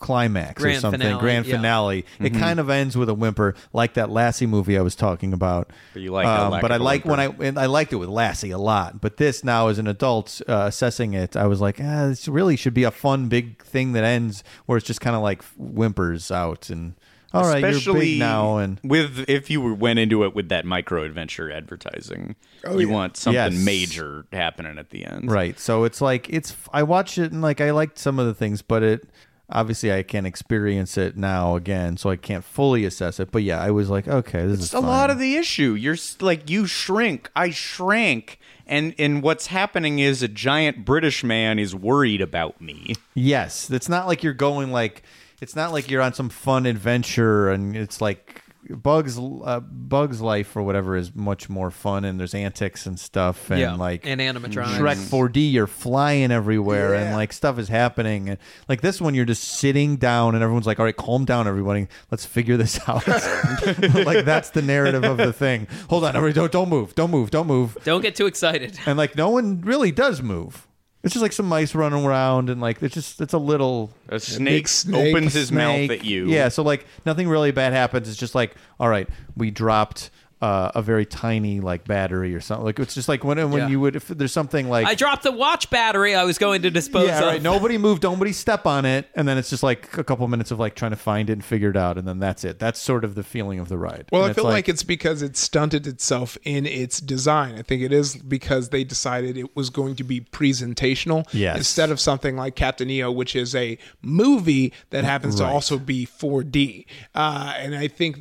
climax or something finale, grand yeah. finale it kind of ends with a whimper like that lassie movie i was talking about Um, But you like a lack but of i a like when i and i liked it with lassie a lot but this now as an adult uh, assessing it i was like ah, this really should be a fun big thing that ends where it's just kind of like whimpers out and all right you're especially big now and with if you went into it with that micro adventure advertising, Oh, you yeah. want something Yes. major happening at the end. Right. So it's like it's I watched it and like I liked some of the things, but it obviously I can't experience it now again, so I can't fully assess it. But yeah, I was like, okay, this It's is a fine. lot of the issue. You're like you shrink, I shrank, and and what's happening is a giant British man is worried about me. Yes, it's not like you're going like it's not like you're on some fun adventure and it's like Bugs uh, Bugs Life or whatever is much more fun and there's antics and stuff and yeah, like and animatronics. Shrek 4D, you're flying everywhere and Yeah. like stuff is happening. And like this one, you're just sitting down and everyone's like, all right, calm down, everybody. Let's figure this <laughs> out. <laughs> like that's the narrative of the thing. Hold on, everybody, don't, don't move, don't move, don't move. Don't get too excited. And like no one really does move. It's just like some mice running around and like it's just, it's a little A snake, snake. opens his mouth at you. Yeah, so like nothing really bad happens. It's just like, all right, we dropped uh, a very tiny like battery or something. Like it's just like when when Yeah. you would if there's something like I dropped the watch battery I was going to dispose yeah, of. right. Nobody moved. Nobody step on it, and then it's just like a couple minutes of like trying to find it and figure it out, and then that's it. That's sort of the feeling of the ride. Well, And I feel like, it's because it stunted itself in its design. I think it is because they decided it was going to be presentational Yes. instead of something like Captain EO, which is a movie that happens to also be 4D. Uh, and I think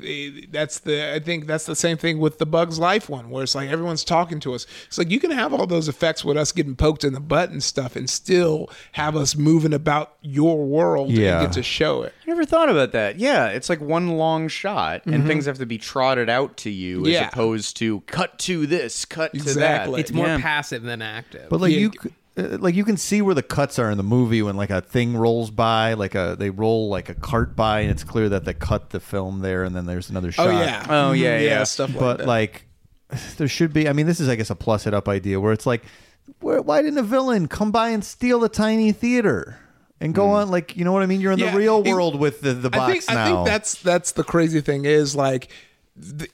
that's the I think that's the same thing with the Bugs Life one, where it's like everyone's talking to us. It's like you can have all those effects with us getting poked in the butt and stuff, and still have us moving about your world Yeah. and get to show it. I never thought about that. Yeah, it's like one long shot, and mm-hmm. things have to be trotted out to you as opposed to cut to this, cut to that. It's more Yeah. passive than active. But like Yeah. you, c- like you can see where the cuts are in the movie when like a thing rolls by, like a they roll like a cart by, and it's clear that they cut the film there, and then there's another shot. Oh yeah. Oh, yeah, Mhm. yeah. Stuff like but that. like there should be. I mean, this is I guess a plus it up idea where it's like, where, why didn't a villain come by and steal the tiny theater? And go on, like you know what I mean. You're in Yeah, the real it- world with the, the box I think, now. I think that's that's the crazy thing is like th-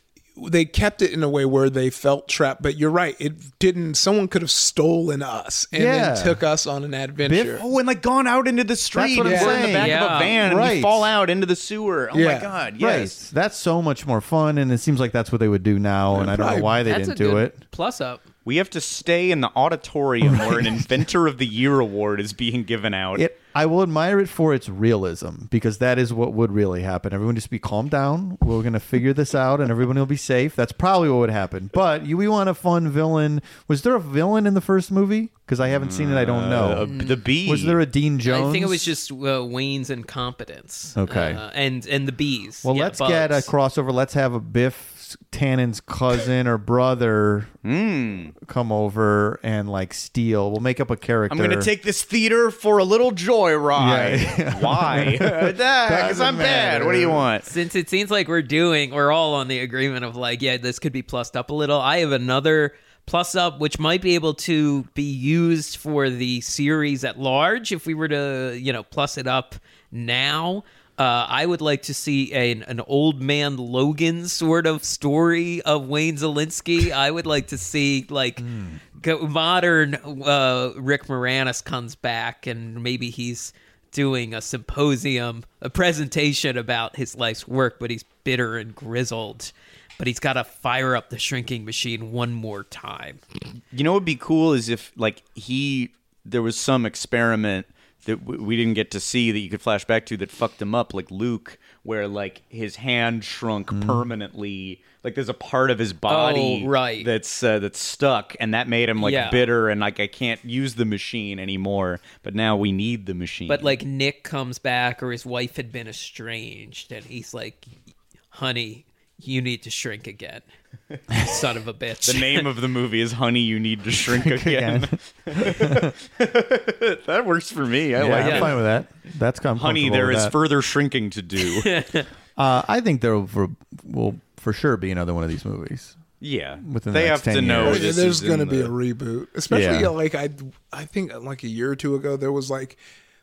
they kept it in a way where they felt trapped. But you're right, it didn't. Someone could have stolen us and Yeah. then took us on an adventure. Oh, and like gone out into the street. what I'm and we're in the saying. back of a van, and we fall out into the sewer. Oh my Yeah. god! Right. Yes. That's so much more fun, and it seems like that's what they would do now. and I don't know why they That's didn't a do good it. Plus up. We have to stay in the auditorium where an Inventor of the Year award is being given out. It. I will admire it for its realism because that is what would really happen. Everyone just be calm down. We're gonna figure this out, and everyone will be safe. That's probably what would happen. But you, we want a fun villain. Was there a villain in the first movie? Because I haven't seen it. I don't know. Uh, the bee. was there a Dean Jones? I think it was just uh, Wayne's incompetence. Okay. Uh, and and the bees. Well, Yeah, let's get a crossover. Let's have a Biff Tannen's cousin or brother Hmm. come over and like steal. We'll make up a character. I'm gonna take this theater for a little joyride. Yeah. <laughs> Why? <laughs> <laughs> Because I'm bad. What do you want? Since it seems like we're doing, we're all on the agreement of like, yeah, this could be plussed up a little. I have another plus up which might be able to be used for the series at large if we were to, you know, plus it up now. Uh, I would like to see an, an old man Logan sort of story of Wayne Szalinski. I would like to see like go, modern uh, Rick Moranis comes back and maybe he's doing a symposium, a presentation about his life's work, but he's bitter and grizzled. But he's got to fire up the shrinking machine one more time. You know what would be cool is if like he there was some experiment that w- we didn't get to see that you could flash back to that fucked him up like Luke where like his hand shrunk permanently like there's a part of his body Oh, right. that's uh, that's stuck and that made him like Yeah. bitter and like I can't use the machine anymore but now we need the machine But like Nick comes back, or his wife had been estranged, and he's like, "Honey, you need to shrink again, <laughs> son of a bitch." the name of the movie is Honey You Need to Shrink Again. <laughs> that works for me. I Yeah, like I'm it. fine with that. That's I'm Honey, comfortable there with is that. further shrinking to do. <laughs> Uh, I think there will for, will for sure be another one of these movies. Yeah, Within the they next have to 10 know years. this There's is going to in be the- a reboot, especially Yeah. uh, like I, I think like a year or two ago there was like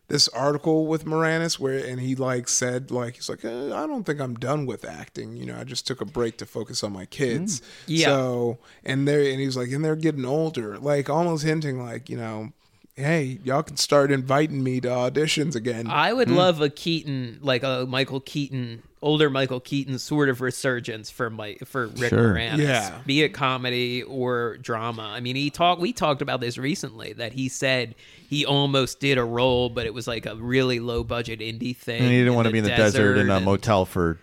this article with Moranis where and he like said like he's like eh, I don't think I'm done with acting. You know, I just took a break to focus on my kids. Yeah. So and they and he's like and they're getting older, like almost hinting like you know. Hey, y'all can start inviting me to auditions again. I would love a Keaton, like a Michael Keaton, older Michael Keaton sort of resurgence for my for Rick Sure. Moranis. Yeah. Be it comedy or drama. I mean, he talked. We talked about this recently that he said he almost did a role, but it was like a really low budget indie thing. And he didn't want to be in the desert, in a and- motel for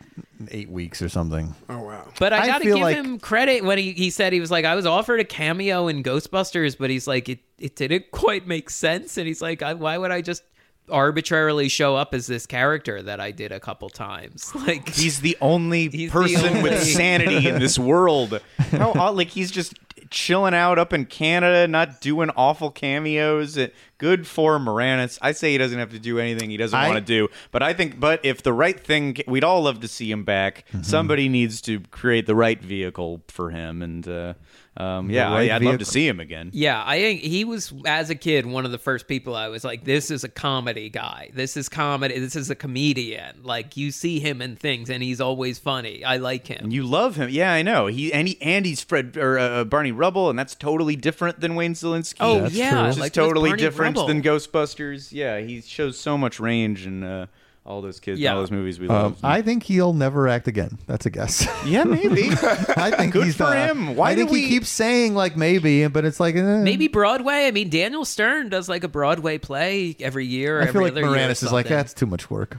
eight weeks or something. oh wow. But I I gotta feel give like- him credit when he, he said he was like, I was offered a cameo in Ghostbusters, but he's like, it, it didn't <laughs> quite make sense. And he's like, I, why would I just arbitrarily show up as this character that I did a couple times? <laughs> Like, He's the only He's the person with sanity in this <laughs> world. How odd, like he's just chilling out up in Canada, not doing awful cameos. It- Good for Moranis. I say he doesn't have to do anything he doesn't I- want to do. But I think, but if the right thing, we'd all love to see him back. Mm-hmm. Somebody needs to create the right vehicle for him, and uh, um, yeah, right I, I'd love to see him again. yeah, I think he was, as a kid, one of the first people I was like, this is a comedy guy. This is comedy. This is a comedian. Like, you see him in things, and he's always funny. I like him. And you love him, yeah, I know. He and he and he's Fred or uh, Barney Rubble, and that's totally different than Wayne Szalinski. Oh, That's yeah. true. Which is Like, what's totally different Rubble? than Ghostbusters. Yeah, he shows so much range and. uh, all those kids, Yeah. all those movies we Um, love. I think he'll never act again. That's a guess. <laughs> yeah, maybe. <laughs> I think Good he's for not- him. Why I think do he we- keeps saying like maybe, but it's like eh. Maybe Broadway. I mean, Daniel Stern does like a Broadway play every year. I every feel like other year or Moranis is like that's too much work.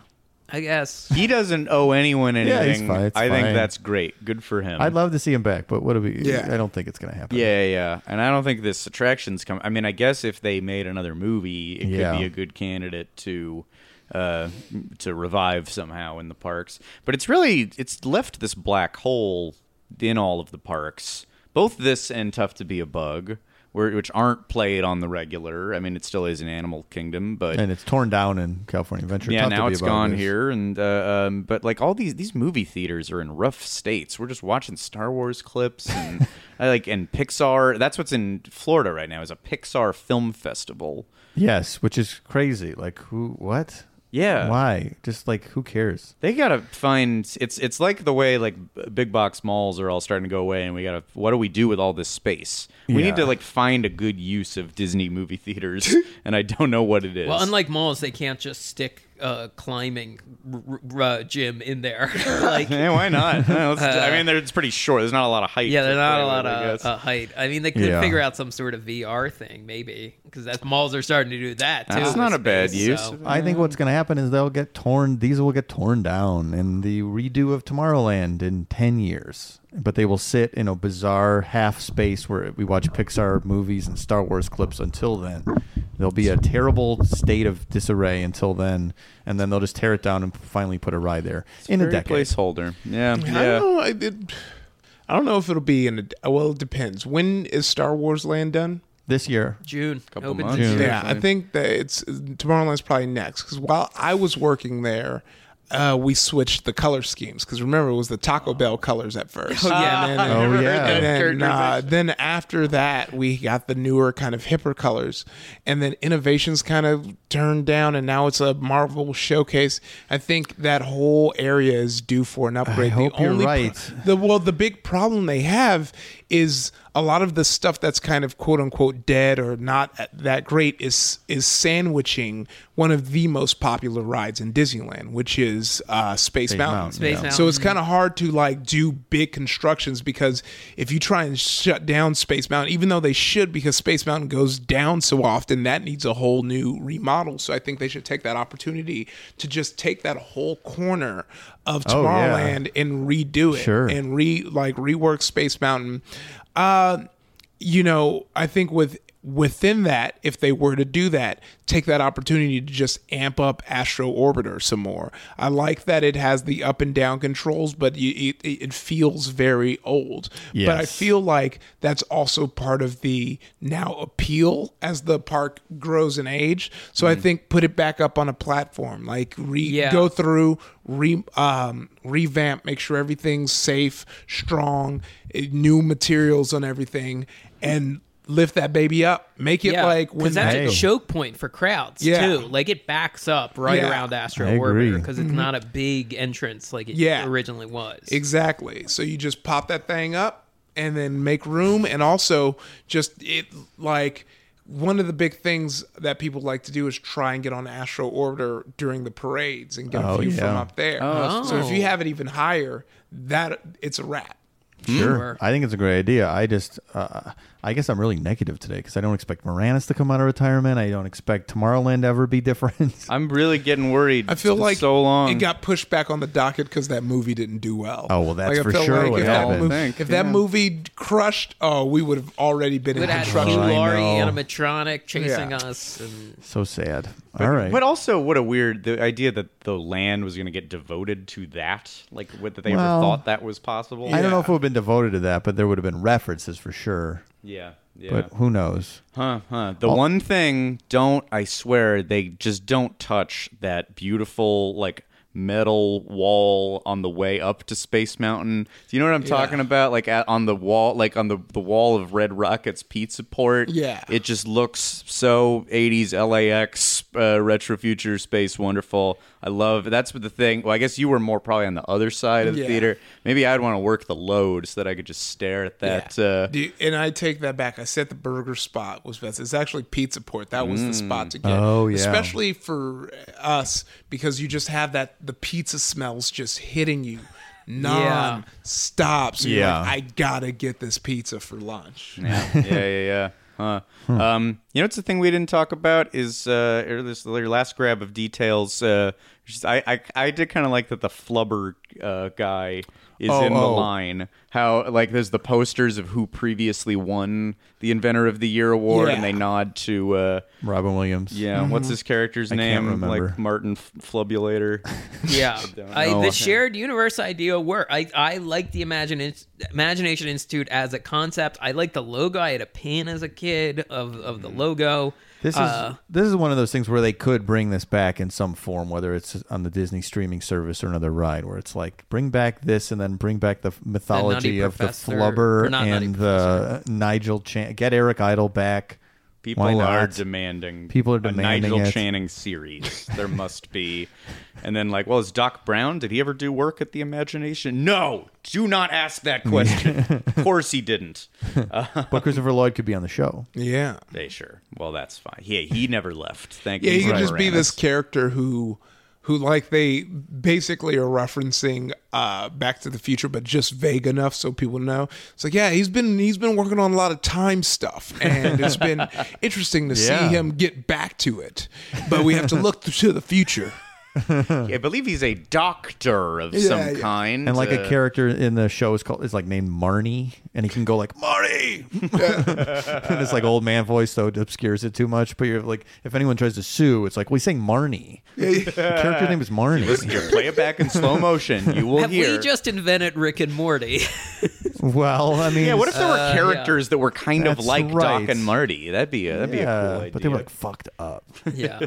I guess. he doesn't owe anyone <laughs> anything. Yeah, anything. he's fine. It's I think that's great. Good for him. I'd love to see him back, but what do we? Yeah. I don't think it's gonna happen. Yeah, yeah, and I don't think this attraction's come. I mean, I guess if they made another movie, it Yeah. could be a good candidate to uh, to revive somehow in the parks. But it's really it's left this black hole in all of the parks. Both this and Tough to Be a Bug, where, which aren't played on the regular. I mean, it still is in Animal Kingdom, but and it's torn down in California Adventure. yeah, Tough to now it's gone is- here, and uh, um, but like all these these movie theaters are in rough states. We're just watching Star Wars clips and <laughs> like and Pixar. That's what's in Florida right now is a Pixar film festival. Yes, which is crazy. Like who? What? Yeah, Why? Just like who cares? they gotta find. It's it's like the way like big box malls are all starting to go away, and we gotta. What do we do with all this space? We Yeah. need to like find a good use of Disney movie theaters, <laughs> and I don't know what it is. Well, unlike malls, they can't just stick uh, climbing r- r- uh, gym in there. <laughs> like, yeah, why not? <laughs> No, let's- I mean, it's pretty short. There's not a lot of height. yeah, there's not play a lot I of uh, height. I mean, they could Yeah. figure out some sort of VR thing, maybe, because that malls are starting to do that too. That's with not a bad use. so- I think what's going to happen is they'll get torn. These will get torn down in the redo of Tomorrowland in ten years. But they will sit in a bizarre half space where we watch Pixar movies and Star Wars clips. Until then, there'll be a terrible state of disarray until then, and then they'll just tear it down and finally put a ride there in a Very decade. placeholder. Yeah, I don't know. I did. I don't know if it'll be in a. Well, it depends. When is Star Wars Land done? This year. June. Couple Opens months. June. Yeah, I think that it's Tomorrowland's probably next. Because while I was working there, uh, we switched the color schemes. Because remember, it was the Taco Bell colors at first. Oh, yeah. And then, <laughs> Oh, yeah. and then, uh, then after that, we got the newer kind of hipper colors, and then Innoventions kind of turned down, and now it's a Marvel showcase. I think that whole area is due for an upgrade. I hope the you're only pro- right. the well, the big problem they have is a lot of the stuff that's kind of quote unquote dead or not that great is is sandwiching one of the most popular rides in Disneyland, which is uh, Space, Mountain. Mountain, Space yeah. Mountain. So it's kind of hard to like do big constructions because if you try and shut down Space Mountain, even though they should, because Space Mountain goes down so often, that needs a whole new remodel. So I think they should take that opportunity to just take that whole corner of Oh, yeah. Tomorrowland and redo it Sure. and re like rework Space Mountain. Uh, you know, I think with within that, if they were to do that, take that opportunity to just amp up Astro Orbiter some more. I like that it has the up and down controls, but you, it, it feels very old. But I feel like that's also part of the now appeal as the park grows in age. So I think put it back up on a platform, like re Yeah. go through, re um, revamp, make sure everything's safe, strong, eh, new materials on everything, and lift that baby up. Make it Yeah, like when because that's Hey. a choke point for crowds Yeah. too. Like it backs up right Yeah. around Astro I. Orbiter because it's not a big entrance like it Mm-hmm. Yeah. originally was. Exactly. So you just pop that thing up and then make room and also just it like one of the big things that people like to do is try and get on Astro Orbiter during the parades and get a Oh, view from up there. Oh. So if you have it even higher, that it's a wrap. Sure. I think it's a great idea. I just, uh, I guess I'm really negative today because I don't expect Moranis to come out of retirement. I don't expect Tomorrowland to ever be different. <laughs> I'm really getting worried. I feel like so long. it got pushed back on the docket because that movie didn't do well. Oh, well, that's Like, I for felt sure what if that happened. movie- Think, if that yeah. movie crushed, oh, we would have already been It in had Hugh construction. I Laurie know. animatronic chasing Yeah. us, and so sad. All right. But also, what a weird the idea that the land was going to get devoted to that. Like, what, that they Well, ever thought that was possible. I don't know if it would have been devoted to that, but there would have been references for sure. Yeah, yeah. But who knows? Huh, huh. The one thing, don't, I swear, they just don't touch that beautiful, like, metal wall on the way up to Space Mountain. Do you know what I'm talking about? Like, at, on the wall, like, on the, the wall of Red Rocket's Pizza Port. Yeah. It just looks so 80s LAX, uh, retro future space wonderful. I love that's the thing. Well, I guess you were more probably on the other side of the Yeah. theater. Maybe I'd want to work the load so that I could just stare at that. Yeah. Uh, Do- and I take that back. I said the burger spot was best. It's actually Pizza Port. That was the spot to get. Oh, yeah. Especially for us because you just have that the pizza smells just hitting you non stop. So Yeah. like, I gotta get this pizza for lunch. Yeah, yeah, yeah, yeah. Huh. Um, you know, it's the thing we didn't talk about is uh, this your last grab of details. Uh, just, I, I, I did kind of like that the flubber uh, guy is Oh, in the oh. line. How like there's the posters of who previously won the Inventor of the Year award, and they nod to uh, Robin Williams. yeah, what's his character's I can't name? remember. Like Martin F- Flubulator. <laughs> <laughs> yeah, I, know. the shared universe idea worked. I I like the Imagine Imagination Institute as a concept. I like the logo. I had a pin as a kid of of the logo. This is Uh, this is one of those things where they could bring this back in some form, whether it's on the Disney streaming service or another ride, where it's like bring back this and then bring back the mythology of the flubber or not Nutty and the Nigel Chan. Get Eric Idle back. People Why are demanding. People are demanding a demanding Nigel it. Channing series. there must be. And then, like, well, is Doc Brown? Did he ever do work at the Imagination? No. Do not ask that question. <laughs> of course he didn't. Uh, but Christopher Lloyd could be on the show. Yeah. they sure. Well, that's fine. Yeah, he never left. Thank Yeah, you. he could for just be Moranis. this character who who like they basically are referencing uh back to the future but just vague enough so people know. It's like yeah he's been he's been working on a lot of time stuff and it's been <laughs> interesting to Yeah. see him get back to it. But we have to look to the future <laughs> I believe he's a doctor of Yeah, some yeah. kind. And like uh, a character in the show is called is like named Marnie, and he can go like Marty, <laughs> and it's like old man voice, so it obscures it too much. But you're like, if anyone tries to sue, it's like, well, he's saying Marnie. the character name is Marnie. Listen here, play it back in slow motion. You will have hear. we just invented Rick and Morty? <laughs> Well, I mean, Yeah, what if there were Uh, characters that were kind of That's like Doc and Marty? That'd be a, that'd be a cool idea. but they were like fucked up. Yeah.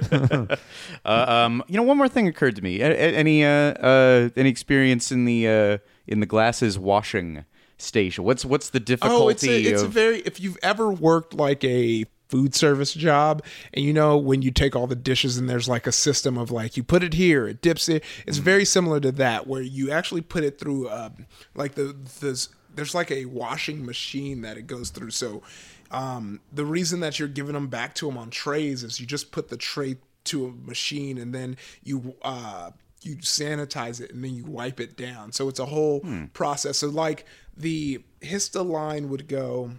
Uh, um, you know, one more thing occurred to me. Any uh, uh, any experience in the uh, in the glasses washing station? What's what's the difficulty Oh, it's a, it's a very if you've ever worked like a food service job and you know when you take all the dishes and there's like a system of like you put it here it dips it it's very similar to that where you actually put it through um, like the this there's like a washing machine that it goes through so um, the reason that you're giving them back to them on trays is you just put the tray to a machine and then you uh, you sanitize it and then you wipe it down. So it's a whole process. So like the Hista line would go,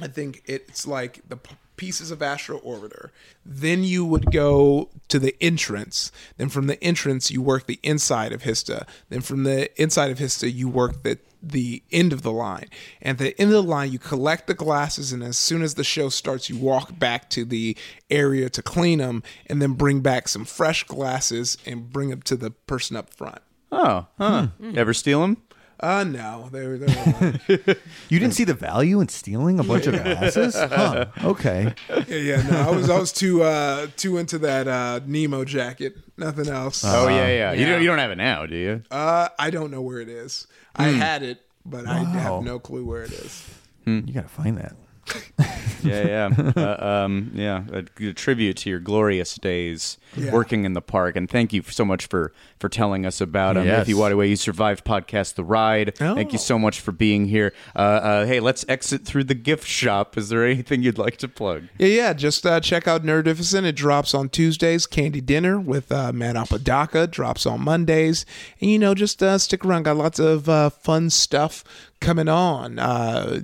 I think it's like the pieces of Astro Orbiter. Then you would go to the entrance. Then from the entrance you work the inside of Hista. Then from the inside of Hista you work the the end of the line. And at the end of the line you collect the glasses and as soon as the show starts you walk back to the area to clean them and then bring back some fresh glasses and bring them to the person up front. oh, huh. Ever steal them? Uh no, they were, they were <laughs> You didn't see the value in stealing a bunch of glasses? <laughs> Huh. Okay. yeah, yeah, no, I was I was too uh too into that uh Nemo jacket. Nothing else. Oh yeah, yeah. You don't you don't have it now, do you? Uh, I don't know where it is. I hmm. had it, but I have no clue where it is. Hmm. You got to find that. <laughs> yeah, yeah, uh, um, yeah. A, a tribute to your glorious days Yeah. working in the park, and thank you so much for for telling us about um, Yes. If You What Away You Survived podcast, The Ride. Thank you Oh. so much for being here. Uh, uh, hey, let's exit through the gift shop. Is there anything you'd like to plug? Yeah, yeah. Just uh, check out Nerdificent. It drops on Tuesdays. Candy Dinner with uh, Matt Apodaca drops on Mondays. And, you know, just uh, stick around. Got lots of uh, fun stuff coming on uh,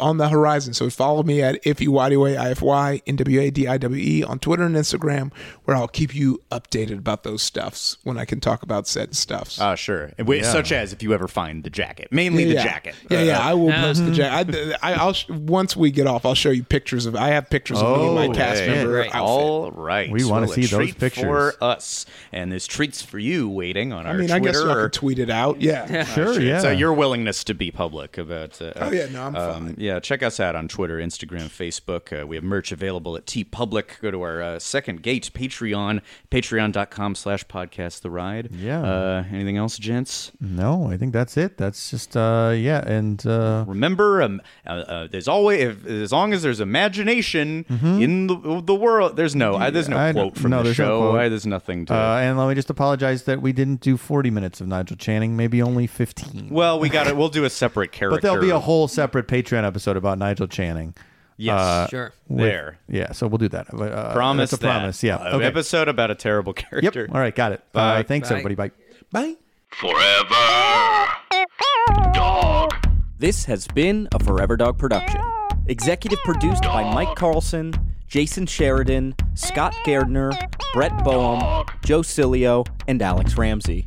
on the horizon. So follow me at Ify Nwadiwe, I-F-Y, N-W-A-D-I-W-E on Twitter and Instagram, where I'll keep you updated about those stuffs when I can talk about said stuffs. Uh, sure. Wi- Such as if you ever find the jacket, mainly the yeah. jacket. Yeah, Uh, yeah. I will post the jacket. I, I, will sh- once we get off, I'll show you pictures of. I have pictures of me and my Oh, cast Hey, member great. outfit. All right. We wanna Well, a see those treat pictures. for us, and there's treats for you waiting on I our mean, Twitter. I guess y'all or- could tweet it out. Yeah. <laughs> Sure, yeah. So your willingness to be public about. Uh, Oh, yeah, no, I'm fine. Yeah, check us out on Twitter, Instagram, Facebook. Uh, we have merch available at TeePublic. Go to our uh, second gate, Patreon, patreon.com slash podcast the ride. Yeah. Uh, anything else, gents? No, I think that's it. That's just, uh, yeah. And, uh, Remember, um, uh, uh, there's always, if, as long as there's imagination in the, the world, there's no, I, there's no Mm-hmm. I quote from no, the no show. quote. I, there's nothing to. uh, and let me just apologize that we didn't do 40 minutes of Nigel Channing, maybe only 15. well, we got it. We'll do a separate character. but there'll be a whole separate Patreon episode about Nigel Channing. Yes. Uh, Sure. with- There. Yeah, so we'll do that. Uh, promise That's a that. promise. Yeah. Uh, okay. Episode about a terrible character. Yep. character. All right. Got it. Bye. Uh, thanks, Bye. everybody. Bye. Bye. Forever Dog. This has been a Forever Dog production. Executive produced by Mike Carlson, Jason Sheridan, Scott Gardner, Brett Boehm, Joe Cilio, and Alex Ramsey.